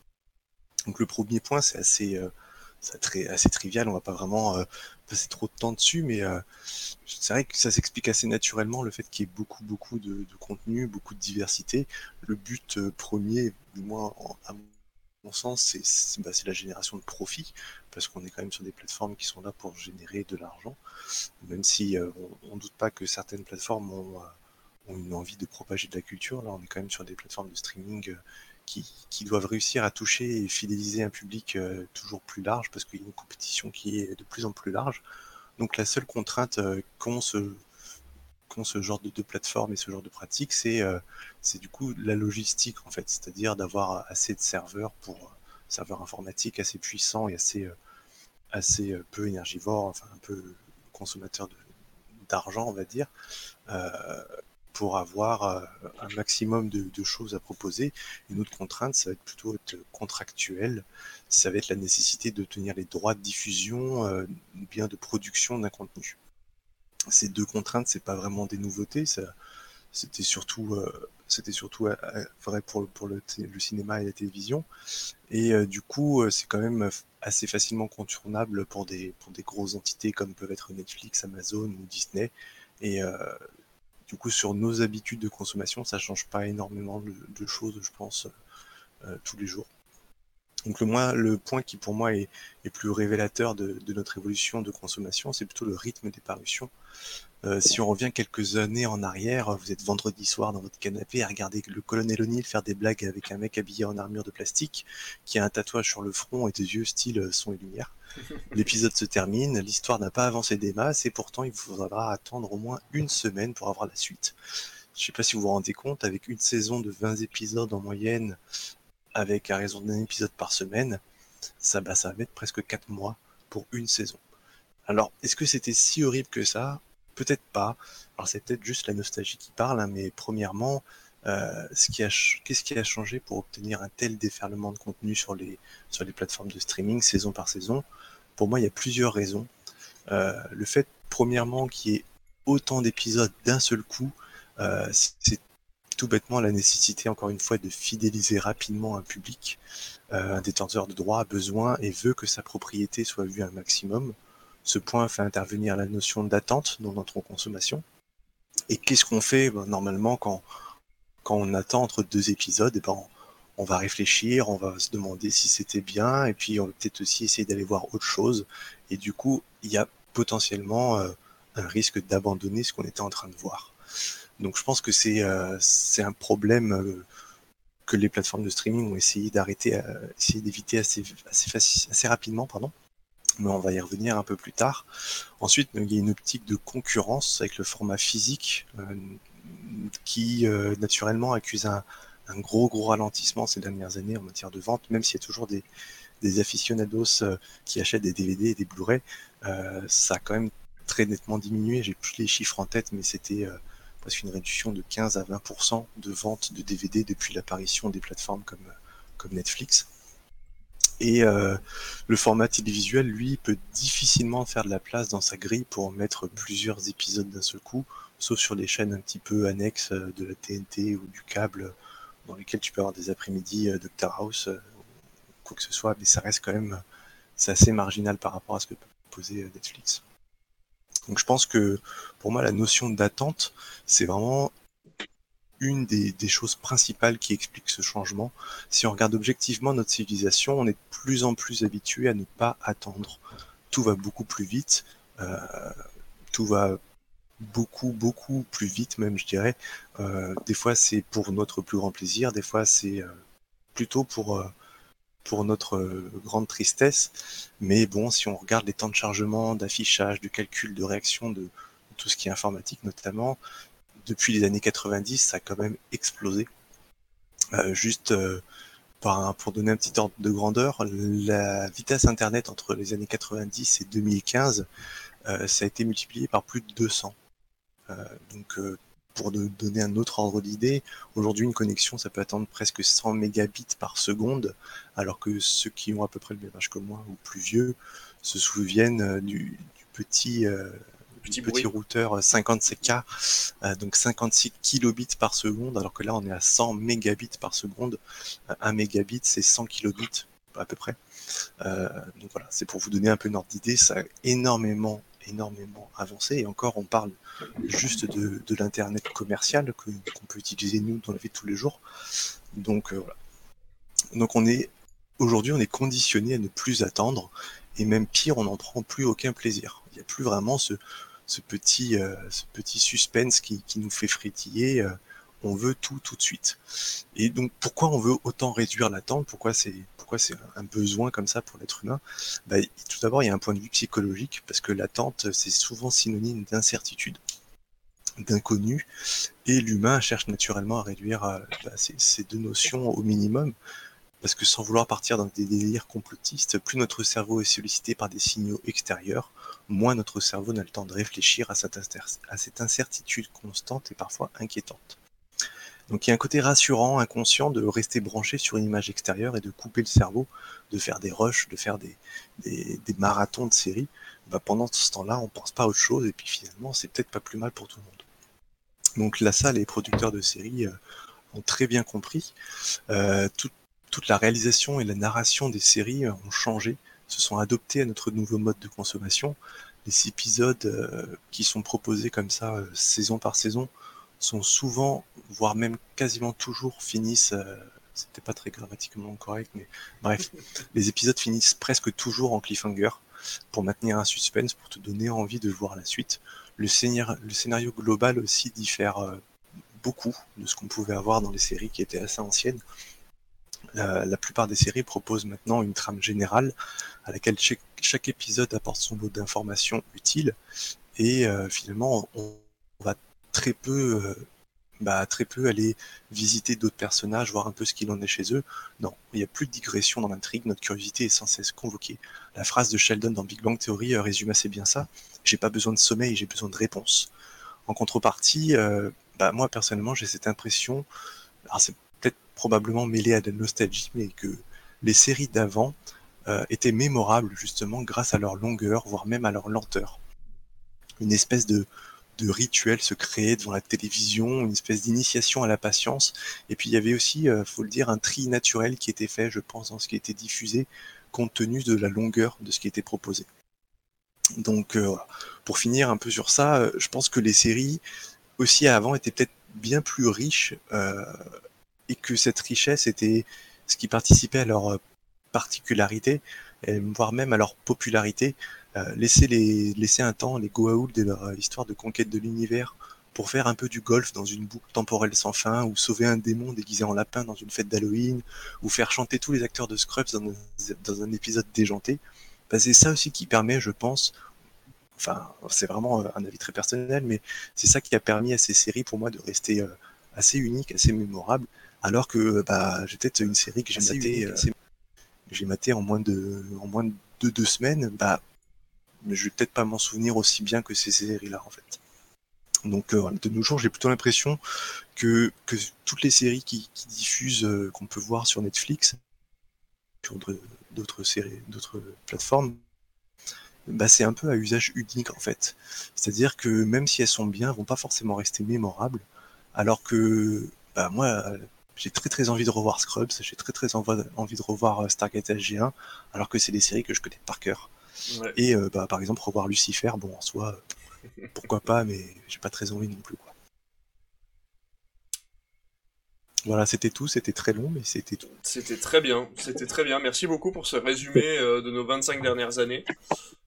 Donc le premier point, c'est assez, euh, très, assez trivial, on va pas vraiment euh, passer trop de temps dessus, mais euh, c'est vrai que ça s'explique assez naturellement le fait qu'il y ait beaucoup, beaucoup de, de contenu, beaucoup de diversité. Le but euh, premier, du moins à mon sens, c'est c'est- bah, c'est la génération de profit, parce qu'on est quand même sur des plateformes qui sont là pour générer de l'argent, même si euh, on, on doute pas que certaines plateformes ont, euh, ont une envie de propager de la culture. Là, on est quand même sur des plateformes de streaming euh, qui, doivent réussir à toucher et fidéliser un public toujours plus large, parce qu'il y a une compétition qui est de plus en plus large. Donc la seule contrainte qu'ont ce, qu'ont ce genre de, plateforme et ce genre de pratique, c'est euh, c'est du coup la logistique en fait, c'est-à-dire d'avoir assez de serveurs pour euh, serveurs informatiques assez puissants et assez euh, assez peu énergivores, enfin un peu consommateurs d'argent on va dire, pour avoir un maximum de, choses à proposer. Une autre contrainte, ça va être plutôt être contractuel, ça va être la nécessité de tenir les droits de diffusion, ou bien de production d'un contenu. Ces deux contraintes, c'est pas vraiment des nouveautés. C'était surtout, euh, c'était surtout euh, euh, vrai pour, pour le, le, cinéma et la télévision. Et euh, du coup, c'est quand même assez facilement contournable pour des, pour des grosses entités comme peuvent être Netflix, Amazon ou Disney. Et du coup, sur nos habitudes de consommation, ça change pas énormément de, de choses, je pense, tous les jours. Donc le, moins, le point qui pour moi est, est plus révélateur de, de, notre évolution de consommation, c'est plutôt le rythme des parutions. Euh, si on revient quelques années en arrière, vous êtes vendredi soir dans votre canapé à regarder le colonel O'Neill faire des blagues avec un mec habillé en armure de plastique qui a un tatouage sur le front et des yeux style son et lumière. L'épisode se termine, l'histoire n'a pas avancé des masses et pourtant il vous faudra attendre au moins une semaine pour avoir la suite. Je sais pas si vous vous rendez compte, avec une saison de 20 épisodes en moyenne, avec à raison d'un épisode par semaine, ça, bah, va mettre presque 4 mois pour une saison. Alors, est-ce que c'était si horrible que ça? Peut-être pas. Alors, c'est peut-être juste la nostalgie qui parle, hein, mais premièrement, euh, ce qui qu'est-ce qui a changé pour obtenir un tel déferlement de contenu sur les, sur les plateformes de streaming saison par saison? Pour moi, il y a plusieurs raisons. Euh, le fait, premièrement, qu'il y ait autant d'épisodes d'un seul coup, euh, c'est tout bêtement la nécessité, encore une fois, de fidéliser rapidement un public. Euh, un détenteur de droit a besoin et veut que sa propriété soit vue un maximum. Ce point fait intervenir la notion d'attente dans notre consommation. Et qu'est-ce qu'on fait ben, normalement quand, quand on attend entre deux épisodes? Et eh ben, on, va réfléchir, on va se demander si c'était bien, et puis on va peut-être aussi essayer d'aller voir autre chose. Et du coup, il y a potentiellement euh, un risque d'abandonner ce qu'on était en train de voir. Donc je pense que c'est euh, un problème euh, que les plateformes de streaming ont essayé d'arrêter, euh, essayer d'éviter assez, rapidement, pardon. Mais on va y revenir un peu plus tard. Ensuite, il y a une optique de concurrence avec le format physique qui naturellement accuse un, gros gros ralentissement ces dernières années en matière de vente, même s'il y a toujours des, des aficionados qui achètent des DVD et des Blu-ray, ça a quand même très nettement diminué. J'ai plus les chiffres en tête, mais c'était presque une réduction de 15 à 20% de vente de DVD depuis l'apparition des plateformes comme, Netflix. Et euh, le format télévisuel, lui, peut difficilement faire de la place dans sa grille pour mettre plusieurs épisodes d'un seul coup, sauf sur des chaînes un petit peu annexes euh, de la TNT ou du câble, dans lesquelles tu peux avoir des après-midi euh, Doctor House, ou quoi que ce soit, mais ça reste quand même, c'est assez marginal par rapport à ce que peut proposer Netflix. Donc je pense que pour moi la notion d'attente, c'est vraiment une des, des, choses principales qui explique ce changement. Si on regarde objectivement notre civilisation, on est de plus en plus habitué à ne pas attendre. Tout va beaucoup plus vite, euh, tout va beaucoup, beaucoup plus vite même, je dirais. Euh, des fois c'est pour notre plus grand plaisir, des fois c'est euh, plutôt pour euh, pour notre euh, grande tristesse. Mais bon, si on regarde les temps de chargement, d'affichage, de calcul, de réaction, de, tout ce qui est informatique notamment, depuis les années 90, ça a quand même explosé. Euh, juste euh, pour donner un petit ordre de grandeur, la vitesse Internet entre les années 90 et 2015, euh, ça a été multiplié par plus de 200. Euh, donc pour donner un autre ordre d'idée, aujourd'hui une connexion ça peut attendre presque 100 mégabits par seconde, alors que ceux qui ont à peu près le même âge que moi ou plus vieux se souviennent euh, du, du petit, euh, petit, petit routeur 56K, euh, donc 56 kilobits par seconde, alors que là on est à 100 mégabits par seconde. 1 mégabit c'est 100 kilobits à peu près. Euh, donc voilà, c'est pour vous donner un peu une ordre d'idée, ça a énormément énormément avancé. Et encore, on parle juste de, l'Internet commercial qu'on peut utiliser nous dans la vie de tous les jours. Donc euh, voilà. Donc on est aujourd'hui, on est conditionné à ne plus attendre. Et même pire, on n'en prend plus aucun plaisir. Il n'y a plus vraiment ce, ce petit, euh, ce petit suspense qui, qui, nous fait frétiller. Euh, on veut tout tout de suite. Et donc pourquoi on veut autant réduire l'attente Pourquoi c'est pourquoi c'est un besoin comme ça pour l'être humain? Bah, Tout d'abord, il y a un point de vue psychologique parce que l'attente c'est souvent synonyme d'incertitude, d'inconnu, et l'humain cherche naturellement à réduire euh, bah, ces, deux notions au minimum. Parce que sans vouloir partir dans des délires complotistes, plus notre cerveau est sollicité par des signaux extérieurs, moins notre cerveau n'a le temps de réfléchir à cette incertitude constante et parfois inquiétante. Donc il y a un côté rassurant, inconscient de rester branché sur une image extérieure et de couper le cerveau, de faire des rushs, de faire des, marathons de séries. Bah, pendant ce temps-là, on pense pas à autre chose et puis finalement, c'est peut-être pas plus mal pour tout le monde. Donc là, ça, les producteurs de séries euh, ont très bien compris. Euh, tout- toute la réalisation et la narration des séries euh, ont changé, se sont adoptés à notre nouveau mode de consommation. Les épisodes qui sont proposés comme ça, saison par saison, sont souvent, voire même quasiment toujours, finissent. euh, C'était pas très grammaticalement correct, mais bref, les épisodes finissent presque toujours en cliffhanger pour maintenir un suspense, pour te donner envie de voir la suite. Le scénario, le scénario global aussi diffère euh, beaucoup de ce qu'on pouvait avoir dans les séries qui étaient assez anciennes. Euh, la plupart des séries proposent maintenant une trame générale à laquelle chaque, chaque épisode apporte son lot d'informations utiles et euh, finalement on, on va très peu euh, bah, très peu aller visiter d'autres personnages, voir un peu ce qu'il en est chez eux. Non, il n'y a plus de digression dans l'intrigue, notre curiosité est sans cesse convoquée. La phrase de Sheldon dans Big Bang Theory euh, résume assez bien ça. J'ai pas besoin de sommeil, j'ai besoin de réponse. En contrepartie, euh, bah, moi personnellement, j'ai cette impression, alors c'est peut-être probablement mêlé à de la nostalgie, mais que les séries d'avant étaient mémorables justement grâce à leur longueur, voire même à leur lenteur. Une espèce de, de rituel se créait devant la télévision, une espèce d'initiation à la patience. Et puis il y avait aussi, euh, faut le dire, un tri naturel qui était fait, je pense, dans ce qui était diffusé, compte tenu de la longueur de ce qui était proposé. Donc euh, pour finir un peu sur ça, euh, je pense que les séries aussi avant étaient peut-être bien plus riches et que cette richesse était ce qui participait à leur particularité, voire même à leur popularité. Euh, laisser, les, laisser un temps les Goa'uld et leur euh, histoire de conquête de l'univers pour faire un peu du golf dans une boucle temporelle sans fin, ou sauver un démon déguisé en lapin dans une fête d'Halloween, ou faire chanter tous les acteurs de Scrubs dans un, dans un épisode déjanté, bah, c'est ça aussi qui permet, je pense, enfin, c'est vraiment euh, un avis très personnel, mais c'est ça qui a permis à ces séries pour moi de rester euh, assez uniques, assez mémorables, alors que bah, j'ai peut-être une série que j'ai matée, euh, j'ai maté en moins de, en moins de deux, deux semaines, bah, je vais peut-être pas m'en souvenir aussi bien que ces séries-là, en fait. Donc, euh, de nos jours, j'ai plutôt l'impression que, toutes les séries qui, diffusent, euh, qu'on peut voir sur Netflix, sur d'autres- séries, d'autres plateformes, bah, c'est un peu à usage unique en fait. C'est-à-dire que même si elles sont bien, elles vont pas forcément rester mémorables. Alors que bah, moi, j'ai très très envie de revoir Scrubs, j'ai très très envie envie de revoir euh, Stargate SG1, alors que c'est des séries que je connais par cœur. Ouais. Et euh, bah, par exemple, revoir Lucifer, bon en soi, euh, pourquoi pas, mais j'ai pas très envie non plus. Quoi. Voilà, c'était tout, c'était très long, mais c'était tout. C'était très bien, c'était très bien. Merci beaucoup pour ce résumé euh, de nos 25 dernières années.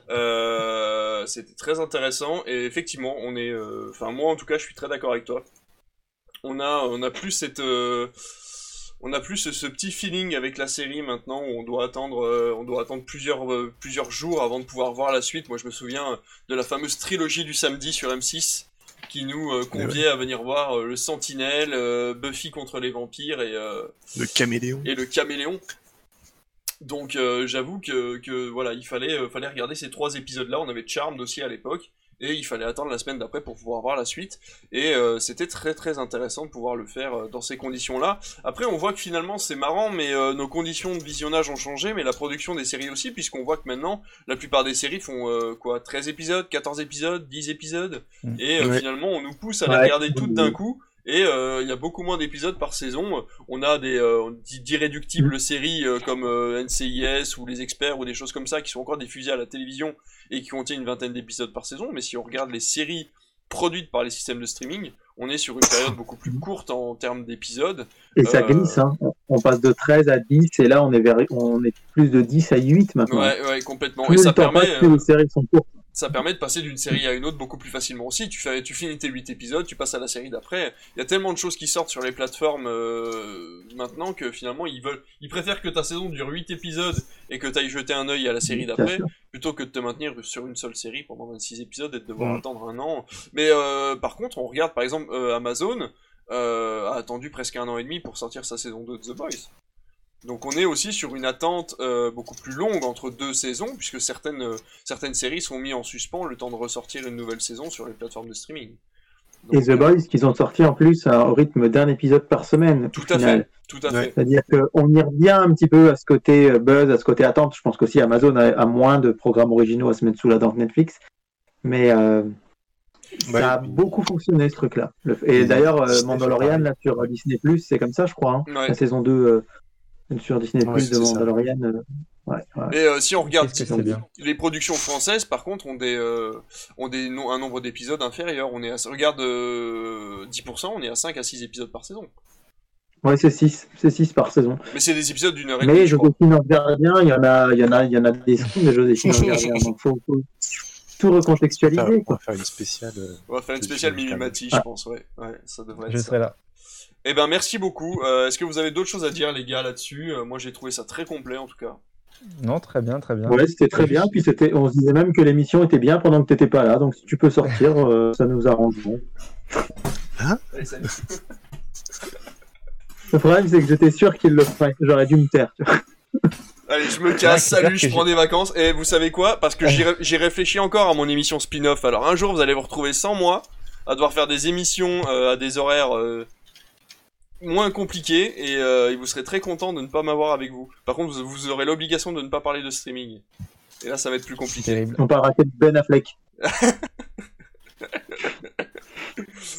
Euh, c'était très intéressant et effectivement, on est, enfin moi en tout cas, je suis très d'accord avec toi. On a, on a plus cette, on a plus ce, ce petit feeling avec la série maintenant où on doit attendre, euh, on doit attendre plusieurs, euh, plusieurs jours avant de pouvoir voir la suite. Moi, je me souviens de la fameuse trilogie du samedi sur M6 qui nous euh, conviait à venir voir le Sentinelle, Buffy contre les vampires et Le caméléon. et le caméléon. Donc j'avoue que, que voilà, il fallait, fallait regarder ces trois épisodes-là. On avait Charmed aussi à l'époque. Et il fallait attendre la semaine d'après pour pouvoir voir la suite. Et euh, c'était très très intéressant de pouvoir le faire euh, dans ces conditions-là. Après, on voit que finalement c'est marrant, mais euh, nos conditions de visionnage ont changé, mais la production des séries aussi, puisqu'on voit que maintenant, la plupart des séries font euh, quoi 13 épisodes, 14 épisodes, 10 épisodes. Mm. Et euh, Ouais. finalement, on nous pousse à les regarder toutes d'un coup. Et euh, il y a beaucoup moins d'épisodes par saison. On a des euh, d'irréductibles séries euh, comme euh, NCIS ou Les Experts ou des choses comme ça qui sont encore diffusées à la télévision et qui contiennent une vingtaine d'épisodes par saison. Mais si on regarde les séries produites par les systèmes de streaming, on est sur une période beaucoup plus courte en termes d'épisodes. Et ça glisse, hein. On- passe de 13 à 10, et là, on est, vers... on est plus de 10 à 8 maintenant. Ouais, ouais, complètement. Plus et ça permet, passe, plus les séries sont courtes. Ça permet de passer d'une série à une autre beaucoup plus facilement aussi. Tu, fais, tu finis tes 8 épisodes, tu passes à la série d'après. Il y a tellement de choses qui sortent sur les plateformes euh, maintenant que finalement ils veulent, ils préfèrent que ta saison dure 8 épisodes et que tu ailles jeter un œil à la série d'après plutôt que de te maintenir sur une seule série pendant 26 épisodes et de devoir Mhm. attendre un an. Mais euh, par contre, on regarde par exemple euh, Amazon a attendu presque un an et demi pour sortir sa saison 2 de The Boys. Donc on est aussi sur une attente euh, beaucoup plus longue entre deux saisons, puisque certaines, euh, certaines séries sont mises en suspens le temps de ressortir une nouvelle saison sur les plateformes de streaming. Et The Boys, qu'ils ont sorti en plus à- au rythme d'un épisode par semaine. Tout à final. fait, tout à fait. C'est-à-dire qu'on y revient un petit peu à ce côté euh, buzz, à ce côté attente. Je pense qu'aussi Amazon a, a moins de programmes originaux à se mettre sous la dent que Netflix. Mais euh, Ouais, ça a beaucoup fonctionné ce truc-là. Et d'ailleurs, euh, Mandalorian, là, sur Disney, c'est comme ça, je crois. hein. Ouais. La saison 2 euh, sur Disney Ouais, de. Mandalorian. euh, ouais, ouais. Et euh, si on regarde bien. les productions françaises, par contre, ont des euh, ont des no- un nombre d'épisodes inférieur. On est à, regarde euh, 10%, on est à 5 à 6 épisodes par saison. Ouais, c'est 6. C'est 6 par saison. Mais c'est des épisodes d'une heure et Mais demie, je crois. Joséphine en gardien, il y en a, il y en a, il y en a des de Joséphine en gardien. Donc faut, faut tout recontextualiser. on va faire une spéciale. euh, On va faire une spéciale film, Mimimati, Ah. je pense, ouais. Ouais, ça devrait être Je ça. serai là. Eh ben, merci beaucoup. Euh, Est-ce que vous avez d'autres choses à dire, les gars, là-dessus? Euh, Moi, j'ai trouvé ça très complet, en tout cas. Non, très bien, très bien. Ouais, c'était très bien. Puis c'était, on se disait même que l'émission était bien pendant que t'étais pas là. Donc si tu peux sortir, euh, ça nous arrange. Bon. Allez, salut. Le problème, c'est que j'étais sûr qu'il le ferait. J'aurais dû me taire. tu vois. Allez, je me casse, salut, je prends des vacances. Et vous savez quoi? Parce que j'ai réfléchi encore à mon émission spin-off. Alors un jour, vous allez vous retrouver sans moi, à devoir faire des émissions euh, à des horaires euh, moins compliqués, et, euh, et vous serez très content de ne pas m'avoir avec vous. Par contre, vous, vous aurez l'obligation de ne pas parler de streaming. Et là, ça va être plus compliqué. terrible. On parlera que de Ben Affleck.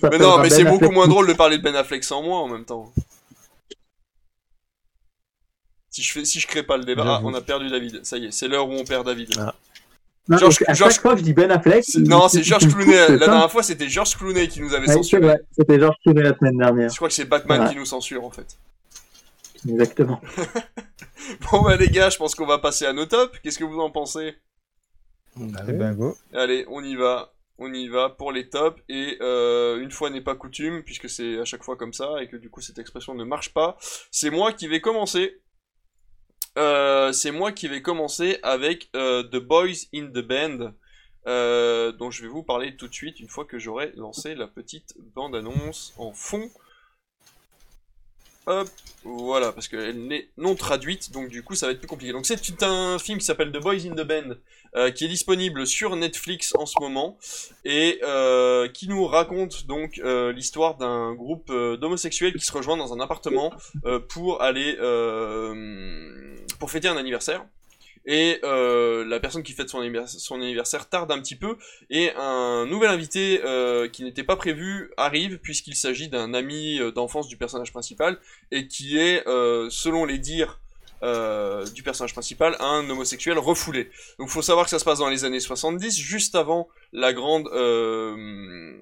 Mais non, mais Ben c'est beaucoup Affleck. moins drôle de parler de Ben Affleck sans moi en même temps. Si je fais, si je crée pas le débat, ah, on a perdu David. Ça y est, c'est l'heure où on perd David. Ah. Non, chaque fois que je dis Ben Affleck. Non, c'est George Clooney. La dernière fois, c'était George Clooney qui nous avait Ouais, c'est censuré. C'était Georges Clooney la semaine dernière. Je crois que c'est Batman Ouais. qui nous censure en fait. Exactement. Bon bah les gars, je pense qu'on va passer à nos tops. Qu'est-ce que vous en pensez? Ah Eh ouais. ben go. Allez, on y va. On y va pour les tops. Et euh, une fois n'est pas coutume, puisque c'est à chaque fois comme ça, et que du coup cette expression ne marche pas, c'est moi qui vais commencer. Euh, c'est moi qui vais commencer avec euh, The Boys in the Band, euh, dont je vais vous parler tout de suite une fois que j'aurai lancé la petite bande-annonce en fond. Hop, voilà, parce qu'elle n'est non traduite, donc du coup ça va être plus compliqué. Donc c'est un film qui s'appelle The Boys in the Band, euh, qui est disponible sur Netflix en ce moment, et euh, qui nous raconte donc euh, l'histoire d'un groupe d'homosexuels qui se rejoint dans un appartement pour aller pour fêter un anniversaire. Et euh, la personne qui fête son anniversaire, tarde un petit peu, et un nouvel invité euh, qui n'était pas prévu arrive, puisqu'il s'agit d'un ami euh, d'enfance du personnage principal, et qui est, euh, selon les dires euh, du personnage principal, un homosexuel refoulé. Donc faut savoir que ça se passe dans les années 70, juste avant la grande... euh,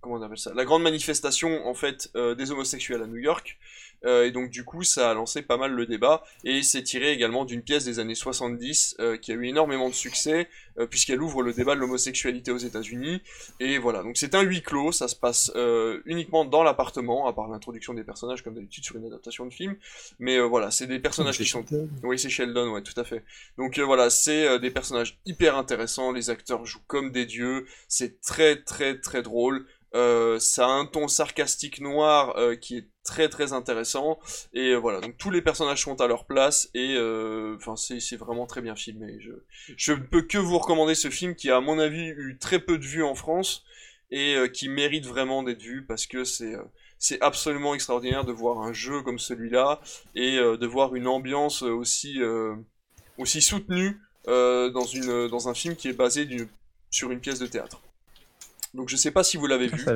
comment on appelle ça? La grande manifestation, en fait, des homosexuels à New York. Euh, et donc du coup, ça a lancé pas mal le débat, et c'est tiré également d'une pièce des années 70 euh, qui a eu énormément de succès, euh, puisqu'elle ouvre le débat de l'homosexualité aux États-Unis. Et voilà, donc c'est un huis clos, ça se passe euh, uniquement dans l'appartement, à part l'introduction des personnages comme d'habitude sur une adaptation de film. Mais euh, voilà, c'est des personnages qui sont... Oui, c'est Sheldon, ouais, tout à fait. Donc euh, voilà, c'est euh, des personnages hyper intéressants, les acteurs jouent comme des dieux, c'est très très très drôle. Euh, ça a un ton sarcastique noir euh, qui est très très intéressant. Et euh, voilà. Donc tous les personnages sont à leur place et euh, enfin c'est vraiment très bien filmé. Je je ne peux que vous recommander ce film qui a à mon avis eu très peu de vues en France et qui mérite vraiment d'être vu parce que c'est c'est absolument extraordinaire de voir un jeu comme celui-là et de voir une ambiance aussi aussi soutenue dans une dans un film qui est basé sur une pièce de théâtre donc je sais pas si vous l'avez vu Ça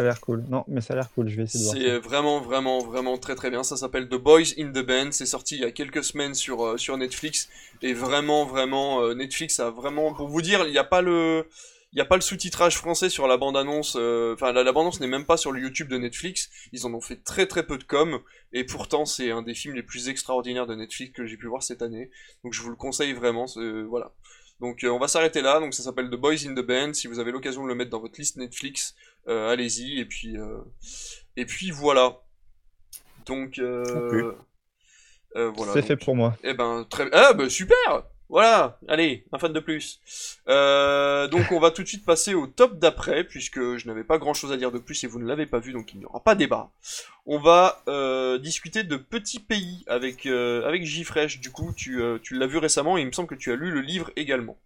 a l'air- cool. Non, mais ça a l'air cool. Je vais essayer de voir. c'est vraiment, vraiment, vraiment très très bien. Ça s'appelle The Boys in the Band. C'est sorti il y a quelques semaines sur, euh, sur Netflix. Et vraiment, vraiment, euh, Netflix a vraiment. Pour vous dire, il n'y a pas le. Il n'y a pas le sous-titrage français sur la bande-annonce, euh, enfin la, la bande-annonce n'est même pas sur le YouTube de Netflix, ils en ont fait très très peu de com, et pourtant c'est un des films les plus extraordinaires de Netflix que j'ai pu voir cette année, donc je vous le conseille vraiment, voilà. Donc euh, on va s'arrêter là, donc ça s'appelle The Boys in the Band, si vous avez l'occasion de le mettre dans votre liste Netflix, euh, allez-y, et puis, euh, et puis voilà. Donc, voilà. C'est fait pour moi. eh ben, très Ah, bah, super Voilà Allez, un fan de plus. Euh, donc, on va tout de suite passer au top d'après, puisque je n'avais pas grand-chose à dire de plus et vous ne l'avez pas vu, donc il n'y aura pas débat. On va euh, discuter de Petits Pays avec, euh, avec. Du coup, tu, euh, tu l'as vu récemment et il me semble que tu as lu le livre également.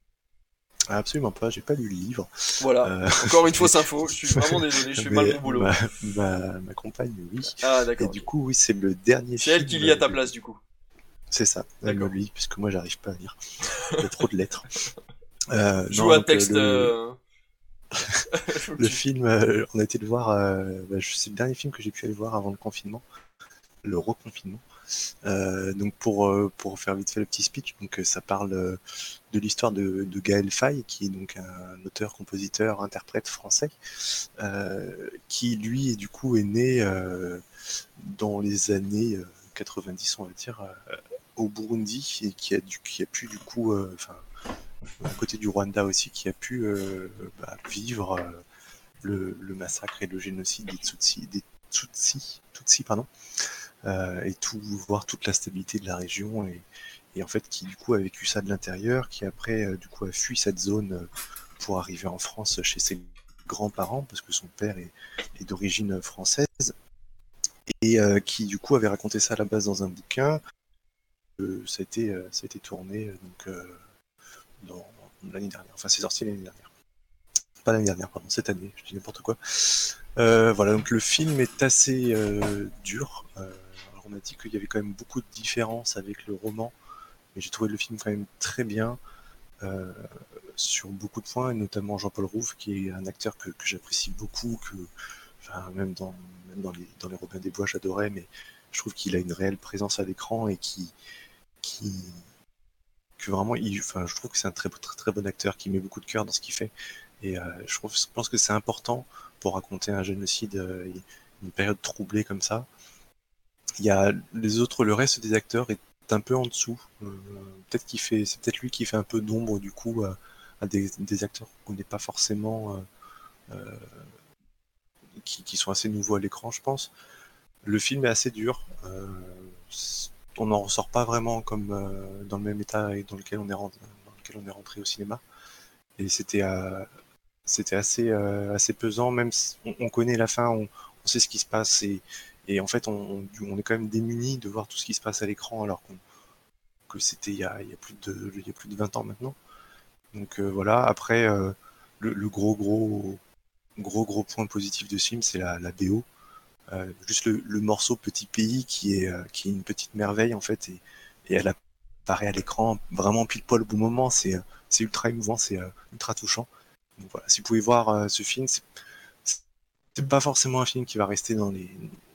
Absolument pas, j'ai pas lu le livre. Voilà, Euh, encore une fausse info, je suis vraiment désolé, je fais mal mon boulot. Ma, ma- ma compagne, oui. Ah Et d'accord. du coup, oui, c'est le dernier C'est elle qui lit à ta place du coup. C'est ça, elle me puisque moi j'arrive pas à lire. Il y a trop de lettres. Euh, Joue non, donc, euh, texte. le- euh, Le film, euh, on a été le voir, euh, bah, c'est le dernier film que j'ai pu aller voir avant le confinement, le reconfinement. Donc pour, pour faire vite fait le petit speech, donc ça parle de l'histoire de, de Gaël Faye, qui est donc un auteur, compositeur, interprète français, qui lui, du coup, est né dans les années euh, 90, on va dire, au Burundi, et qui a, pu, du coup, euh, à côté du Rwanda aussi, qui a pu euh, bah, vivre euh, le, massacre et le génocide des Tutsis, des Tutsis, Tutsis pardon, et tout voir toute la stabilité de la région et, en fait qui du coup a vécu ça de l'intérieur, qui après du coup a fui cette zone pour arriver en France chez ses grands-parents parce que son père est, d'origine française et qui du coup avait raconté ça à la base dans un bouquin. Ça a été a tourné euh, donc euh, dans l'année dernière. Enfin, c'est sorti l'année dernière. Pas l'année dernière, pardon, cette année, je dis n'importe quoi. Euh, voilà, donc le film est assez dur. Alors on m'a dit qu'il y avait quand même beaucoup de différences avec le roman, mais j'ai trouvé le film quand même très bien sur beaucoup de points, et notamment Jean-Paul Rouve, qui est un acteur que, que j'apprécie beaucoup, que même dans, même dans les, dans les Robins des Bois, j'adorais, mais je trouve qu'il a une réelle présence à l'écran et qui, qui, que vraiment, je trouve que c'est un très, très, très bon acteur qui met beaucoup de cœur dans ce qu'il fait. Et euh, je, pense que c'est important pour raconter un génocide, euh, une période troublée comme ça. Il y a les autres, le reste des acteurs est un peu en dessous. Euh, peut-être qu'il fait, c'est peut-être lui qui fait un peu d'ombre du coup à, des, acteurs qu'on n'est pas forcément, euh, qui sont assez nouveaux à l'écran, je pense. Le film est assez dur. On n'en ressort pas vraiment comme euh, dans le même état dans lequel on est rentré, dans lequel on est rentré au cinéma. Et c'était euh, assez euh, assez pesant. Même si on, on connaît la fin, on, sait ce qui se passe et, en fait on, est quand même démuni de voir tout ce qui se passe à l'écran alors que c'était il y a, plus de il y a plus de 20 ans maintenant. Donc voilà. Après le, le gros gros gros gros point positif de ce film, c'est la, la BO. Euh, juste le, morceau Petit Pays qui est, euh, qui est une petite merveille en fait et, et elle apparaît à l'écran vraiment pile poil au bon moment. C'est euh, ultra émouvant, c'est ultra touchant. Voilà, si vous pouvez voir ce film, c'est pas forcément un film qui va rester dans les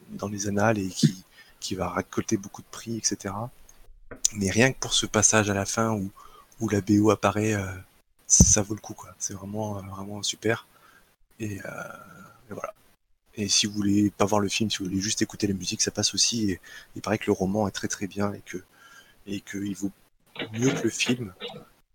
dans les annales et qui qui va récolter beaucoup de prix, etc. Mais rien que pour ce passage à la fin où où la BO apparaît, ça vaut le coup quoi. C'est vraiment vraiment super. Et voilà. Et si vous voulez pas voir le film, si vous voulez juste écouter la musique, ça passe aussi. Et il paraît que le roman est très très bien et que et qu'il vaut mieux que le film.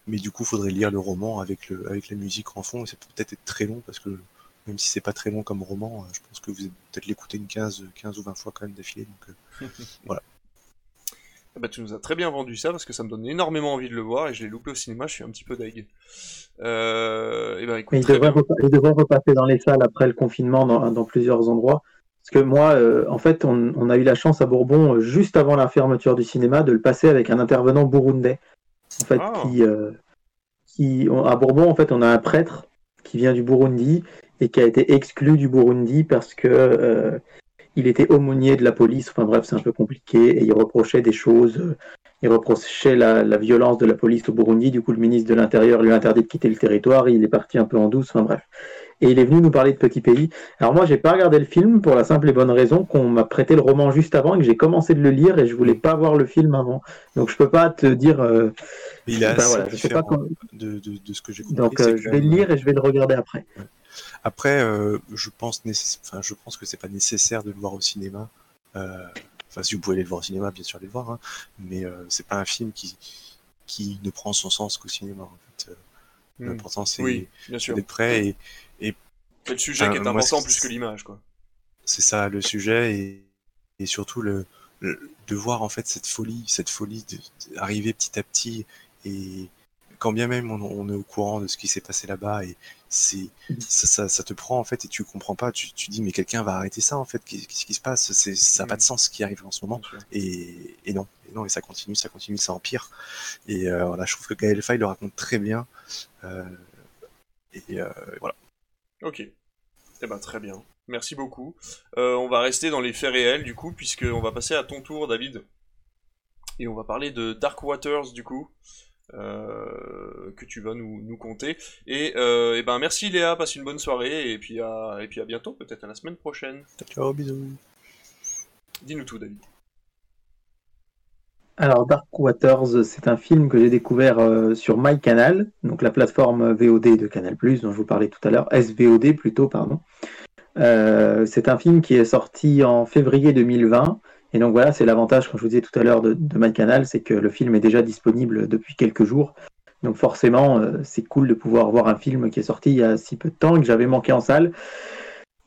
Mais du coup, il faudrait lire le roman avec le avec la musique en fond. Et ça peut peut-être être très long parce que même si c'est pas très long comme roman, euh, je pense que vous allez peut-être l'écouter une 15, 15 ou 20 fois quand même d'affilée. Donc euh, voilà. Ah bah, tu nous as très bien vendu ça parce que ça me donne énormément envie de le voir et je l'ai loupé au cinéma, je suis un petit peu deg. Euh, et ben écoute, il devrait, il repasser dans les salles après le confinement dans, dans plusieurs endroits. Parce que moi, euh, en fait, on, on a eu la chance à Bourbon, euh, juste avant la fermeture du cinéma, de le passer avec un intervenant burundais. En fait, Ah. qui, qui, on- à Bourbon, en fait, on a un prêtre qui vient du Burundi et qui a été exclu du Burundi parce que il était aumônier de la police. Enfin bref, c'est un peu compliqué et il reprochait des choses. euh, Il reprochait la, la violence de la police au Burundi. Du coup, le ministre de l'Intérieur lui a interdit de quitter le territoire. Il est parti un peu en douce. Enfin bref. Et il est venu nous parler de Petit Pays. Alors moi, j'ai pas regardé le film pour la simple et bonne raison qu'on m'a prêté le roman juste avant et que j'ai commencé de le lire et je voulais pas voir le film avant. Donc je peux pas te dire. euh, il est enfin, assez voilà, je sais pas quand- de, de, de ce que j'ai compris. Donc euh, je vais le lire et je vais le regarder après. Après, euh, je pense nécess- enfin, je pense que c'est pas nécessaire de le voir au cinéma. Enfin, si vous pouvez aller le voir au cinéma, bien sûr, allez le voir. hein. Mais c'est pas un film qui qui ne prend son sens qu'au cinéma. En fait, Hmm. l'important c'est Oui, d'être prêt et le sujet qui est moi, important plus que l'image, quoi. c'est ça le sujet et, et surtout le, le- de voir en fait cette folie, cette folie d'arriver petit à petit et quand bien même on, on est au courant de ce qui s'est passé là-bas et c'est ça, ça, ça te prend en fait et tu comprends pas, tu, tu dis mais quelqu'un va arrêter ça en fait, qu'est- qu'est-ce qui se passe, c'est ça n'a pas de sens ce qui arrive en ce moment et, et non, et non et ça continue, ça continue, ça empire et euh, voilà je trouve que Gaël Faye le raconte très bien. Euh, Et euh, voilà. Ok. Eh ben très bien. Merci beaucoup. On va rester dans les faits réels du coup, puisqu'on va passer à ton tour, David. Et on va parler de Dark Waters du coup. Euh, que tu vas nous, nous conter. Et, euh, eh ben merci Léa, passe une bonne soirée et puis à, et puis à bientôt, peut-être à la semaine prochaine. Ciao, bisous. Dis-nous tout, David. Alors, Dark Waters, c'est un film que j'ai découvert euh, sur MyCanal, donc la plateforme VOD de Canal+, dont je vous parlais tout à l'heure, SVOD plutôt, pardon. Euh, c'est un film qui est sorti en février 2020, et donc voilà, c'est l'avantage, comme je vous disais tout à l'heure, de, de MyCanal, c'est que le film est déjà disponible depuis quelques jours. Donc forcément, euh, c'est cool de pouvoir voir un film qui est sorti il y a si peu de temps et que j'avais manqué en salle.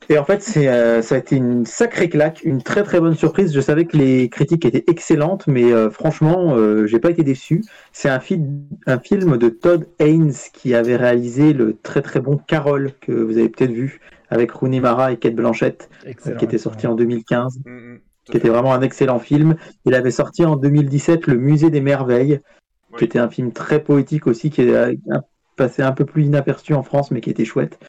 Et en fait, c'est, euh, ça a été une sacrée claque, une très très bonne surprise. Je savais que les critiques étaient excellentes, mais euh, franchement, euh, j'ai pas été déçu. C'est un, film un film de Todd Haynes qui avait réalisé le très très bon Carol que vous avez peut-être vu avec Rooney Mara et Kate Blanchett, euh, qui était sorti en 2015, Mm, qui était vraiment un excellent film. Il avait sorti en 2017 Le Musée des Merveilles, qui était un film très poétique aussi, qui est euh, passé un peu plus inaperçu en France, mais qui était chouette.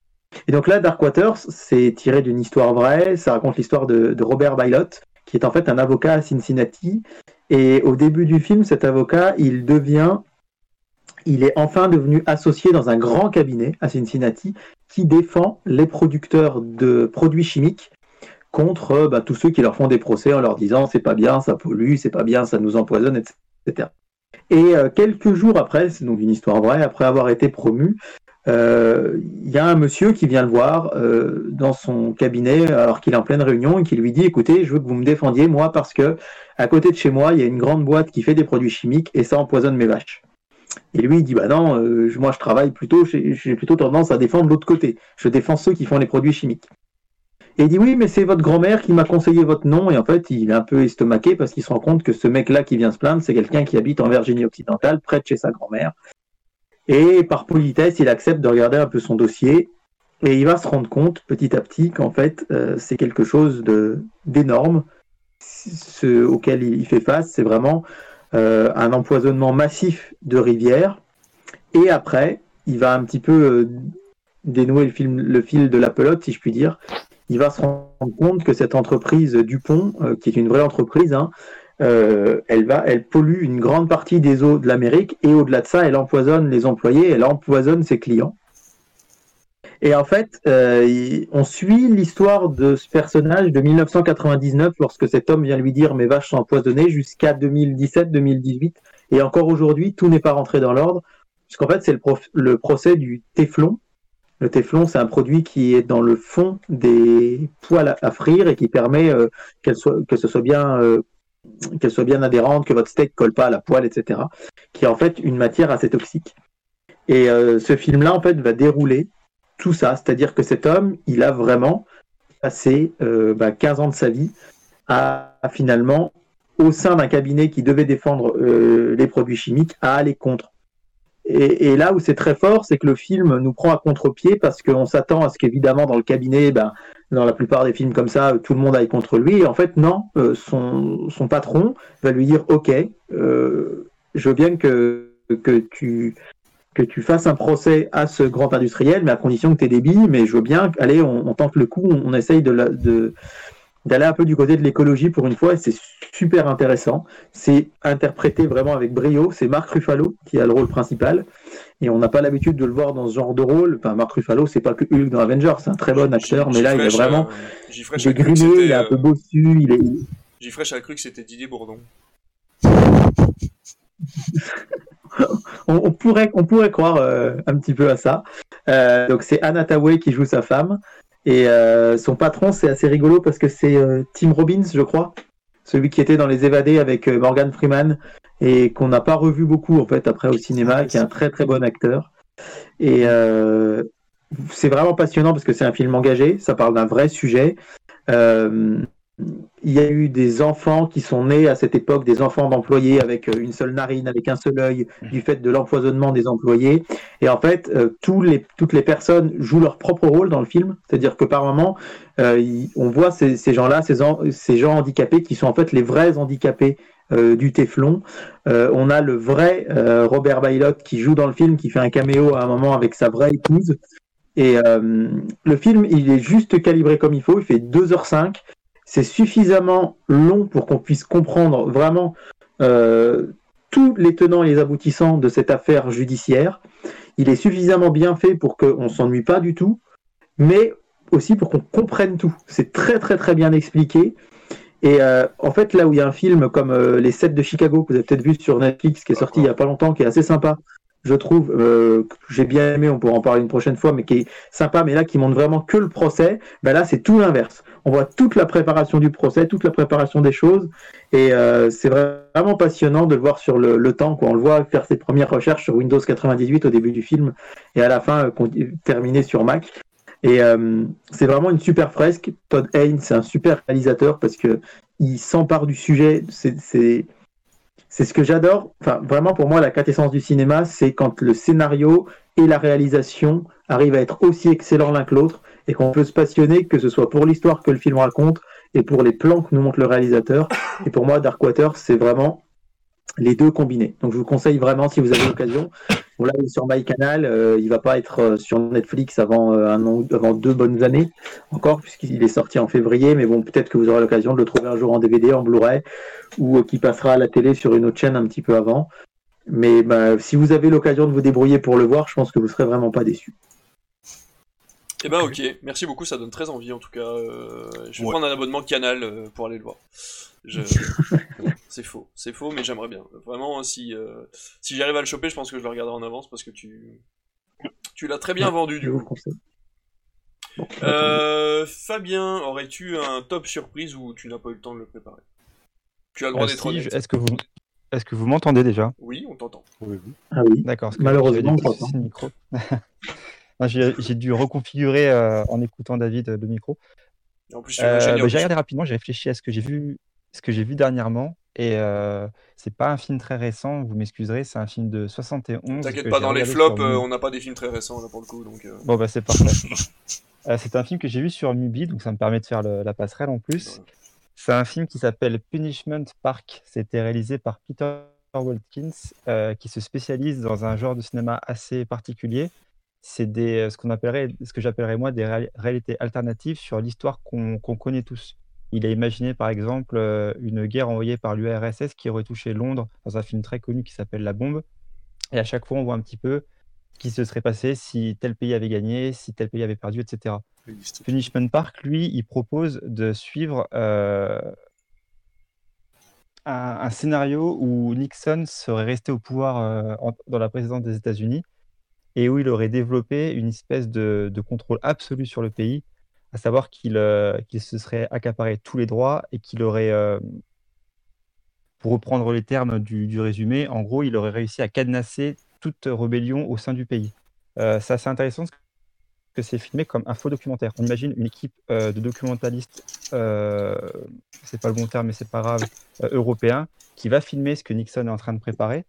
Et donc là, Dark Waters, c'est tiré d'une histoire vraie. Ça raconte l'histoire de, de Robert Bailot, qui est en fait un avocat à Cincinnati. Et au début du film, cet avocat, il devient, il est enfin devenu associé dans un grand cabinet à Cincinnati qui défend les producteurs de produits chimiques contre euh, bah, tous ceux qui leur font des procès en leur disant c'est pas bien, ça pollue, c'est pas bien, ça nous empoisonne, etc. Et euh, quelques jours après, c'est donc une histoire vraie, après avoir été promu, euh, il y a un monsieur qui vient le voir dans son cabinet alors qu'il est en pleine réunion et qui lui dit écoutez, je veux que vous me défendiez moi parce que à côté de chez moi, il y a une grande boîte qui fait des produits chimiques et ça empoisonne mes vaches. Et lui, il dit bah non, moi je travaille plutôt, j'ai plutôt tendance à défendre l'autre côté. Je défends ceux qui font les produits chimiques. Et il dit oui, mais c'est votre grand-mère qui m'a conseillé votre nom. Et en fait, il est un peu estomaqué parce qu'il se rend compte que ce mec-là qui vient se plaindre, c'est quelqu'un qui habite en Virginie occidentale, près de chez sa grand-mère. Et par politesse, il accepte de regarder un peu son dossier. Et il va se rendre compte petit à petit qu'en fait, euh, c'est quelque chose d'énorme. Ce auquel il fait face, c'est vraiment euh, un empoisonnement massif de rivières. Et après, il va un petit peu euh, dénouer le fil de la pelote, si je puis dire. Il va se rendre compte que cette entreprise Dupont, euh, qui est une vraie entreprise, hein, euh, elle, va, elle pollue une grande partie des eaux de l'Amérique et au-delà de ça, elle empoisonne les employés, elle empoisonne ses clients. Et en fait, euh, on suit l'histoire de ce personnage de 1999 lorsque cet homme vient lui dire mes vaches sont empoisonnées jusqu'à 2017-2018. Et encore aujourd'hui, tout n'est pas rentré dans l'ordre. Puisqu'en fait, c'est le, le procès du téflon. Le téflon, c'est un produit qui est dans le fond des poêles à, frire et qui permet euh, qu'elle soit, bien, euh, qu'elle soit bien adhérente, que votre steak colle pas à la poêle, etc. Qui est en fait une matière assez toxique. Et euh, ce film-là, en fait, va dérouler tout ça. C'est-à-dire que cet homme, il a vraiment passé euh, bah, 15 ans de sa vie à, finalement, au sein d'un cabinet qui devait défendre les produits chimiques, à aller contre. Et, et là où c'est très fort, c'est que le film nous prend à contre-pied parce qu'on s'attend à ce qu'évidemment dans le cabinet, ben, dans la plupart des films comme ça, tout le monde aille contre lui. Et en fait, non, euh, son, son patron va lui dire Ok, euh, je veux bien que, que, tu, que tu fasses un procès à ce grand industriel, mais à condition que tu aies. Mais je veux bien, allez, on, on tente le coup, on, on essaye de, la- de, d'aller un peu du côté de l'écologie pour une fois, et c'est super intéressant. C'est interprété vraiment avec brio. C'est Marc Ruffalo qui a le rôle principal, et on n'a pas l'habitude de le voir dans ce genre de rôle. Enfin, Marc Ruffalo, c'est pas que Hulk dans Avengers, c'est un très bon acteur, mais là, il est vraiment euh, que dégriné, il est un peu euh, bossu, il est. Gifresh a cru que c'était Didier Bourdon. on, on pourrait, on pourrait croire euh, un petit peu à ça. Euh, donc c'est Anna Tawai qui joue sa femme. Et euh, son patron, c'est assez rigolo parce que c'est euh, Tim Robbins, je crois. Celui qui était dans Les Évadés avec euh, Morgan Freeman et qu'on n'a pas revu beaucoup en fait après au cinéma, qui est un très très bon acteur. Et euh, c'est vraiment passionnant parce que c'est un film engagé, ça parle d'un vrai sujet. Euh, il y a eu des enfants qui sont nés à cette époque, des enfants d'employés avec euh, une seule narine, avec un seul œil, du fait de l'empoisonnement des employés. Et en fait, euh, tous les, toutes les personnes jouent leur propre rôle dans le film. C'est-à-dire que par moment, euh, on voit ces, ces gens-là, ces, en- ces gens handicapés qui sont en fait les vrais handicapés euh, du Téflon. Euh, on a le vrai Robert Bailot qui joue dans le film, qui fait un caméo à un moment avec sa vraie épouse. Et le film, il est juste calibré comme il faut. Il fait 2h05. C'est suffisamment long pour qu'on puisse comprendre vraiment euh, tous les tenants et les aboutissants de cette affaire judiciaire. Il est suffisamment bien fait pour qu'on ne s'ennuie pas du tout, mais aussi pour qu'on comprenne tout. C'est très très très bien expliqué. Et euh, en fait, là où il y a un film comme euh, Les 7 de Chicago, que vous avez peut-être vu sur Netflix, qui est sorti il n'y a pas longtemps, qui est assez sympa, je trouve, euh, j'ai bien aimé, on pourra en parler une prochaine fois, mais qui est sympa, mais là qui montre vraiment que le procès, ben là c'est tout l'inverse. On voit toute la préparation du procès, toute la préparation des choses, et euh, c'est vraiment passionnant de le voir sur le, temps, quoi. On le voit faire ses premières recherches sur Windows 98 au début du film, et à la fin euh, terminer sur Mac. Et euh, c'est vraiment une super fresque. Todd Haynes, c'est un super réalisateur parce que il s'empare du sujet. C'est ce que j'adore. Enfin, vraiment, pour moi, la quintessence du cinéma, c'est quand le scénario et la réalisation arrivent à être aussi excellents l'un que l'autre et qu'on peut se passionner, que ce soit pour l'histoire que le film raconte et pour les plans que nous montre le réalisateur. Et pour moi, Darkwater, c'est vraiment les deux combinés. Donc, je vous conseille vraiment, si vous avez l'occasion, là, il est sur MyCanal, euh, il va pas être euh, sur Netflix avant, euh, avant deux bonnes années encore, puisqu'il est sorti en février, mais bon, peut-être que vous aurez l'occasion de le trouver un jour en DVD, en Blu-ray, ou euh, qui passera à la télé sur une autre chaîne un petit peu avant. Mais bah, si vous avez l'occasion de vous débrouiller pour le voir, je pense que vous serez vraiment pas déçus. Eh ben ok, merci beaucoup, ça donne très envie en tout cas. euh, je vais Ouais. prendre un abonnement canal euh, pour aller le voir. Je... c'est faux, c'est faux, mais j'aimerais bien. Vraiment, si, euh, si j'arrive à le choper, je pense que je le regarderai en avance parce que tu, tu l'as très bien vendu du coup. Bon, Euh, Fabien, aurais-tu un top surprise ou tu n'as pas eu le temps de le préparer? Tu as le droit d'être si, Est-ce que vous, est-ce que vous m'entendez déjà? Oui, on t'entend. Oui, oui. Ah oui. D'accord. Malheureusement, j'avais des J'ai dû reconfigurer euh, en écoutant David euh, le micro. En plus, Euh, bah, j'ai regardé rapidement, j'ai réfléchi à ce que j'ai vu, ce que j'ai vu dernièrement, et euh, c'est pas un film très récent. Vous m'excuserez, c'est un film de 71. T'inquiète pas, dans les flops, sur on n'a pas des films très récents là pour le coup, donc. Bon bah c'est parfait. C'est un film que j'ai vu sur Mubi, donc ça me permet de faire le- la passerelle en plus. C'est un film qui s'appelle Punishment Park. C'était réalisé par Peter Watkins, euh, qui se spécialise dans un genre de cinéma assez particulier. C'est des, euh, ce qu'on appellerait, ce que j'appellerais moi des réali- réalités alternatives sur l'histoire qu'on connaît tous. Il a imaginé par exemple euh, une guerre envoyée par l'URSS qui aurait touché Londres dans un film très connu qui s'appelle La Bombe. Et à chaque fois, on voit un petit peu ce qui se serait passé si tel pays avait gagné, si tel pays avait perdu, etc. Punishment Park, lui, il propose de suivre euh, un, un scénario où Nixon serait resté au pouvoir euh, en- dans la présidence des États-Unis et où il aurait développé une espèce de, contrôle absolu sur le pays, à savoir qu'il euh, qu'il se serait accaparé tous les droits et qu'il aurait, euh, pour reprendre les termes du, résumé, en gros, il aurait réussi à cadenasser toute rébellion au sein du pays. Euh, c'est assez intéressant parce que c'est filmé comme un faux documentaire. On imagine une équipe euh, de documentalistes, c'est pas le bon terme, mais c'est pas grave, européens, qui va filmer ce que Nixon est en train de préparer.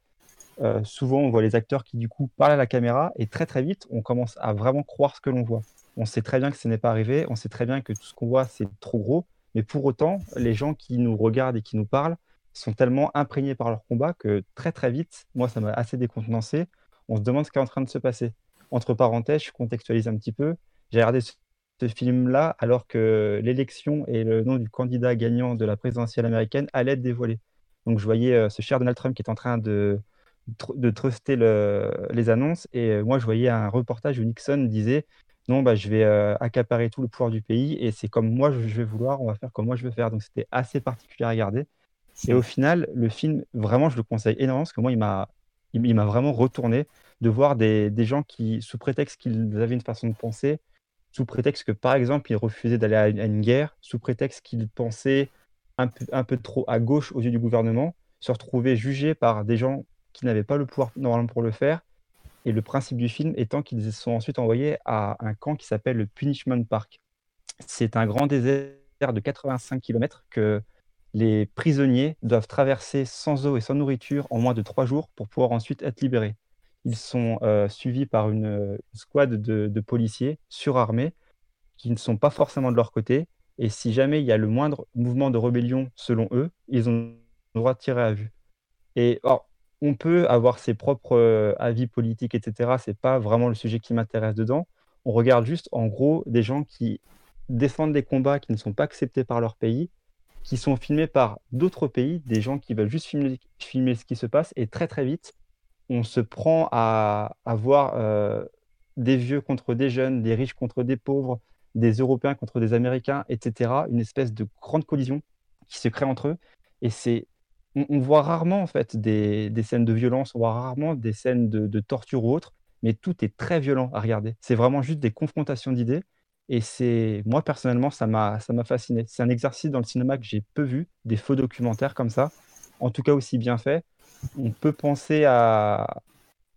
Euh, souvent, on voit les acteurs qui, du coup, parlent à la caméra et très très vite, on commence à vraiment croire ce que l'on voit. On sait très bien que ce n'est pas arrivé, on sait très bien que tout ce qu'on voit, c'est trop gros, mais pour autant, les gens qui nous regardent et qui nous parlent sont tellement imprégnés par leur combat que très très vite, moi, ça m'a assez décontenancé. On se demande ce qui est en train de se passer. Entre parenthèses, je contextualise un petit peu. J'ai regardé ce, film-là alors que l'élection et le nom du candidat gagnant de la présidentielle américaine allaient être dévoilés. Donc je voyais euh, ce cher Donald Trump qui est en train de, de truster le- les annonces et euh, moi je voyais un reportage où Nixon disait non bah je vais euh, accaparer tout le pouvoir du pays et c'est comme moi je vais vouloir, on va faire comme moi je veux faire. Donc c'était assez particulier à regarder. Et au final, le film, vraiment, je le conseille énormément parce que moi, il m'a, vraiment retourné de voir des, des gens qui, sous prétexte qu'ils avaient une façon de penser, sous prétexte que, par exemple, ils refusaient d'aller à une guerre, sous prétexte qu'ils pensaient un peu, un peu trop à gauche aux yeux du gouvernement, se retrouver jugés par des gens qui n'avaient pas le pouvoir normalement pour le faire. Et le principe du film étant qu'ils sont ensuite envoyés à un camp qui s'appelle le Punishment Park. C'est un grand désert de 85 km que les prisonniers doivent traverser sans eau et sans nourriture en moins de trois jours pour pouvoir ensuite être libérés. Ils sont euh, suivis par une, une squad de, policiers surarmés qui ne sont pas forcément de leur côté. Et si jamais il y a le moindre mouvement de rébellion selon eux, ils ont le droit de tirer à vue. Et or, on peut avoir ses propres euh, avis politiques, etc. C'est pas vraiment le sujet qui m'intéresse dedans. on regarde juste en gros des gens qui défendent des combats qui ne sont pas acceptés par leur pays, qui sont filmés par d'autres pays, des gens qui veulent juste filmer, ce qui se passe, et très très vite, on se prend à, à voir euh, des vieux contre des jeunes, des riches contre des pauvres, des Européens contre des Américains, etc. Une espèce de grande collision qui se crée entre eux. Et c'est, on, on voit rarement en fait des, des scènes de violence, on voit rarement des scènes de, de torture ou autre, mais tout est très violent à regarder. C'est vraiment juste des confrontations d'idées. Et c'est, moi personnellement, ça m'a, ça m'a fasciné. C'est un exercice dans le cinéma que j'ai peu vu, des faux documentaires comme ça, en tout cas aussi bien fait. On peut penser à,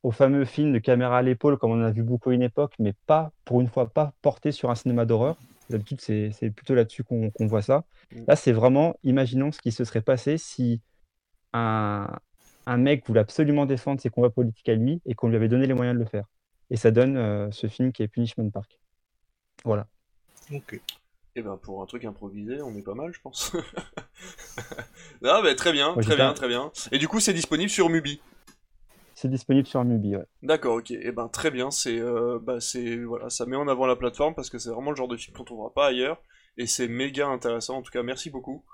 au fameux film de caméra à l'épaule, comme on en a vu beaucoup à une époque, mais pas, pour une fois, pas porté sur un cinéma d'horreur. D'habitude, c'est, plutôt là-dessus qu'on, qu'on voit ça. Là, c'est vraiment, imaginons ce qui se serait passé si un, un mec voulait absolument défendre ses combats politiques à lui et qu'on lui avait donné les moyens de le faire. Et ça donne euh, ce film qui est Punishment Park. Voilà. Ok. Et ben pour un truc improvisé, on est pas mal, je pense. ah ben très bien, Moi, très bien, un- très bien. Et du coup, c'est disponible sur Mubi. C'est disponible sur Mubi, ouais. D'accord, ok. Et ben très bien, c'est euh, bah c'est voilà, ça met en avant la plateforme parce que c'est vraiment le genre de film qu'on trouvera pas ailleurs et c'est méga intéressant. En tout cas, merci beaucoup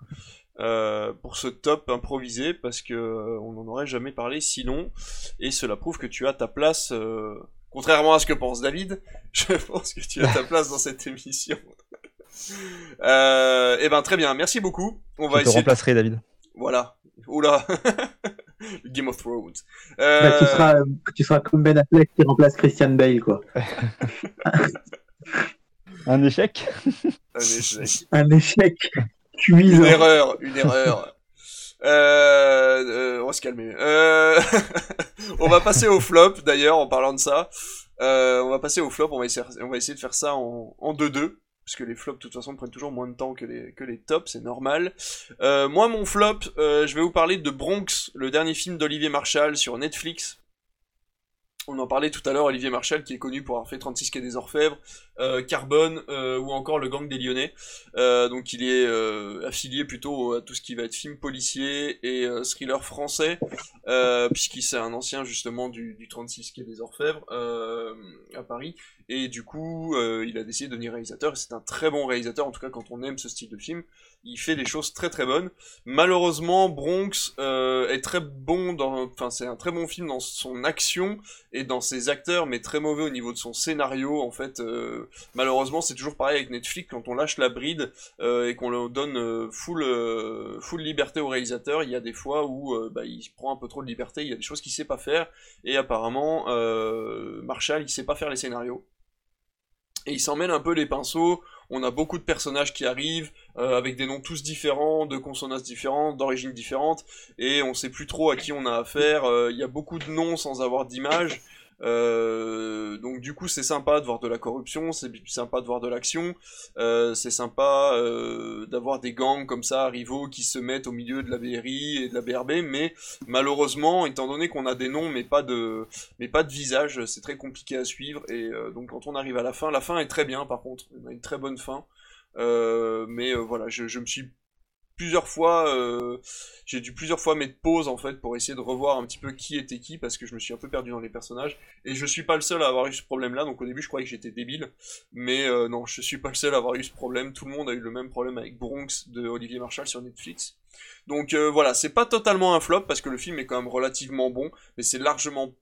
euh, pour ce top improvisé parce que euh, on n'en aurait jamais parlé sinon et cela prouve que tu as ta place. euh, Contrairement à ce que pense David, je pense que tu as ta place dans cette émission. euh, et ben très bien, merci beaucoup. On va Je te essayer. de- remplacerai, David. Voilà. Oula. Game of Thrones. Bah, tu, seras, tu seras comme Ben Affleck qui remplace Christian Bale, quoi. Un échec Un échec. Un échec Une cuisant. erreur, une erreur. Euh, euh, on va se calmer. Euh, on va passer au flop d'ailleurs en parlant de ça. Euh, on va passer au flop. On va essayer, on va essayer de faire ça en en 2-2 parce que les flops de toute façon prennent toujours moins de temps que les que les tops, c'est normal. Euh, moi mon flop, je vais vous parler de Bronx, le dernier film d'Olivier Marshall sur Netflix. On en parlait tout à l'heure, Olivier Marshall qui est connu pour avoir fait 36 quai des Orfèvres, euh, Carbone euh, ou encore Le Gang des Lyonnais. Euh, donc il est euh, affilié plutôt à tout ce qui va être film policier et euh, thriller français, puisqu'il c'est un ancien justement du, du 36 quai des Orfèvres à Paris. Et du coup, euh, il a décidé de devenir réalisateur. C'est un très bon réalisateur, en tout cas quand on aime ce style de film. Il fait des choses très très bonnes. Malheureusement, Bronx euh, est très bon dans, enfin c'est un très bon film dans son action et dans ses acteurs, mais très mauvais au niveau de son scénario. En fait, euh, malheureusement, c'est toujours pareil avec Netflix quand on lâche la bride et qu'on leur donne full full liberté au réalisateur. Il y a des fois où bah, il prend un peu trop de liberté. Il y a des choses qu'il sait pas faire et apparemment Marshall il sait pas faire les scénarios et il s'en mêle un peu les pinceaux. On a beaucoup de personnages qui arrivent euh, avec des noms tous différents, de consonances différentes, d'origines différentes, et on sait plus trop à qui on a affaire. Euh, Il y a beaucoup de noms sans avoir d'image. Euh, donc du coup c'est sympa de voir de la corruption, c'est sympa de voir de l'action, euh, c'est sympa euh, d'avoir des gangs comme ça rivaux qui se mettent au milieu de la BRI et de la BRB, mais malheureusement étant donné qu'on a des noms mais pas de mais pas de visage, c'est très compliqué à suivre. Et donc quand on arrive à la fin, la fin est très bien par contre, on a une très bonne fin, mais voilà je me suis plusieurs fois, euh, j'ai dû plusieurs fois mettre pause en fait pour essayer de revoir un petit peu qui était qui parce que je me suis un peu perdu dans les personnages. Et je suis pas le seul à avoir eu ce problème là donc au début je croyais que j'étais débile. Mais euh, non je suis pas le seul à avoir eu ce problème. Tout le monde a eu le même problème avec Bronx de Olivier Marshall sur Netflix. Donc euh, voilà c'est pas totalement un flop parce que le film est quand même relativement bon mais c'est largement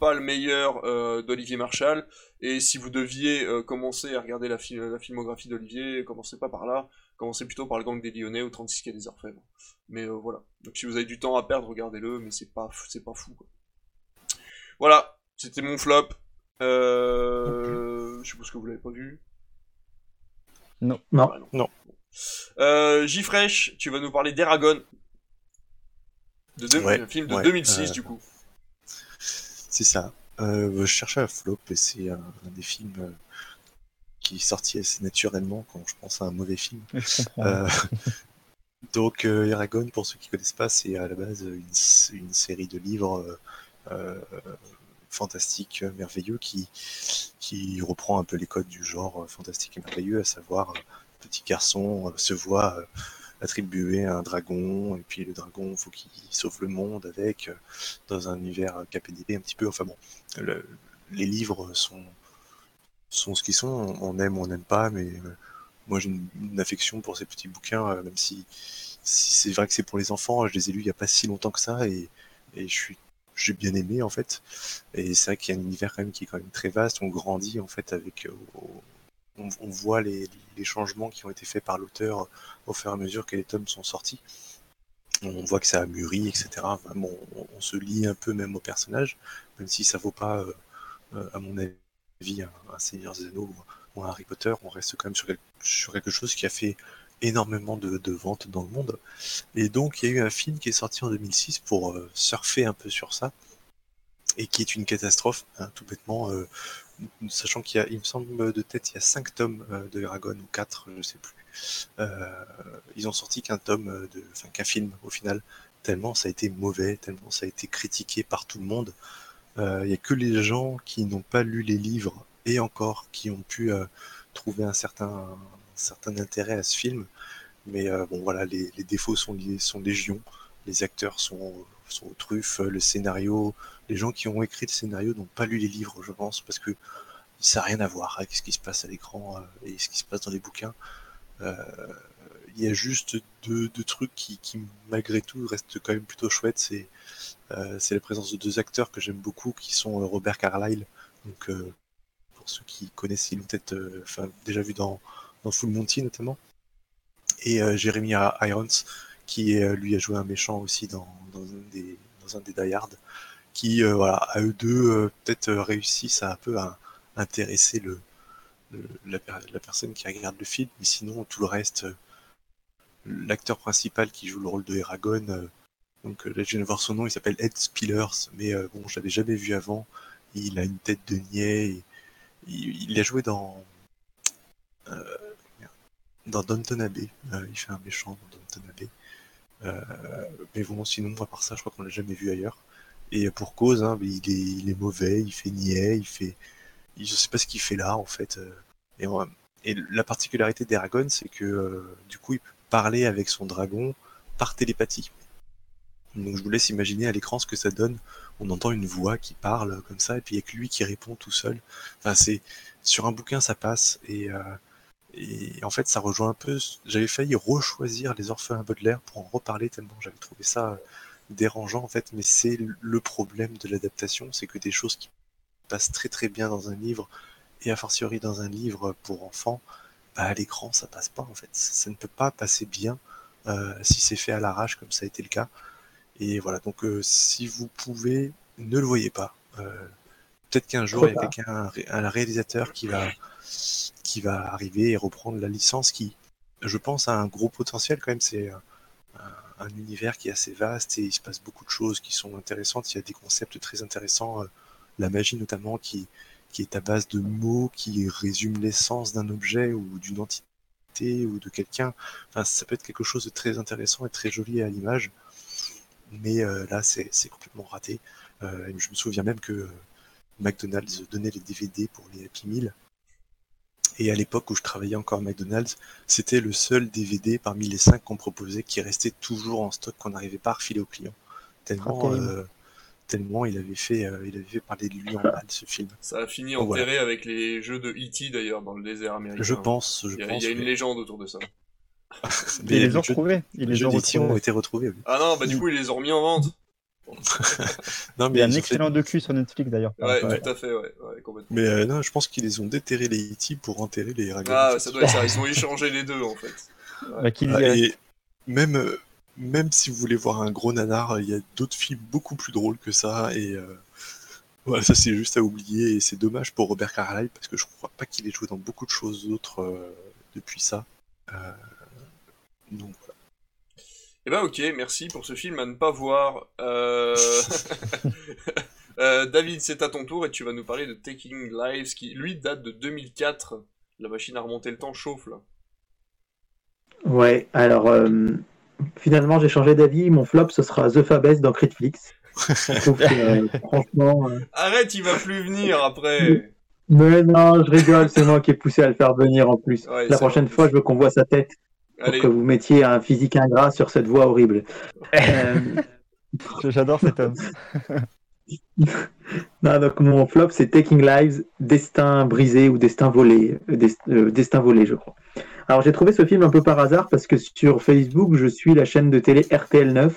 pas le meilleur euh, d'Olivier Marshall et si vous deviez commencer à regarder la, la filmographie d'Olivier commencez pas par là commencez plutôt par le gang des Lyonnais ou 36 quai des Orfèvres mais euh, voilà donc si vous avez du temps à perdre regardez-le mais c'est pas c'est pas fou quoi. voilà c'était mon flop euh, je suppose que vous l'avez pas vu Non. Non. Ouais, non. Non. Euh, J-Fresh, tu vas nous parler d'Eragon. De deux- Ouais, un film de ouais, 2006 euh, du coup. C'est ça. Euh, je cherchais un flop et c'est un, un des films euh, qui est sorti assez naturellement quand je pense à un mauvais film. Euh, donc euh, Eragon, pour ceux qui connaissent pas, c'est à la base une, série de livres euh, fantastiques, merveilleux, qui, qui reprend un peu les codes du genre fantastique et merveilleux, à savoir euh, petit garçon se voit attribuer un dragon, et puis le dragon, faut qu'il sauve le monde avec, dans un univers KPDP un petit peu, enfin bon, le- les livres sont sont ce qu'ils sont. On aime ou on n'aime pas, mais euh, moi j'ai une, affection pour ces petits bouquins, euh, même si, si c'est vrai que c'est pour les enfants. Je les ai lus il n'y a pas si longtemps que ça et, je j'ai bien aimé en fait. Et c'est vrai qu'il y a un univers quand même qui est quand même très vaste. On grandit en fait avec, euh, on, voit les, changements qui ont été faits par l'auteur au fur et à mesure que les tomes sont sortis. On voit que ça a mûri, etc. On, se lie un peu même au personnage, même si ça vaut pas, à mon avis, un, un Seigneur Anneaux ou, un Harry Potter. On reste quand même sur, quel- sur quelque chose qui a fait énormément de, ventes dans le monde. Et donc, il y a eu un film qui est sorti en 2006 pour euh, surfer un peu sur ça, et qui est une catastrophe, hein, tout bêtement, euh, sachant qu'il y a, il me semble de tête, il y a 5 tomes euh, de Eragon, ou 4, je sais plus. Ils ont sorti qu'un tome, enfin qu'un film au final, tellement ça a été mauvais, tellement ça a été critiqué par tout le monde. Euh, Il y a que les gens qui n'ont pas lu les livres, et encore, qui ont pu euh, trouver un certain, un certain intérêt à ce film. Mais euh, bon, voilà, les, les défauts sont, sont légion. Les acteurs sont, sont aux truffes. Le scénario, les gens qui ont écrit le scénario n'ont pas lu les livres, je pense, parce que ça n'a rien à voir avec ce qui se passe à l'écran euh, et ce qui se passe dans les bouquins. Euh, Il y a juste deux, trucs qui, malgré tout, restent quand même plutôt chouettes. C'est euh, c'est la présence de deux acteurs que j'aime beaucoup, qui sont euh, Robert Carlyle, donc euh, pour ceux qui connaissent, ils l'ont peut-être déjà vu dans, Full Monty notamment, et Jeremy Irons, qui lui a joué un méchant aussi dans, un des, dans Die Hard, qui, voilà, à eux deux, peut-être réussissent à un peu à intéresser la, per- la personne qui regarde le film, mais sinon, tout le reste, l'acteur principal qui joue le rôle de Eragon, euh, donc euh, là je viens de voir son nom, il s'appelle Ed Spillers, mais euh, bon, je l'avais jamais vu avant. Il a une tête de niais. il, a joué dans euh, dans Downton Abbey. Euh, il fait un méchant dans Downton Abbey. Euh, mais bon, sinon à part ça, je crois qu'on l'a jamais vu ailleurs. Et pour cause, hein, il, est, il est mauvais, il fait niais, il fait, je sais pas ce qu'il fait là en fait. euh, Et, la particularité d'Eragon, c'est que euh, du coup, il peut parler avec son dragon par télépathie. Donc je vous laisse imaginer à l'écran ce que ça donne. On entend une voix qui parle comme ça, et puis il a que lui qui répond tout seul. Enfin, c'est sur un bouquin ça passe, et, euh, et en fait ça rejoint un peu. J'avais failli rechoisir les orphelins Baudelaire pour en reparler tellement j'avais trouvé ça euh, dérangeant en fait. Mais c'est le problème de l'adaptation, c'est que des choses qui passent très très bien dans un livre et a fortiori dans un livre pour enfants, bah, à l'écran ça passe pas en fait. Ça, ne peut pas passer bien euh, si c'est fait à l'arrache comme ça a été le cas. Et voilà, donc euh, si vous pouvez, ne le voyez pas. Euh, Peut-être qu'un jour il y a quelqu'un, un ré- un réalisateur qui va, qui va arriver et reprendre la licence qui, je pense, a un gros potentiel quand même. C'est un, un- un univers qui est assez vaste et il se passe beaucoup de choses qui sont intéressantes. Il y a des concepts très intéressants, la magie notamment, qui, qui est à base de mots qui résument l'essence d'un objet ou d'une entité ou de quelqu'un. Enfin, ça peut être quelque chose de très intéressant et très joli à l'image. Mais euh, là, c'est complètement raté. Euh, je me souviens même que euh, McDonald's donnait les DVD pour les Happy Meal. Et à l'époque où je travaillais encore à McDonald's, c'était le seul DVD parmi les cinq qu'on proposait qui restait toujours en stock, qu'on n'arrivait pas à refiler aux clients. Tellement, Ah, euh, tellement il avait fait, euh, il avait fait parler de lui en mal ce film. Ça a fini Donc, voilà. enterré avec les jeux de E.T. d'ailleurs dans le désert américain. Je pense, je il y a, pense. il y a une mais- légende autour de ça. mais Ils les ont retrouvés. Ils les les jeux ont d'E.T. ont retrouvés. été retrouvés. oui. Ah non, bah du coup ils les ont remis en vente. Non, Il mais y a un ont fait- excellent docu sur Netflix d'ailleurs. Ouais, tout à fait, ouais, ouais complètement. Mais euh, non, je pense qu'ils les ont déterrés les E.T. pour enterrer les Eragon. Ah, ça doit être ça, ils ont échangé les deux en fait. Bah, Ah, et même, euh, même si vous voulez voir un gros nanar, il y a d'autres films beaucoup plus drôles que ça. Et euh, voilà, ça c'est juste à oublier. Et c'est dommage pour Robert Carlyle parce que je crois pas qu'il ait joué dans beaucoup de choses d'autres euh, depuis ça. Euh, donc voilà. Eh ben ok, merci pour ce film à ne pas voir. Euh... euh, David, c'est à ton tour et tu vas nous parler de Taking Lives qui lui date de 2004. La machine à remonter le temps chauffe là. Ouais, alors euh, finalement j'ai changé d'avis. Mon flop ce sera The Fabès dans Critflix. Je trouve que, euh, franchement. euh, Arrête, il va plus venir après. Mais non, je rigole, c'est moi qui ai poussé à le faire venir en plus. Ouais, La prochaine fois, je veux qu'on voit sa tête pour que vous mettiez un physique ingrat sur cette voix horrible. Euh, J'adore cet homme. Non, donc mon flop, c'est Taking Lives, Destin brisé ou Destin volé. euh, euh, Destin volé, je crois. Alors, j'ai trouvé ce film un peu par hasard parce que sur Facebook, je suis la chaîne de télé RTL9,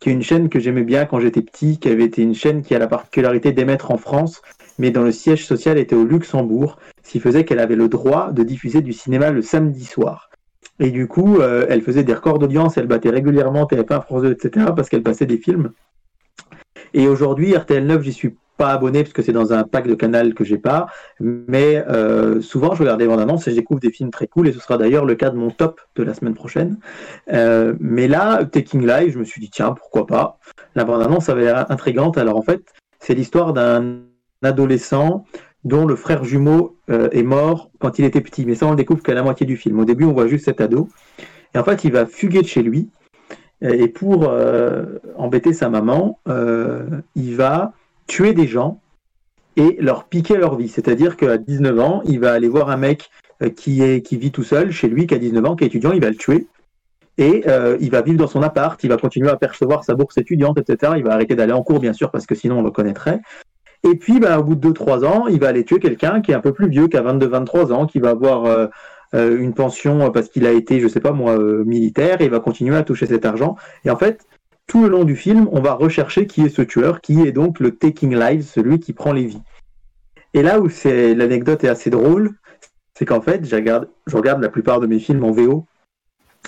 qui est une chaîne que j'aimais bien quand j'étais petit, qui avait été une chaîne qui a la particularité d'émettre en France, mais dont le siège social était au Luxembourg, ce qui faisait qu'elle avait le droit de diffuser du cinéma le samedi soir. Et du coup, euh, elle faisait des records d'audience, elle battait régulièrement TF1, France 2, etc., parce qu'elle passait des films. Et aujourd'hui, RTL9, j'y suis pas abonné parce que c'est dans un pack de canal que j'ai pas. Mais euh, souvent, je regarde des bandes annonces et je découvre des films très cool. Et ce sera d'ailleurs le cas de mon top de la semaine prochaine. Euh, mais là, Taking Live, je me suis dit, tiens, pourquoi pas? La bande annonce avait l'air intrigante. Alors en fait, c'est l'histoire d'un adolescent dont le frère jumeau euh, est mort quand il était petit. Mais ça, on le découvre qu'à la moitié du film. Au début, on voit juste cet ado. Et en fait, il va fuguer de chez lui. Et pour euh, embêter sa maman, euh, il va tuer des gens et leur piquer leur vie. C'est-à-dire qu'à 19 ans, il va aller voir un mec euh, qui, est, qui vit tout seul chez lui, qui a 19 ans, qui est étudiant, il va le tuer. Et euh, il va vivre dans son appart, il va continuer à percevoir sa bourse étudiante, etc. Il va arrêter d'aller en cours, bien sûr, parce que sinon on le connaîtrait. Et puis, bah, au bout de 2-3 ans, il va aller tuer quelqu'un qui est un peu plus vieux, qui a 22-23 ans, qui va avoir euh, euh, une pension parce qu'il a été, je sais pas moi, euh, militaire, et il va continuer à toucher cet argent. Et en fait, tout le long du film, on va rechercher qui est ce tueur, qui est donc le Taking Lives, celui qui prend les vies. Et là où l'anecdote est assez drôle, c'est qu'en fait, je regarde, je regarde la plupart de mes films en VO.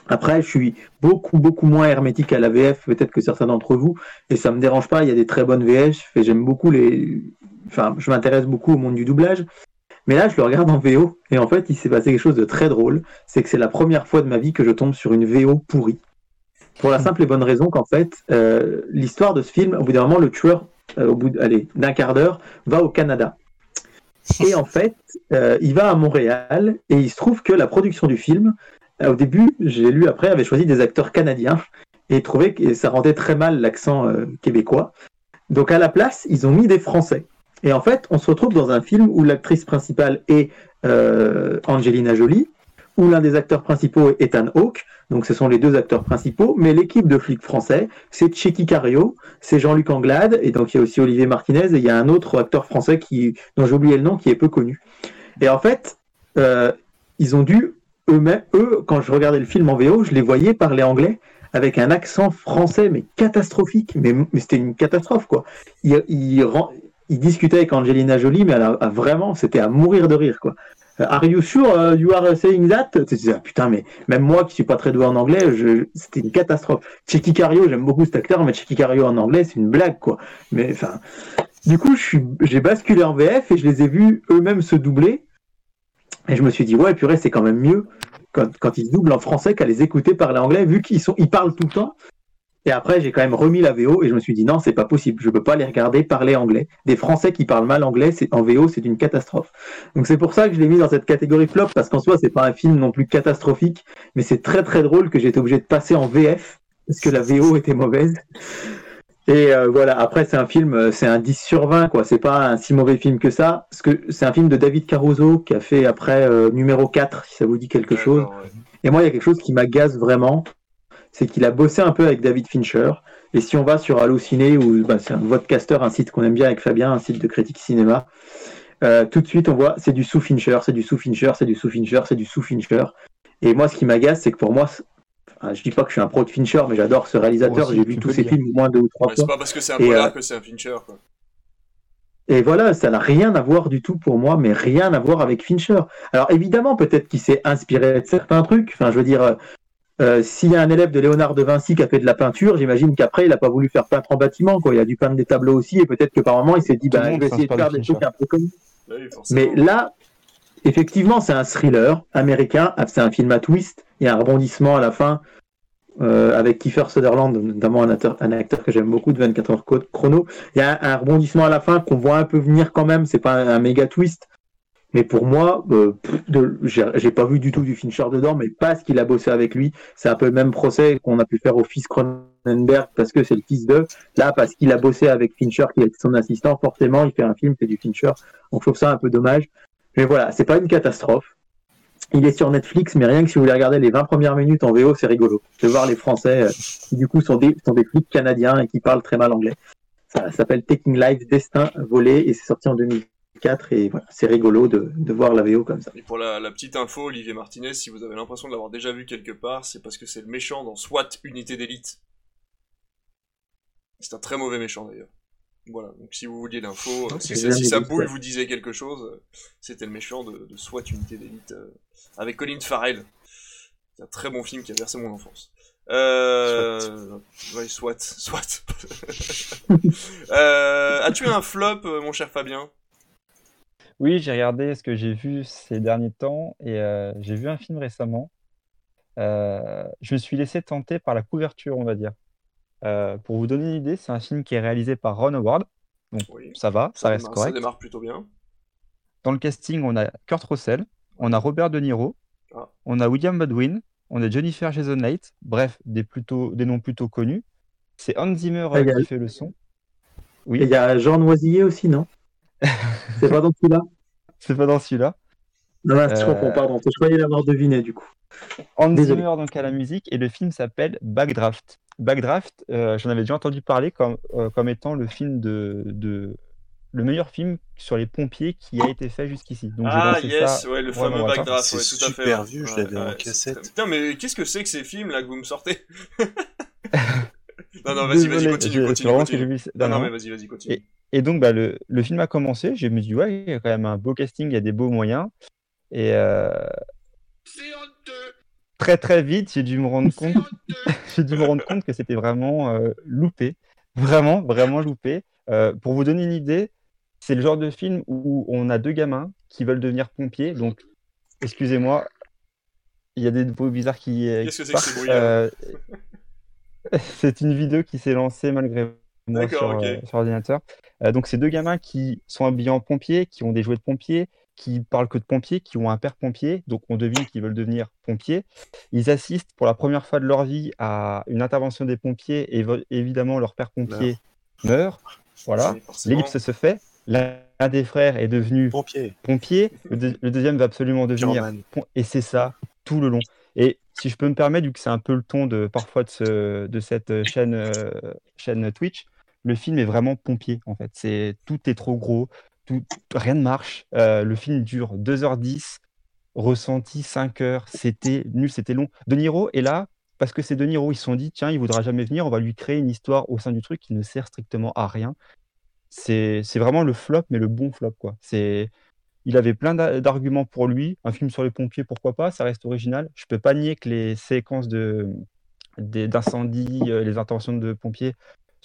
Après, je suis beaucoup, beaucoup moins hermétique à la VF, peut-être que certains d'entre vous, et ça me dérange pas, il y a des très bonnes VF, et j'aime beaucoup les. Enfin, je m'intéresse beaucoup au monde du doublage. Mais là, je le regarde en VO, et en fait, il s'est passé quelque chose de très drôle. C'est que c'est la première fois de ma vie que je tombe sur une VO pourrie. Pour la simple et bonne raison qu'en fait, euh, l'histoire de ce film, au bout d'un moment, le tueur, euh, au bout d'un quart d'heure, va au Canada. Et en fait, euh, il va à Montréal, et il se trouve que la production du film, au début, j'ai lu après, avait choisi des acteurs canadiens, et trouvé que ça rendait très mal l'accent québécois. Donc à la place, ils ont mis des Français. Et en fait, on se retrouve dans un film où l'actrice principale est euh, Angelina Jolie, où l'un des acteurs principaux est Ethan Hawke, donc ce sont les deux acteurs principaux, mais l'équipe de flics français, c'est Checky Cario, c'est Jean-Luc Anglade, et donc il y a aussi Olivier Martinez, et il y a un autre acteur français qui, dont j'ai oublié le nom, qui est peu connu. Et en fait, euh, ils ont dû eux-mêmes, eux, quand je regardais le film en VO, je les voyais parler anglais avec un accent français, mais catastrophique, mais, c'était une catastrophe, quoi. Ils, ils discutaient avec Angelina Jolie, mais elle a, vraiment, c'était à mourir de rire, quoi. Euh, Are you sure uh, you are saying that? Tu disais, ah, putain, mais même moi qui suis pas très doué en anglais, c'était une catastrophe. Checky Cario, j'aime beaucoup cet acteur, mais Checky Cario en anglais, c'est une blague, quoi. Mais enfin, du coup, j'ai basculé en VF et je les ai vus eux-mêmes se doubler. Et je me suis dit, ouais, purée, c'est quand même mieux quand, quand ils se doublent en français qu'à les écouter parler anglais, vu qu'ils sont, ils parlent tout le temps. Et après, j'ai quand même remis la VO et je me suis dit, non, c'est pas possible, je peux pas les regarder parler anglais. Des Français qui parlent mal anglais, c'est, en VO, c'est une catastrophe. Donc c'est pour ça que je l'ai mis dans cette catégorie flop, parce qu'en soi, c'est pas un film non plus catastrophique, mais c'est très très drôle que j'ai été obligé de passer en VF, parce que la VO était mauvaise. Et euh, voilà, après c'est un film, euh, c'est un 10 sur 20, quoi. C'est pas un si mauvais film que ça. Parce que c'est un film de David Caruso qui a fait après euh, numéro 4, si ça vous dit quelque chose. Et moi, il y a quelque chose qui m'agace vraiment, c'est qu'il a bossé un peu avec David Fincher. Et si on va sur Allociné, ou bah, c'est un vodcaster, un site qu'on aime bien avec Fabien, un site de critique cinéma, euh, tout de suite on voit c'est du sous Fincher, c'est du sous Fincher, c'est du sous Fincher, c'est du sous Fincher. Et moi, ce qui m'agace, c'est que pour moi, c'est- enfin, je dis pas que je suis un pro de Fincher, mais j'adore ce réalisateur. J'ai vu tous ses films au moins deux ou trois c'est fois. pas parce que c'est un polar euh, que c'est un Fincher, quoi. et voilà, ça n'a rien à voir du tout pour moi, mais rien à voir avec Fincher. Alors évidemment, peut-être qu'il s'est inspiré de certains trucs. Enfin, je veux dire, euh, s'il y a un élève de Léonard de Vinci qui a fait de la peinture, j'imagine qu'après, il n'a pas voulu faire peintre en bâtiment. Quoi. Il a dû peindre des tableaux aussi, et peut-être que par moment, il s'est dit, bah, je vais essayer de faire de des trucs un peu comme oui, mais là, effectivement, c'est un thriller américain. C'est un film à twist. Il y a un rebondissement à la fin euh, avec Kiefer Sutherland, notamment un acteur, un acteur que j'aime beaucoup de 24 heures chrono. Il y a un, un rebondissement à la fin qu'on voit un peu venir quand même. C'est pas un, un méga twist. Mais pour moi, euh, j'ai pas vu du tout du Fincher dedans, mais parce qu'il a bossé avec lui. C'est un peu le même procès qu'on a pu faire au fils Cronenberg parce que c'est le fils de. Là, parce qu'il a bossé avec Fincher, qui est son assistant, forcément, il fait un film, c'est du Fincher. Donc je trouve ça un peu dommage. Mais voilà, c'est pas une catastrophe. Il est sur Netflix, mais rien que si vous voulez regarder les 20 premières minutes en VO, c'est rigolo. De voir les Français euh, qui du coup sont des, sont des flics canadiens et qui parlent très mal anglais. Ça s'appelle Taking Life Destin volé et c'est sorti en 2004 et voilà, c'est rigolo de, de voir la VO comme ça. Et pour la, la petite info, Olivier Martinez, si vous avez l'impression de l'avoir déjà vu quelque part, c'est parce que c'est le méchant dans SWAT Unité d'élite. C'est un très mauvais méchant d'ailleurs. Voilà, donc si vous vouliez l'info, euh, si, ça- si sa dit, bouille ouais. vous disait quelque chose, euh, c'était le méchant de, de SWAT Unité d'élite euh, avec Colin Farrell. C'est un très bon film qui a versé mon enfance. Euh... Ouais, SWAT, SWAT. euh, As-tu un flop, mon cher Fabien? Oui, j'ai regardé ce que j'ai vu ces derniers temps et euh, j'ai vu un film récemment. Euh, je me suis laissé tenter par la couverture, on va dire. Euh, pour vous donner une idée, c'est un film qui est réalisé par Ron Howard. Donc Oui. ça va, ça reste démarre, correct. Ça démarre plutôt bien. Dans le casting, on a Kurt Russell, on a Robert De Niro, Ah. on a William Baldwin, on a Jennifer Jason Leigh, bref, des, plutôt, des noms plutôt connus. C'est Hans Zimmer Ah, il y a- qui fait le son. Oui. Et il y a Jean Noisiller aussi, non? C'est pas dans celui-là C'est pas dans celui-là. Non, mince, je Euh, comprends, pardon. Je croyais l'avoir deviné du coup. Hans Désolé. Zimmer donc à la musique et le film s'appelle Backdraft. Backdraft, euh, j'en avais déjà entendu parler comme, euh, comme étant le film de, de le meilleur film sur les pompiers qui a été fait jusqu'ici. Donc ah yes, ça ouais, le fameux backdraft, C'est ouais, tout à fait. super ouais. vieux, je Ouais, l'avais en cassette. Putain, mais qu'est-ce que c'est que ces films là que vous me sortez Non, non, vas-y, vas-y, continue, continue, continue. Non, non, mais vas-y, vas-y, continue. Et, et donc bah, le, le film a commencé, je me suis dit ouais, il y a quand même un beau casting, il y a des beaux moyens. Et euh, très très vite, j'ai dû me rendre compte, j'ai dû me rendre compte que c'était vraiment euh, loupé, vraiment vraiment loupé. Euh, pour vous donner une idée, c'est le genre de film où on a deux gamins qui veulent devenir pompiers. Donc, excusez-moi, il y a des bruits bizarres qui. Qu'est-ce que c'est que ces Euh, C'est une vidéo qui s'est lancée malgré sur, euh, sur ordinateur. Euh, donc, c'est deux gamins qui sont habillés en pompiers, qui ont des jouets de pompiers, qui parlent que de pompiers, qui ont un père pompier. Donc, on devine qu'ils veulent devenir pompiers. Ils assistent pour la première fois de leur vie à une intervention des pompiers et évidemment, leur père pompier meurt. Voilà. Oui, forcément. L'ellipse se fait. L'un des frères est devenu Pompier. pompier, le, deux- le deuxième va absolument devenir et c'est ça tout le long. Et si je peux me permettre, vu que c'est un peu le ton de parfois de, ce- de cette euh, chaîne, euh, chaîne Twitch, le film est vraiment pompier en fait. Tout est trop gros, rien ne marche. Euh, le film dure 2h10, ressenti 5 heures. C'était nul, c'était long. De Niro est là parce que c'est De Niro. Ils se sont dit tiens, il voudra jamais venir, on va lui créer une histoire au sein du truc qui ne sert strictement à rien. C'est vraiment le flop, mais le bon flop quoi. C'est il avait plein d'a- d'arguments pour lui. Un film sur les pompiers, pourquoi pas, ça reste original. Je peux pas nier que les séquences de d'incendie, euh, les interventions de pompiers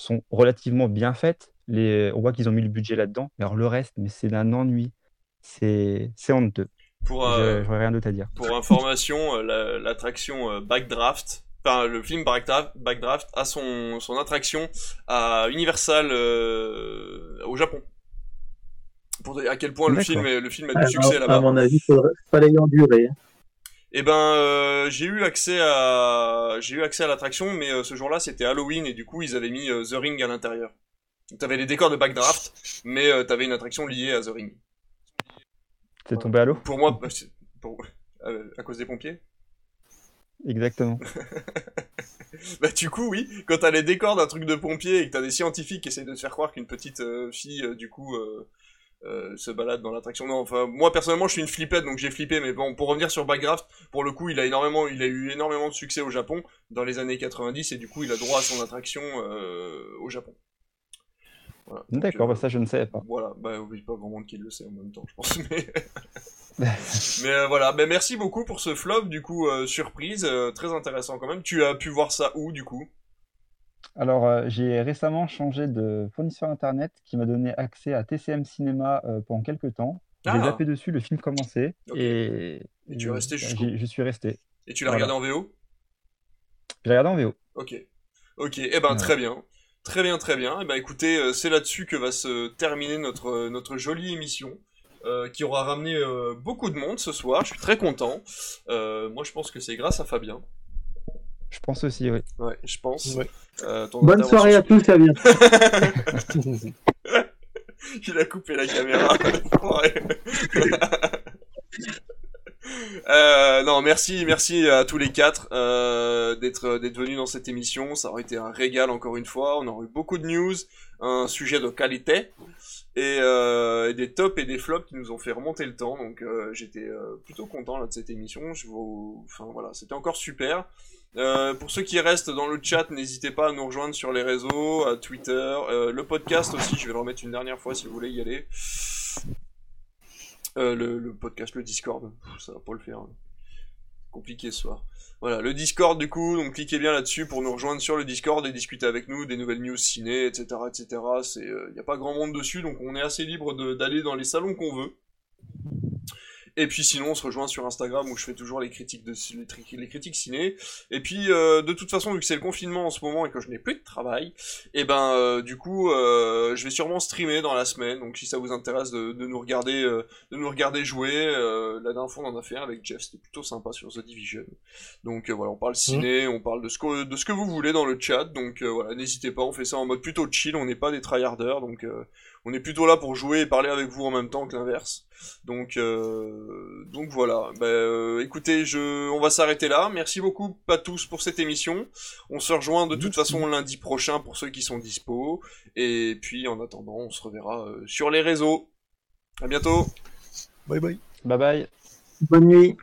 sont relativement bien faites. Les, on voit qu'ils ont mis le budget là-dedans. Mais alors le reste, mais c'est d'un ennui. C'est honteux. Pour, euh, J'aurais rien d'autre à dire. Pour information, euh, la- l'attraction euh, Backdraft, enfin le film Backdraft, Backdraft a son, son attraction à Universal euh, au Japon. Pour dire à quel point le film, est- le film a À, du succès à là-bas. mon avis, il faudrait- fallait y endurer. Hein. Eh ben, euh, j'ai eu accès à, j'ai eu accès à l'attraction, mais euh, ce jour-là c'était Halloween et du coup ils avaient mis euh, The Ring à l'intérieur. Donc, T'avais les décors de Backdraft, mais t'avais une attraction liée à The Ring. C'est tombé à l'eau? Pour moi, bah, pour- à cause des pompiers? Exactement. Bah du coup oui, quand t'as les décors d'un truc de pompier et que t'as des scientifiques qui essayent de te faire croire qu'une petite fille du coup euh, se balade dans l'attraction. Non, enfin moi personnellement je suis une flippette donc j'ai flippé, mais bon pour revenir sur Backdraft, pour le coup il a énormément, il a eu énormément de succès au Japon dans les années 90 et du coup il a droit à son attraction euh, au Japon. Voilà, D'accord, euh, bah ça je ne savais pas. Voilà, bah oui, pas grand monde qui le sait en même temps, je pense. Mais, mais euh, voilà, bah, merci beaucoup pour ce flop, du coup, surprise, très intéressant quand même. Tu as pu voir ça où, du coup? Alors, euh, j'ai récemment changé de fournisseur internet qui m'a donné accès à TCM Cinéma euh, pendant quelques temps. J'ai Ah. zappé dessus, le film commençait Ok. et, Et tu es resté bah, jusqu'au je suis resté. Et tu l'as Voilà. regardé en VO Je l'ai regardé en VO. Ok. Ok, eh ben très bien. Très bien, très bien. Eh ben écoutez, euh, c'est là-dessus que va se terminer notre, euh, notre jolie émission. euh, qui aura ramené euh, beaucoup de monde ce soir, je suis très content. Euh, moi je pense que c'est grâce à Fabien. Je pense aussi, oui. Ouais, je pense. Euh, ton Bonne soirée à tous, ça vient. Il a coupé la caméra. Euh, non, merci, merci à tous les quatre euh, d'être d'être euh, d'être venu dans cette émission. Ça aurait été un régal encore une fois. On aurait eu beaucoup de news, un sujet de qualité et, euh, et des tops et des flops qui nous ont fait remonter le temps. Donc euh, j'étais euh, plutôt content là de cette émission. Je vous, enfin voilà, c'était encore super. Euh, pour ceux qui restent dans le chat, n'hésitez pas à nous rejoindre sur les réseaux, à Twitter, euh, le podcast aussi. Je vais le remettre une dernière fois si vous voulez y aller. Euh, le, podcast, le Discord, ça va pas le faire. hein. Compliqué ce soir. Voilà, le Discord du coup, donc cliquez bien là-dessus pour nous rejoindre sur le Discord et discuter avec nous des nouvelles news ciné, etc., etc. Il y a pas grand monde dessus, donc on est assez libre d'aller dans les salons qu'on veut. Et puis sinon, on se rejoint sur Instagram où je fais toujours les critiques de les, critiques ciné. Et puis euh, de toute façon, vu que c'est le confinement en ce moment et que je n'ai plus de travail, et ben euh, du coup, euh, je vais sûrement streamer dans la semaine. Donc si ça vous intéresse de, de nous regarder, de nous regarder jouer, la dernière fois on en a fait un avec Jeff, c'était plutôt sympa sur The Division. Donc voilà, on parle ciné, on parle de ce que de ce que vous voulez dans le chat. Donc voilà, n'hésitez pas, on fait ça en mode plutôt chill. On n'est pas des tryharders, donc euh, on est plutôt là pour jouer et parler avec vous en même temps que l'inverse. Donc, euh, donc voilà. Ben, euh, écoutez, je, on va s'arrêter là. Merci beaucoup à tous pour cette émission. On se rejoint de toute façon lundi prochain pour ceux qui sont dispo. Et puis en attendant, on se reverra euh, sur les réseaux. À bientôt. Bye bye. Bye bye. Bonne nuit.